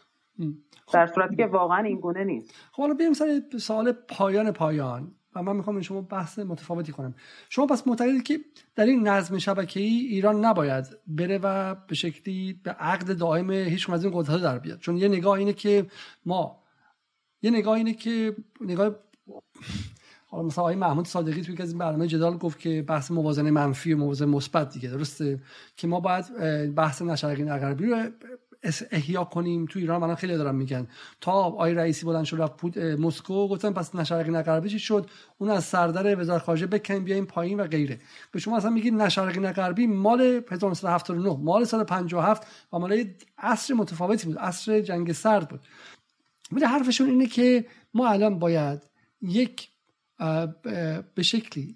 Speaker 2: در صورتی که واقعا این گونه نیست.
Speaker 1: خب حالا بریم سر سوال پایان پایان. و من می‌خوام شما بحث متفاوتی کنم. شما پس معتقدید که در این نظم شبکه‌ای ایران نباید بره و به شکلی به عقد دائم هیچ از این قدرت در بیاد. چون یه نگاه اینه که ما یه نگاه اینه که نگاه حالا مثلا آقای محمود صادقی توی از این برنامه جدال گفت که بحث موازنه منفی و موازنه مثبت دیگه درسته؟ که ما باید بحث نشرقی غربی رو احیا کنیم. تو ایران من خیلی دارم میگن. تا آی رئیسی بلند شد رفت مسکو گفتن پس نشرقی نغربی چی شد؟ اون از سردر وزارت خارجه بکنیم بیایم پایین و غیره. به شما اصلا میگید نشرقی نغربی مال 1979 مال سال 57 و مال عصر متفاوتی بود عصر جنگ سرد بود. ولی حرفشون اینه که ما الان باید یک به شکلی.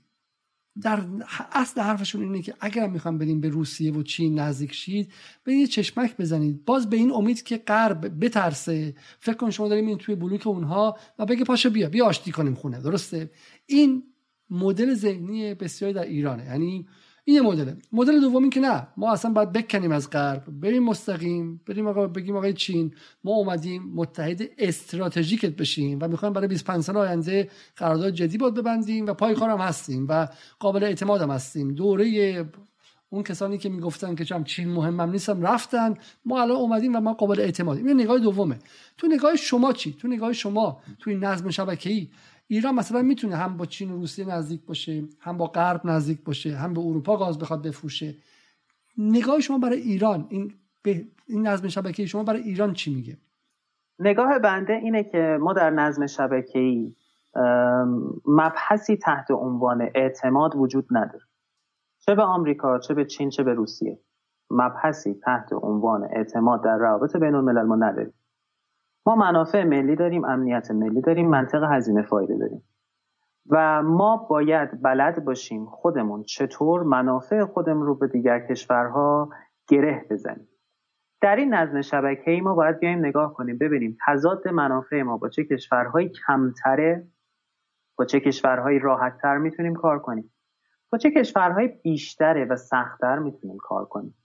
Speaker 1: در اصل حرفشون اینه که اگر می‌خوام بریم به روسیه و چین نزدیک شید به یه چشمک بزنید. باز به این امید که غرب بترسه. فکر کن شما داریم این توی بلوک اونها و بگه پاشو بیا بیا آشتی کنیم خونه. درسته؟ این مدل ذهنی بسیاری در ایرانه. یعنی این یه مدله. مدل دوم که نه ما اصلا باید بکنیم از غرب بریم مستقیم بریم آقا بگیم آقای چین ما اومدیم متحد استراتژیکت بشیم و می‌خوایم برای 25 سال آینده قرارداد جدی باید ببندیم و پای کارم هستیم و قابل اعتماد هم هستیم. دوره اون کسانی که می‌گفتن که چم چین مهمم نیستم رفتن. ما الان اومدیم و ما قابل اعتمادیم. این نگاه دومه. تو نگاه شما چی؟ تو نگاه شما تو این نظم شبکه‌ای ایران مثلا می‌تونه هم با چین و روسیه نزدیک باشه هم با غرب نزدیک باشه هم به اروپا گاز بخواد بفروشه. نگاه شما برای ایران این به این نظم شبکه‌ای شما برای ایران چی میگه؟
Speaker 2: نگاه بنده اینه که ما در نظم شبکه‌ای مبحثی تحت عنوان اعتماد وجود نداره. چه به آمریکا چه به چین چه به روسیه. مبحثی تحت عنوان اعتماد در روابط بین الملل ما نداریم. ما منافع ملی داریم امنیت ملی داریم منطق هزینه فایده داریم. و ما باید بلد باشیم خودمون چطور منافع خودمون رو به دیگر کشورها گره بزنیم. در این نظم شبکه ما باید بیایم نگاه کنیم ببینیم تضاد منافع ما با چه کشورهایی کمتره با چه کشورهایی راحتتر می‌تونیم کار کنیم. با چه کشورهای بیشتره و سختتر می‌تونیم کار کنیم.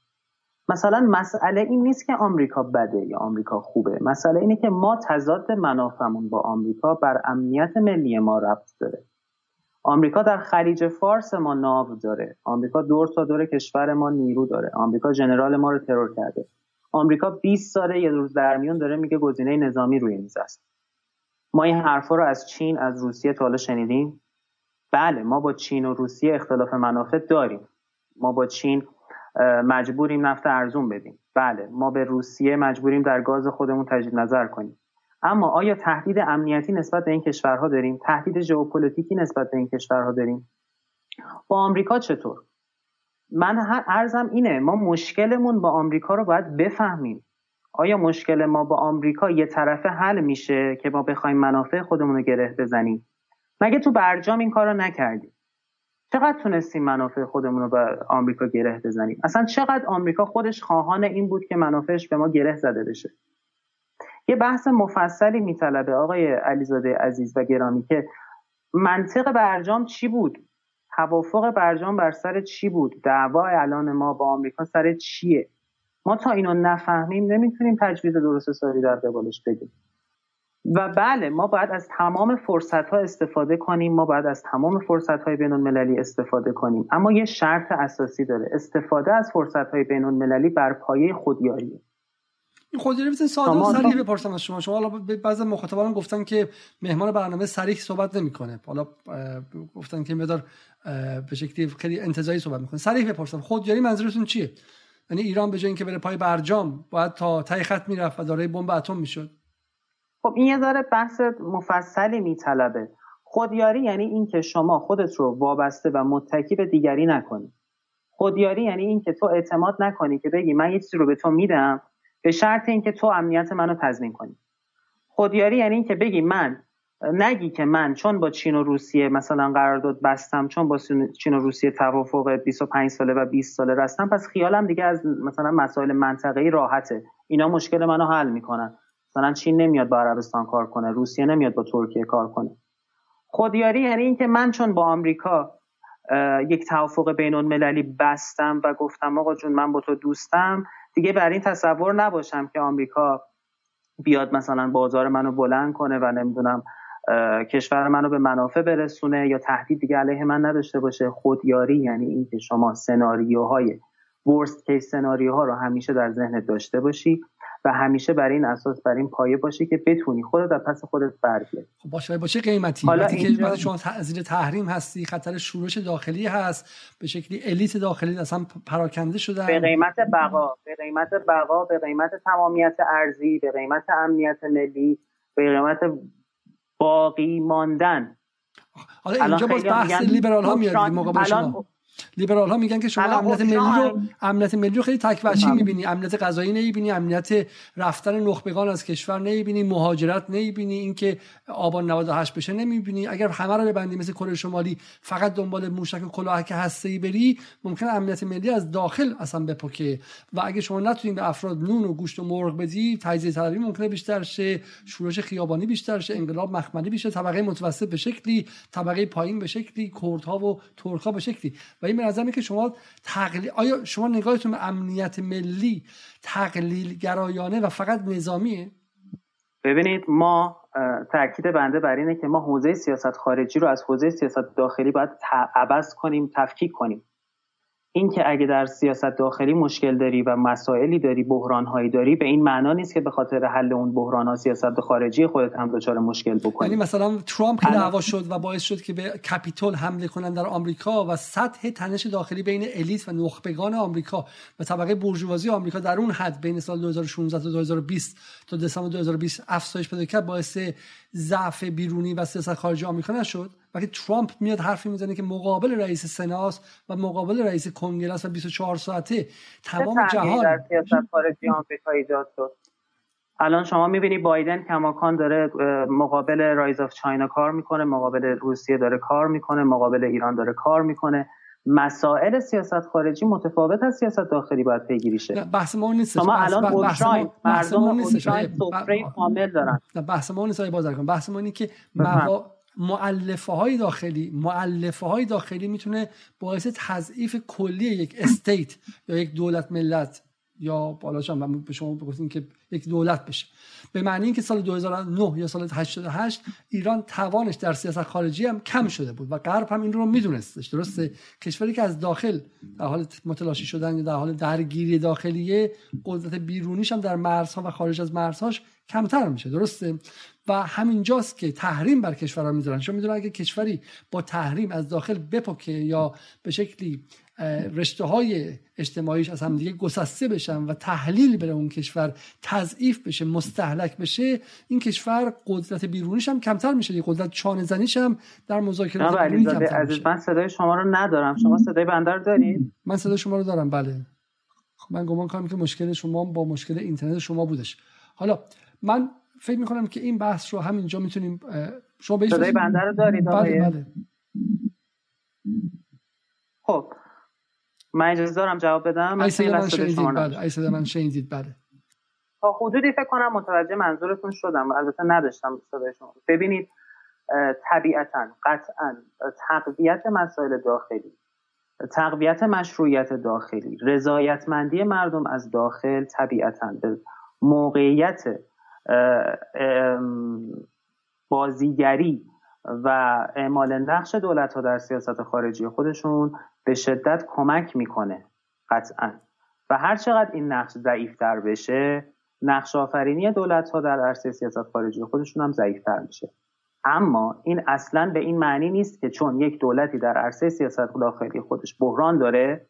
Speaker 2: مثلا مسئله این نیست که آمریکا بده یا آمریکا خوبه. مسئله اینه که ما تضاد منافعمون با آمریکا بر امنیت ملی ما ربط داره. آمریکا در خلیج فارس ما ناو داره. آمریکا دور تا دور کشور ما نیرو داره. آمریکا ژنرال ما رو ترور کرده. آمریکا 20 ساله یه روز در میون داره میگه گزینه نظامی روی میز است. ما این حرفا رو از چین از روسیه تا حالا شنیدیم. بله ما با چین و روسیه اختلاف منافع داریم. ما با چین مجبوریم نفت ارزون بدیم. بله ما به روسیه مجبوریم در گاز خودمون تجدید نظر کنیم. اما آیا تهدید امنیتی نسبت به این کشورها داریم؟ تهدید ژئوپلیتیکی نسبت به این کشورها داریم؟ با آمریکا چطور؟ من ارزم اینه ما مشکلمون با آمریکا رو باید بفهمیم. آیا مشکل ما با آمریکا یه طرفه حل میشه که ما بخوایم منافع خودمون رو گره بزنیم؟ مگه تو برجام این کار رو نکردیم؟ چقدر تونستیم منافع خودمون رو به آمریکا گره بزنیم؟ اصلا چقدر آمریکا خودش خواهان این بود که منافعش به ما گره زده بشه؟ یه بحث مفصلی میطلبه آقای علیزاده عزیز و گرامی که منطق برجام چی بود؟ توافق برجام بر سر چی بود؟ دعوا الان ما با آمریکا سر چیه؟ ما تا اینو نفهمیم نمی‌تونیم تجویز درست سازی در قبالش بدیم. و بله ما باید از تمام فرصت ها استفاده کنیم ما باید از تمام فرصت های بین المللی استفاده کنیم. اما یه شرط اساسی داره استفاده از فرصت های بین المللی بر پایه خودیاریه.
Speaker 1: این خودیاری بزن ساده و سریح بپرسم از شما. شما حالا بعضی مخاطبان گفتن که مهمان برنامه سریح صحبت نمی‌کنه. حالا گفتن که مدار به شکلی خیلی انتزاعی صحبت می‌کنه. سریح بپرسم خودیاری منظورتون چیه؟ یعنی ایران به جای اینکه بره پای برجام باید تا تای خط می‌رفت و دارای بمب اتم می‌شد.
Speaker 2: خب این یه داره بحث مفصلی میطلبه. خودیاری یعنی اینکه شما خودت رو وابسته و متکی به دیگری نکنی. خودیاری یعنی اینکه تو اعتماد نکنی که بگی من یه چیزی رو به تو میدم به شرط اینکه تو امنیت منو تضمین کنی. خودیاری یعنی اینکه بگی من نگی که من چون با چین و روسیه مثلا قرارداد بستم چون با چین و روسیه توافق 25 ساله و 20 ساله رستم پس خیالم دیگه از مثلا مسائل منطقه‌ای راحته. اینا مشکل منو حل می‌کنن. مثلا چین نمیاد با عربستان کار کنه روسیه نمیاد با ترکیه کار کنه. خودیاری یعنی اینکه من چون با آمریکا یک توافق بین المللی بستم و گفتم آقا جون من با تو دوستم. دیگه بر این تصور نباشم که آمریکا بیاد مثلا بازار منو بلند کنه و نمی‌دونم کشور منو به منافع برسونه یا تهدید دیگه علیه من نداشته باشه. خودیاری یعنی اینکه شما سناریوهای ورست کیس سناریوها رو همیشه در ذهنت داشته باشی. و همیشه بر این اساس بر این پایه باشی که بتونی خودت در پس خودت برگردی
Speaker 1: خب باشه با چه قیمتی. حالا اینجا... که شما زیر تحریم هستی خطر شورش داخلی هست به شکلی الیت داخلی اصلا پراکنده شدن.
Speaker 2: به قیمت بقا به قیمت بقا به قیمت تمامیت ارزی به قیمت امنیت ملی به قیمت باقی ماندن.
Speaker 1: حالا اینجا باز بحث لیبرال ها میاد مقابل شما. لیبرال ها میگن که شما امنیت ملی رو امنیت ملی رو خیلی تک بله. می‌بینی. امنیت غذایی نمی‌بینی. امنیت رفتن نخبگان از کشور نمی‌بینی. مهاجرت نمی‌بینی. اینکه آبان 98 بشه نمی‌بینی. اگر همه رو ببندی مثل کره شمالی فقط دنبال موشک و کلاهک هسته‌ای بری ممکن امنیت ملی از داخل اصلا بپکه و اگه شما نتونید به افراد نون و گوشت و مرغ بدی تجزیه طلبی ممکنه بیشتر شه. شورش خیابانی بیشتر شه. انقلاب مخملی بشه طبقه متوسط به شکلی طبقه پایین به شکلی کردها و ترکها به شکلی. و این به که شما تقلیل آیا شما نگاهتون به امنیت ملی تقلیل گرایانه و فقط نظامیه
Speaker 2: ببینید ما تاکید بنده بر اینه که ما حوزه سیاست خارجی رو از حوزه سیاست داخلی باید عوض کنیم تفکیک کنیم. اینکه اگه در سیاست داخلی مشکل داری و مسائلی داری بحرانهایی داری به این معنا نیست که به خاطر حل اون بحران ها سیاست خارجی خودت هم دچار مشکل بکنی.
Speaker 1: یعنی مثلا ترامپ که دعوا شد و باعث شد که به کپیتول حمله کنن در آمریکا و سطح تنش داخلی بین الیت و نخبگان آمریکا و طبقه بورژوازی آمریکا در اون حد بین سال 2016 تا 2020 تا دسامبر 2020 افزایش پیدا کرد باعث ضعف بیرونی و سیاست خارجی آمریکا نشد؟ وقتی ترامپ میاد حرفی می‌زنه که مقابل رئیس سناس و مقابل رئیس کنگره و 24 ساعته تمام جهان
Speaker 2: در سیاست خارجی آمریکا ایجاد شد؟ الان شما می‌بینی بایدن کماکان داره مقابل rise of China کار می‌کنه مقابل روسیه داره کار می‌کنه مقابل ایران داره کار می‌کنه. مسائل سیاست خارجی متفاوت از سیاست داخلی باید پیگیری شه.
Speaker 1: بحث ما نیست.
Speaker 2: شما الان اوکراین مردم اوکراین سفره کامل دارن.
Speaker 1: بحث ما نیست بازرگان. بحث ما اینه که مولفه های داخلی مولفه های داخلی می‌تونه باعث تضعیف کلی یک state یا یک دولت ملت یا بالاش هم به شما بگفتیم که یک دولت بشه. به معنی اینکه سال 2009 یا سال 88 ایران توانش در سیاست خارجی هم کم شده بود و غرب هم این رو میدونستش درسته؟ کشوری که از داخل در حال متلاشی شدن یا در حال درگیری داخلیه قدرت بیرونیش هم در مرزها و خارج از مرزهاش کمتر میشه درسته؟ و همینجاست که تحریم بر کشورها می‌ذارن. چون می‌دونن اگه کشوری با تحریم از داخل بپکه یا به شکلی رشته های اجتماعیش از همدیگه گسسته بشن و تحلیل بره اون کشور تضعیف بشه مستحلک بشه این کشور قدرت بیرونیش هم کمتر میشه. قدرت چانه زنیش هم در مذاکرات بیرونی کمتر
Speaker 2: میشه. من صدای شما رو ندارم. شما صدای بنده رو دارید؟
Speaker 1: من صدای شما رو دارم. بله. من گمان کنم که مشکل شما با مشکل اینترنت شما بودش. حالا من فکر می‌کنم که این بحث رو همینجا می‌تونیم شما
Speaker 2: به صدای بنده رو دارید
Speaker 1: بله بله.
Speaker 2: خب. من اجازه دارم جواب بدم
Speaker 1: ای صدا من شنیدید بله. ای صدا من شنیدید بله.
Speaker 2: تا حدودی فکر کنم متوجه منظورتون شدم البته نداشتم صدای شما ببینید طبیعتا قطعا تقویت مسائل داخلی تقویت مشروعیت داخلی رضایتمندی مردم از داخل طبیعتا به موقعیت بازیگری و اعمال نقش دولت ها در سیاست خارجی خودشون به شدت کمک می‌کنه قطعا. و هر چقدر این نقش ضعیفتر بشه نقش آفرینی دولت ها در عرصه سیاست خارجی خودشون هم ضعیفتر میشه. اما این اصلا به این معنی نیست که چون یک دولتی در عرصه سیاست داخلی خودش بحران داره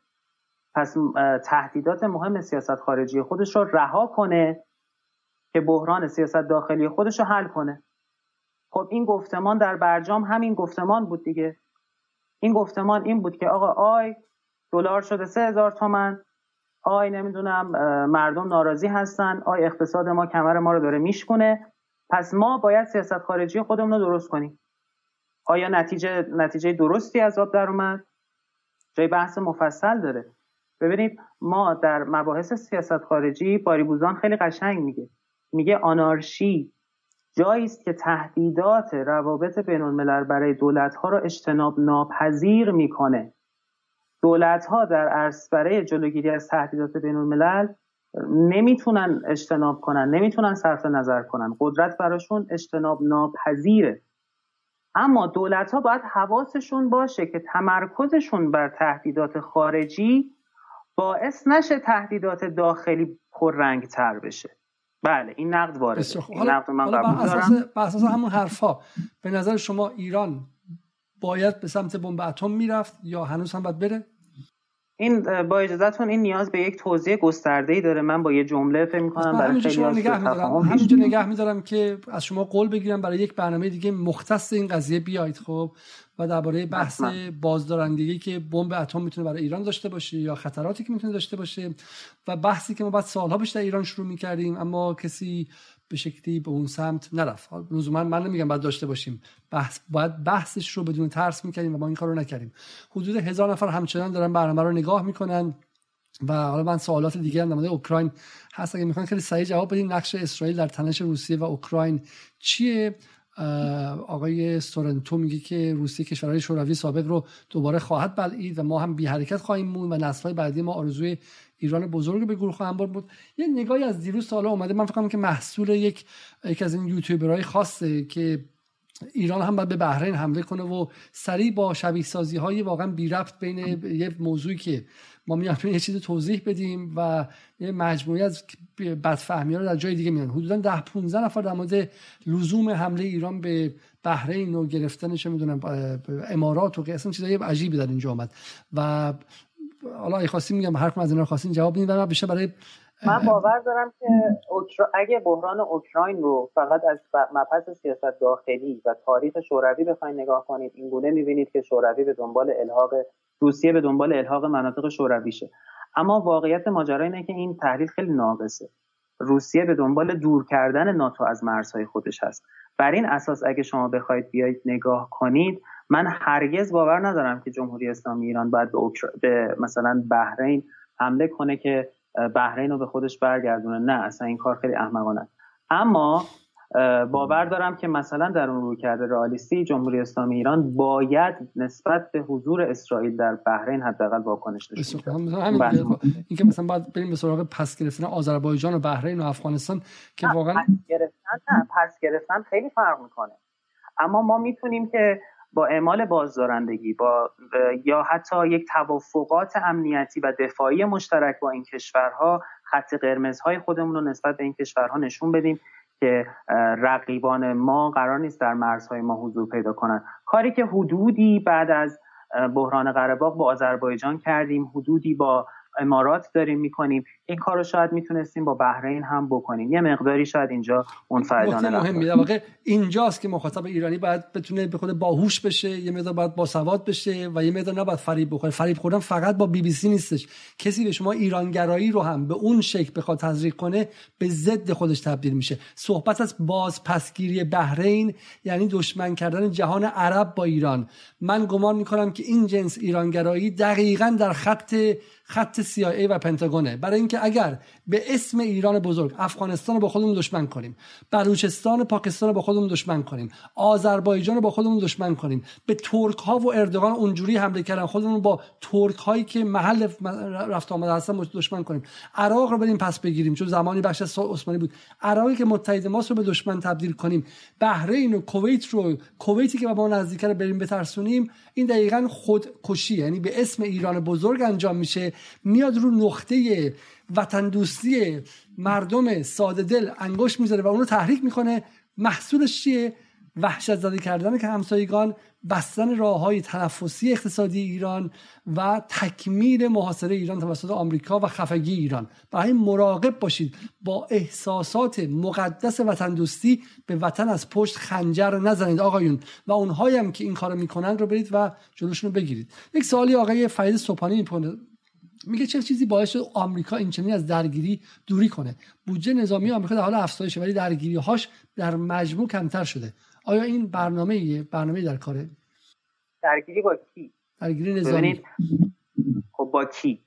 Speaker 2: پس تهدیدات مهم سیاست خارجی خودش رو رها کنه که بحران سیاست داخلی خودش رو حل کنه. خب این گفتمان در برجام همین گفتمان بود دیگه. این گفتمان این بود که آقا آی دلار شده سه هزار تومن. آی نمی‌دونم مردم ناراضی هستن. آی اقتصاد ما کمر ما رو داره میشکنه پس ما باید سیاست خارجی خودمون رو درست کنیم. آیا نتیجه نتیجه درستی از آب در اومد؟ جای بحث مفصل داره. ببینید ما در مباحث سیاست خارجی باریبوزان خیلی قشنگ میگه. میگه آنارشی جایی است که تهدیدات روابط بین الملل برای دولت ها را اجتناب ناپذیر می‌کنه. دولت ها در عرص برای جلوگیری از تهدیدات بین الملل نمی‌تونن اجتناب کنن نمی‌تونن صرف نظر کنن. قدرت براشون اجتناب ناپذیره. اما دولت ها باید حواسشون باشه که تمرکزشون بر تهدیدات خارجی باعث نشه تهدیدات داخلی پررنگ تر بشه. بله این نقد وارده این نقد من قبول
Speaker 1: اساس همون حرفا به نظر شما ایران باید به سمت بمب اتم می‌رفت یا هنوز هم باید بره؟
Speaker 2: این با اجازهتون این نیاز به یک توضیح گسترده ای داره. من با یه جمله فکر می‌کنم برای خیلی
Speaker 1: نگه می‌دارم. همینجا نگه می‌دارم که از شما قول بگیرم برای یک برنامه دیگه مختص این قضیه بیاید خب و درباره بحث بازدارندگی که بمب اتم می‌تونه برای ایران داشته باشه یا خطراتی که می‌تونه داشته باشه و بحثی که ما بعد سالها بیشتر ایران شروع می‌کردیم اما کسی به شکلی به اون سمت نرفت. لزوما من نمیگم باید داشته باشیم. بحث باید بحثش رو بدون ترس می‌کردیم و ما این کار رو نکردیم. حدود هزار نفر همچنان دارن برنامه رو نگاه می‌کنن و حالا من سوالات دیگه هم در اوکراین هست. اگه می‌خوان خیلی سریع جواب بدیم نقش اسرائیل در تنش روسیه و اوکراین چیه؟ آقای سورنتو میگه که روسیه کشورهای شوروی سابق رو دوباره خواهد بلعید و ما هم بی حرکت خواهیم مون و نسل‌های بعدی ما آرزوی ایران بزرگ به گروه برد. بود. یه نگاهی از دیروز سالا اومده. من فکر که محصول یک یک از این یوتیوبرهای خاصه که ایران هم باید به بحرین حمله کنه و سریع با شبیه سازی های واقعا بی رفت بین یه موضوعی که ما میایم یه چیز توضیح بدیم و یه مجموعی از بدفهمی ها رو در جای دیگه میان حدودا ده 15 نفر در مورد لزوم حمله ایران به بحرین و گرفتنش می‌دونم امارات و اصلا چیزای عجیبی در اینجا آمد و حالا ای خواستیم میگم هر کم از اینا خواستین جواب بدین و بیشتر برای
Speaker 2: من باور دارم که اگه بحران اوکراین رو فقط از مبحث سیاست داخلی و تاریخ شوروی بخواید نگاه کنید این گونه می‌بینید که شوروی به دنبال الحاق روسیه به دنبال الحاق مناطق شورویشه اما واقعیت ماجرا اینه که این تحلیل خیلی ناقصه. روسیه به دنبال دور کردن ناتو از مرزهای خودش هست. بر این اساس اگه شما بخواید بیایید نگاه کنید من هرگز باور ندارم که جمهوری اسلامی ایران باید به, به مثلا بحرین حمله کنه که بحرین رو به خودش برگردونه. نه اصلا این کار خیلی احمقانه. اما باور دارم که مثلا در اون کرده رئالیستی جمهوری اسلامی ایران باید نسبت به حضور اسرائیل در بحرین حداقل واکنش داشته
Speaker 1: بله. اینکه مثلا باید بریم به سراغ پس گرفتن آذربایجان و بحرین و افغانستان که واقعا
Speaker 2: پس گرفتن نه پس گرفتن خیلی فرق می‌کنه. اما ما می‌تونیم که با اعمال بازدارندگی با یا حتی یک توافقات امنیتی و دفاعی مشترک با این کشورها خط قرمزهای خودمون رو نسبت به این کشورها نشون بدیم که رقیبان ما قرار نیست در مرزهای ما حضور پیدا کنند کاری که حدودی بعد از بحران قره با آذربایجان کردیم حدودی با امارات داریم می‌کنیم. این کار رو شاید می‌تونستیم با بحرین هم بکنیم. یه مقداری شاید اینجا منفعلانه
Speaker 1: مهمی در واقع اینجاست که مخاطب ایرانی باید بتونه به خود باهوش بشه یه مقدار باید با سواد بشه و یه مقدار نباید فریب بخوره. فریب خوردن فقط با بی بی سی نیستش. کسی به شما ایرانگرایی رو هم به اون شکل بخواد تزریق کنه به ضد خودش تبدیل میشه. صحبت از باز پسگیری بحرین یعنی دشمن کردن جهان عرب با ایران. من گمان می‌کنم که این جنس ایرانگرایی دقیقا در خط خط CIA و پنتاگونه. برای اینکه اگر به اسم ایران بزرگ افغانستان رو با خودمون دشمن کنیم بلوچستان پاکستان رو با خودمون دشمن کنیم آذربایجان رو با خودمون دشمن کنیم به ترک ها و اردوغان اونجوری حمله کردن خودمون با ترک هایی که محل رفت آمده هستن دشمن کنیم. عراق رو بریم پس بگیریم چون زمانی بخش از عثمانی بود. عراقی که متحد ماست رو به دشمن تبدیل کنیم. بحرین و کویت رو کویتی که با ما نزدیکه رو بریم بترسونیم این دقیقا خودکشی یعنی به اسم ایران بزرگ انجام میشه میاد رو نقطه وطن دوستی مردم ساده دل انگشت می‌ذاره و اونو تحریک می‌کنه. محصولش چیه؟ وحشت زده کردن که همسایگان بستن راه های تنفسی اقتصادی ایران و تکمیل محاصره ایران توسط آمریکا و خفگی ایران. برای مراقب باشید. با احساسات مقدس وطن دوستی به وطن از پشت خنجر نزنید آقایون و اونهایی هم که این کارو می‌کنن رو برید و جلوشون رو بگیرید. یک سوالی آقای فرید صبحانی میگه چه چیزی باعث شد آمریکا این چنین از درگیری دوری کنه. بودجه نظامی آمریکا در حال افزایشه ولی درگیری هاش در مجموع کمتر شده. آیا این برنامه ایه برنامه در کاره؟
Speaker 2: درگیری با کی؟
Speaker 1: درگیری نظامی.
Speaker 2: خب با کی؟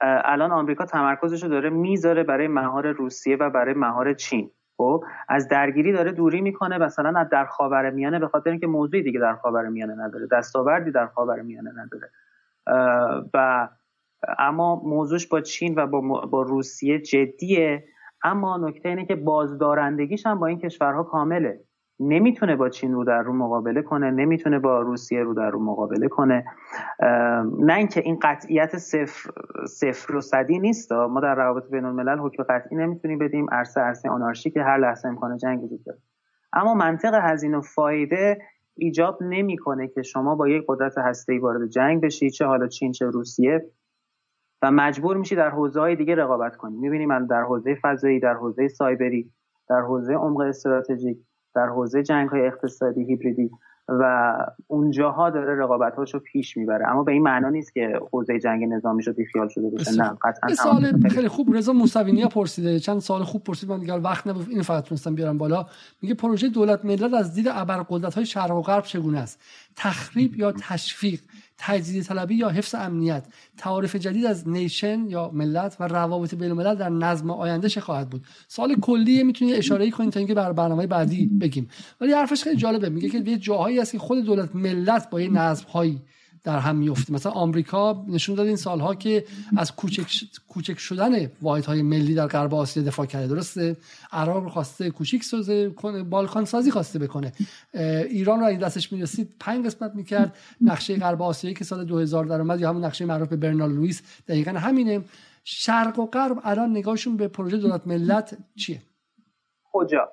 Speaker 2: الان آمریکا تمرکزش رو داره می‌ذاره برای مهار روسیه و برای مهار چین. خب از درگیری داره دوری می‌کنه مثلا از در خاور میانه به خاطر اینکه موضوعی دیگه در خاور میانه نداره. دستاوردی در خاور میانه نداره. و اما موضوعش با چین و با, با روسیه جدیه. اما نکته اینه که بازدارندگیش هم با این کشورها کامله. نمی‌تونه با چین رو در رو مقابله کنه نمی‌تونه با روسیه رو در رو مقابله کنه. نه اینکه این قطعیت صفر, صفر و صدی نیست. ما در روابط بین الملل حکم قطعی نمی‌تونیم بدیم. عرصه عرصه آنارشی که هر لحظه امکان جنگ وجود داره. اما منطق هزینه و فایده ایجاب نمی‌کنه که شما با یک قدرت هسته‌ای وارد جنگ بشید چه حالا چین چه روسیه. و مجبور میشی در حوزه های دیگه رقابت کنی. می‌بینیم من در حوزه فضایی در حوزه سایبری در حوزه عمق استراتژیک در حوزه جنگ های اقتصادی هیبریدی و اونجاها داره رقابت رو پیش می‌بره. اما به این معنا نیست که حوزه جنگ نظامی شو بیخیال شده باشه. نه قطعا
Speaker 1: سال خیلی خوب. رضا موسوینی پرسیده. چند سال خوب پرسید. من دیگه وقت نبود. اینو فقط تونستم بیارم بالا. میگه پروژه دولت ملت از دید ابرقدرت های شرق و غرب چگونه است؟ تخریب یا تشویق تجزیه طلبی یا حفظ امنیت. تعارف جدید از نیشن یا ملت و روابط بین الملل در نظم آینده چه خواهد بود. سال کلی می‌تونید اشاره کنید تا اینکه بر برنامه بعدی بگیم. ولی حرفش خیلی جالبه. میگه که یه جاهایی هست که خود دولت ملت با یه نظم هایی در هم میفته مثلا آمریکا نشون داد این سالها که از کوچک, کوچک شدن های ملی در غرب آسیا دفاع کرده. درسته؟ عراق خواسته کوچیک سازه کنه بالکان سازی خواسته بکنه. ایران رو این دستش می‌رسید پنج قسمت می‌کرد. نقشه غرب آسیایی که سال 2000 در اومد یا همون نقشه معروف به برنال لوئیس دقیقا همینه. شرق و غرب الان نگاهشون به پروژه دولت ملت چیه؟
Speaker 2: کجا؟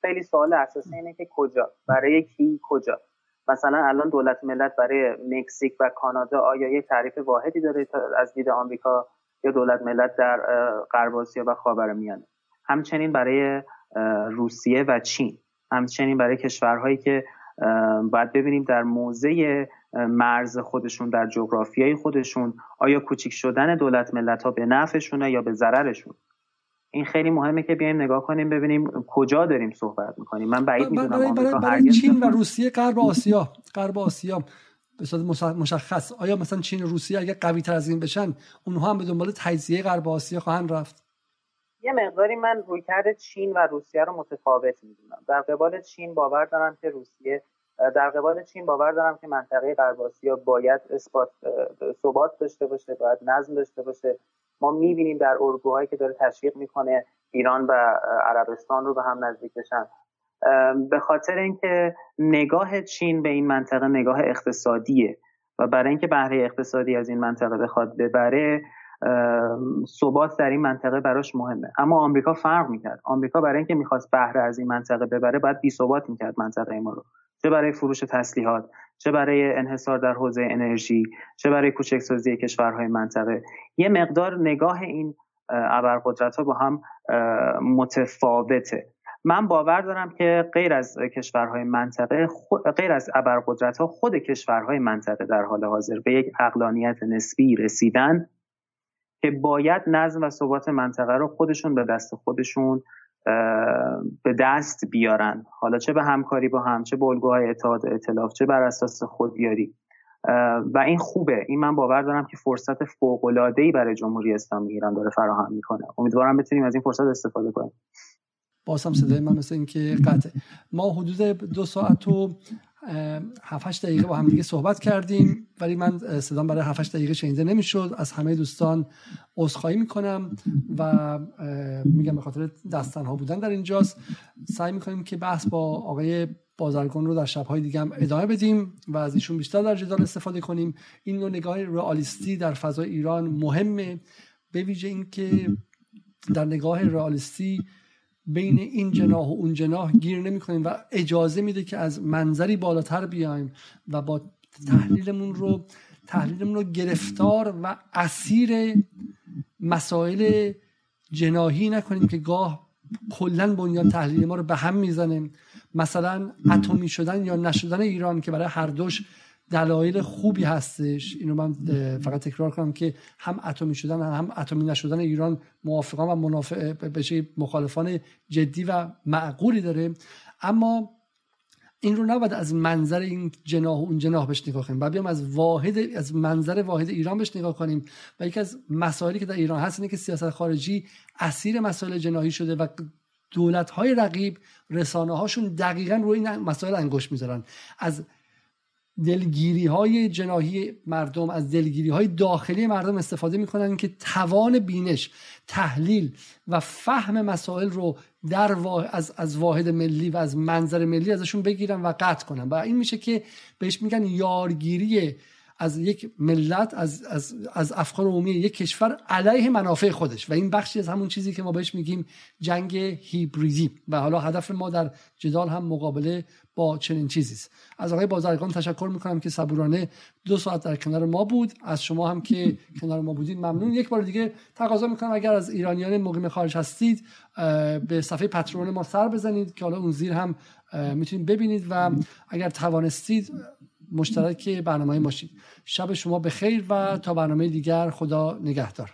Speaker 2: خیلی سوال اساسی اینه که کجا؟ برای کی کجا؟ مثلا الان دولت ملت برای مکزیک و کانادا آیا یک تعریف واحدی داره از دید آمریکا یا دولت ملت در غرب آسیا و خاورمیانه همچنین برای روسیه و چین. همچنین برای کشورهایی که باید ببینیم در موضع مرز خودشون در جغرافیای خودشون آیا کوچیک شدن دولت ملت ها به نفعشونه یا به ضررشون این خیلی مهمه که بیایم نگاه کنیم ببینیم کجا داریم صحبت می‌کنیم. من بعید می‌دونم برای,
Speaker 1: برای, برای چین و روسیه غرب آسیا غرب آسیا به صورت مشخص. آیا مثلا چین و روسیه اگر قوی تر از این بشن اونها هم به دنبال تجزیه غرب آسیا خواهند رفت؟
Speaker 2: یه مقداری من رویکرد چین و روسیه رو متفاوت می‌دونم. در قبال چین باور دارم که روسیه در قبال چین باور دارم که منطقه غرب آسیا باید اثبات ثبات داشته باشه باید نظم داشته باشه. ما می‌بینیم در اردوهایی که داره تشویق می‌کنه ایران و عربستان رو به هم نزدیک بشن. به خاطر اینکه نگاه چین به این منطقه نگاه اقتصادیه و برای اینکه بهره اقتصادی از این منطقه بخواد ببره ثبات در این منطقه براش مهمه. اما آمریکا فرق می‌کرد. آمریکا برای اینکه می‌خواست بهره از این منطقه ببره باید بی ثبات می‌کرد منطقه ما رو. چه برای فروش تسلیحات چه برای انحصار در حوزه انرژی چه برای کوچکسازی کشورهای منطقه. یه مقدار نگاه این ابرقدرت ها با هم متفاوته. من باور دارم که غیر از کشورهای منطقه غیر از ابرقدرت ها خود کشورهای منطقه در حال حاضر به یک اقلانیت نسبی رسیدن که باید نظم و ثبات منطقه رو خودشون به دست خودشون به دست بیارن. حالا چه به همکاری با هم چه به اتحاد اطلاف چه بر اساس خودیاری و این خوبه. این من باور دارم که فرصت فوق ای برای جمهوری اسلامی ایران داره فراهم می‌کنه. امیدوارم بتونیم از این فرصت استفاده کنیم.
Speaker 1: باز هم صدای من مثل اینکه قطعه. ما حدود دو ساعت و 7 دقیقه با هم دیگه صحبت کردیم ولی من صدام برای 7 دقیقه شنیده نمی‌شد. از همه دوستان عذرخواهی می‌کنم و میگم به خاطر دستنها بودن در اینجاست سعی می‌کنیم که بحث با آقای بازرگان رو در شبهای دیگه هم ادامه بدیم و از ایشون بیشتر در جدال استفاده کنیم. این نوع نگاه رئالیستی در فضای ایران مهمه به ویژه اینکه در نگاه رئالیستی بین این جناح و اون جناح گیر نمی کنیم و اجازه میده که از منظری بالاتر بیایم و با تحلیلمون رو تحلیلمون رو گرفتار و اسیر مسائل جناهی نکنیم که گاه کلا بنیان تحلیل ما رو به هم می‌زنه. مثلا اتمی شدن یا نشدن ایران که برای هر دوش دلایل خوبی هستش. اینو من فقط تکرار کنم که هم اتمی شدن هم اتمی نشدن ایران موافقان و منافع بشه مخالفان جدی و معقولی داره. اما این رو نباید از منظر این جناح و اون جناح بهش نگاه کنیم. باید از واحد از منظر واحد ایران بهش نگاه کنیم. و یکی از مسائلی که در ایران هست اینه که سیاست خارجی اسیر مسائل جناحی شده و دولت های رقیب رسانه هاشون دقیقا روی این مسائل انگشت می‌ذارن. از دلگیری های جناهی مردم از دلگیری های داخلی مردم استفاده می‌کنن که توان بینش تحلیل و فهم مسائل رو در از, از واحد ملی و از منظر ملی ازشون بگیرن و قطع کنن. و این میشه که بهش میگن یارگیری از یک ملت از, از, از افکار عمومی یک کشور علیه منافع خودش. و این بخشی از همون چیزی که ما بهش میگیم جنگ هیبریدی. و حالا هدف ما در جدال هم مقابله با چنین چیزی است. از آقای بازرگان تشکر می‌کنم که صبورانه دو ساعت در کنار ما بود. از شما هم که (laughs) کنار ما بودید ممنون. یک بار دیگه تقاضا می‌کنم اگر از ایرانیان مقیم خارج هستید به صفحه پترون ما سر بزنید که حالا اون زیر هم می‌تونید ببینید و اگر توانستید مشترک برنامه باشید. شب شما به خیر و تا برنامه دیگر خدا نگهدار.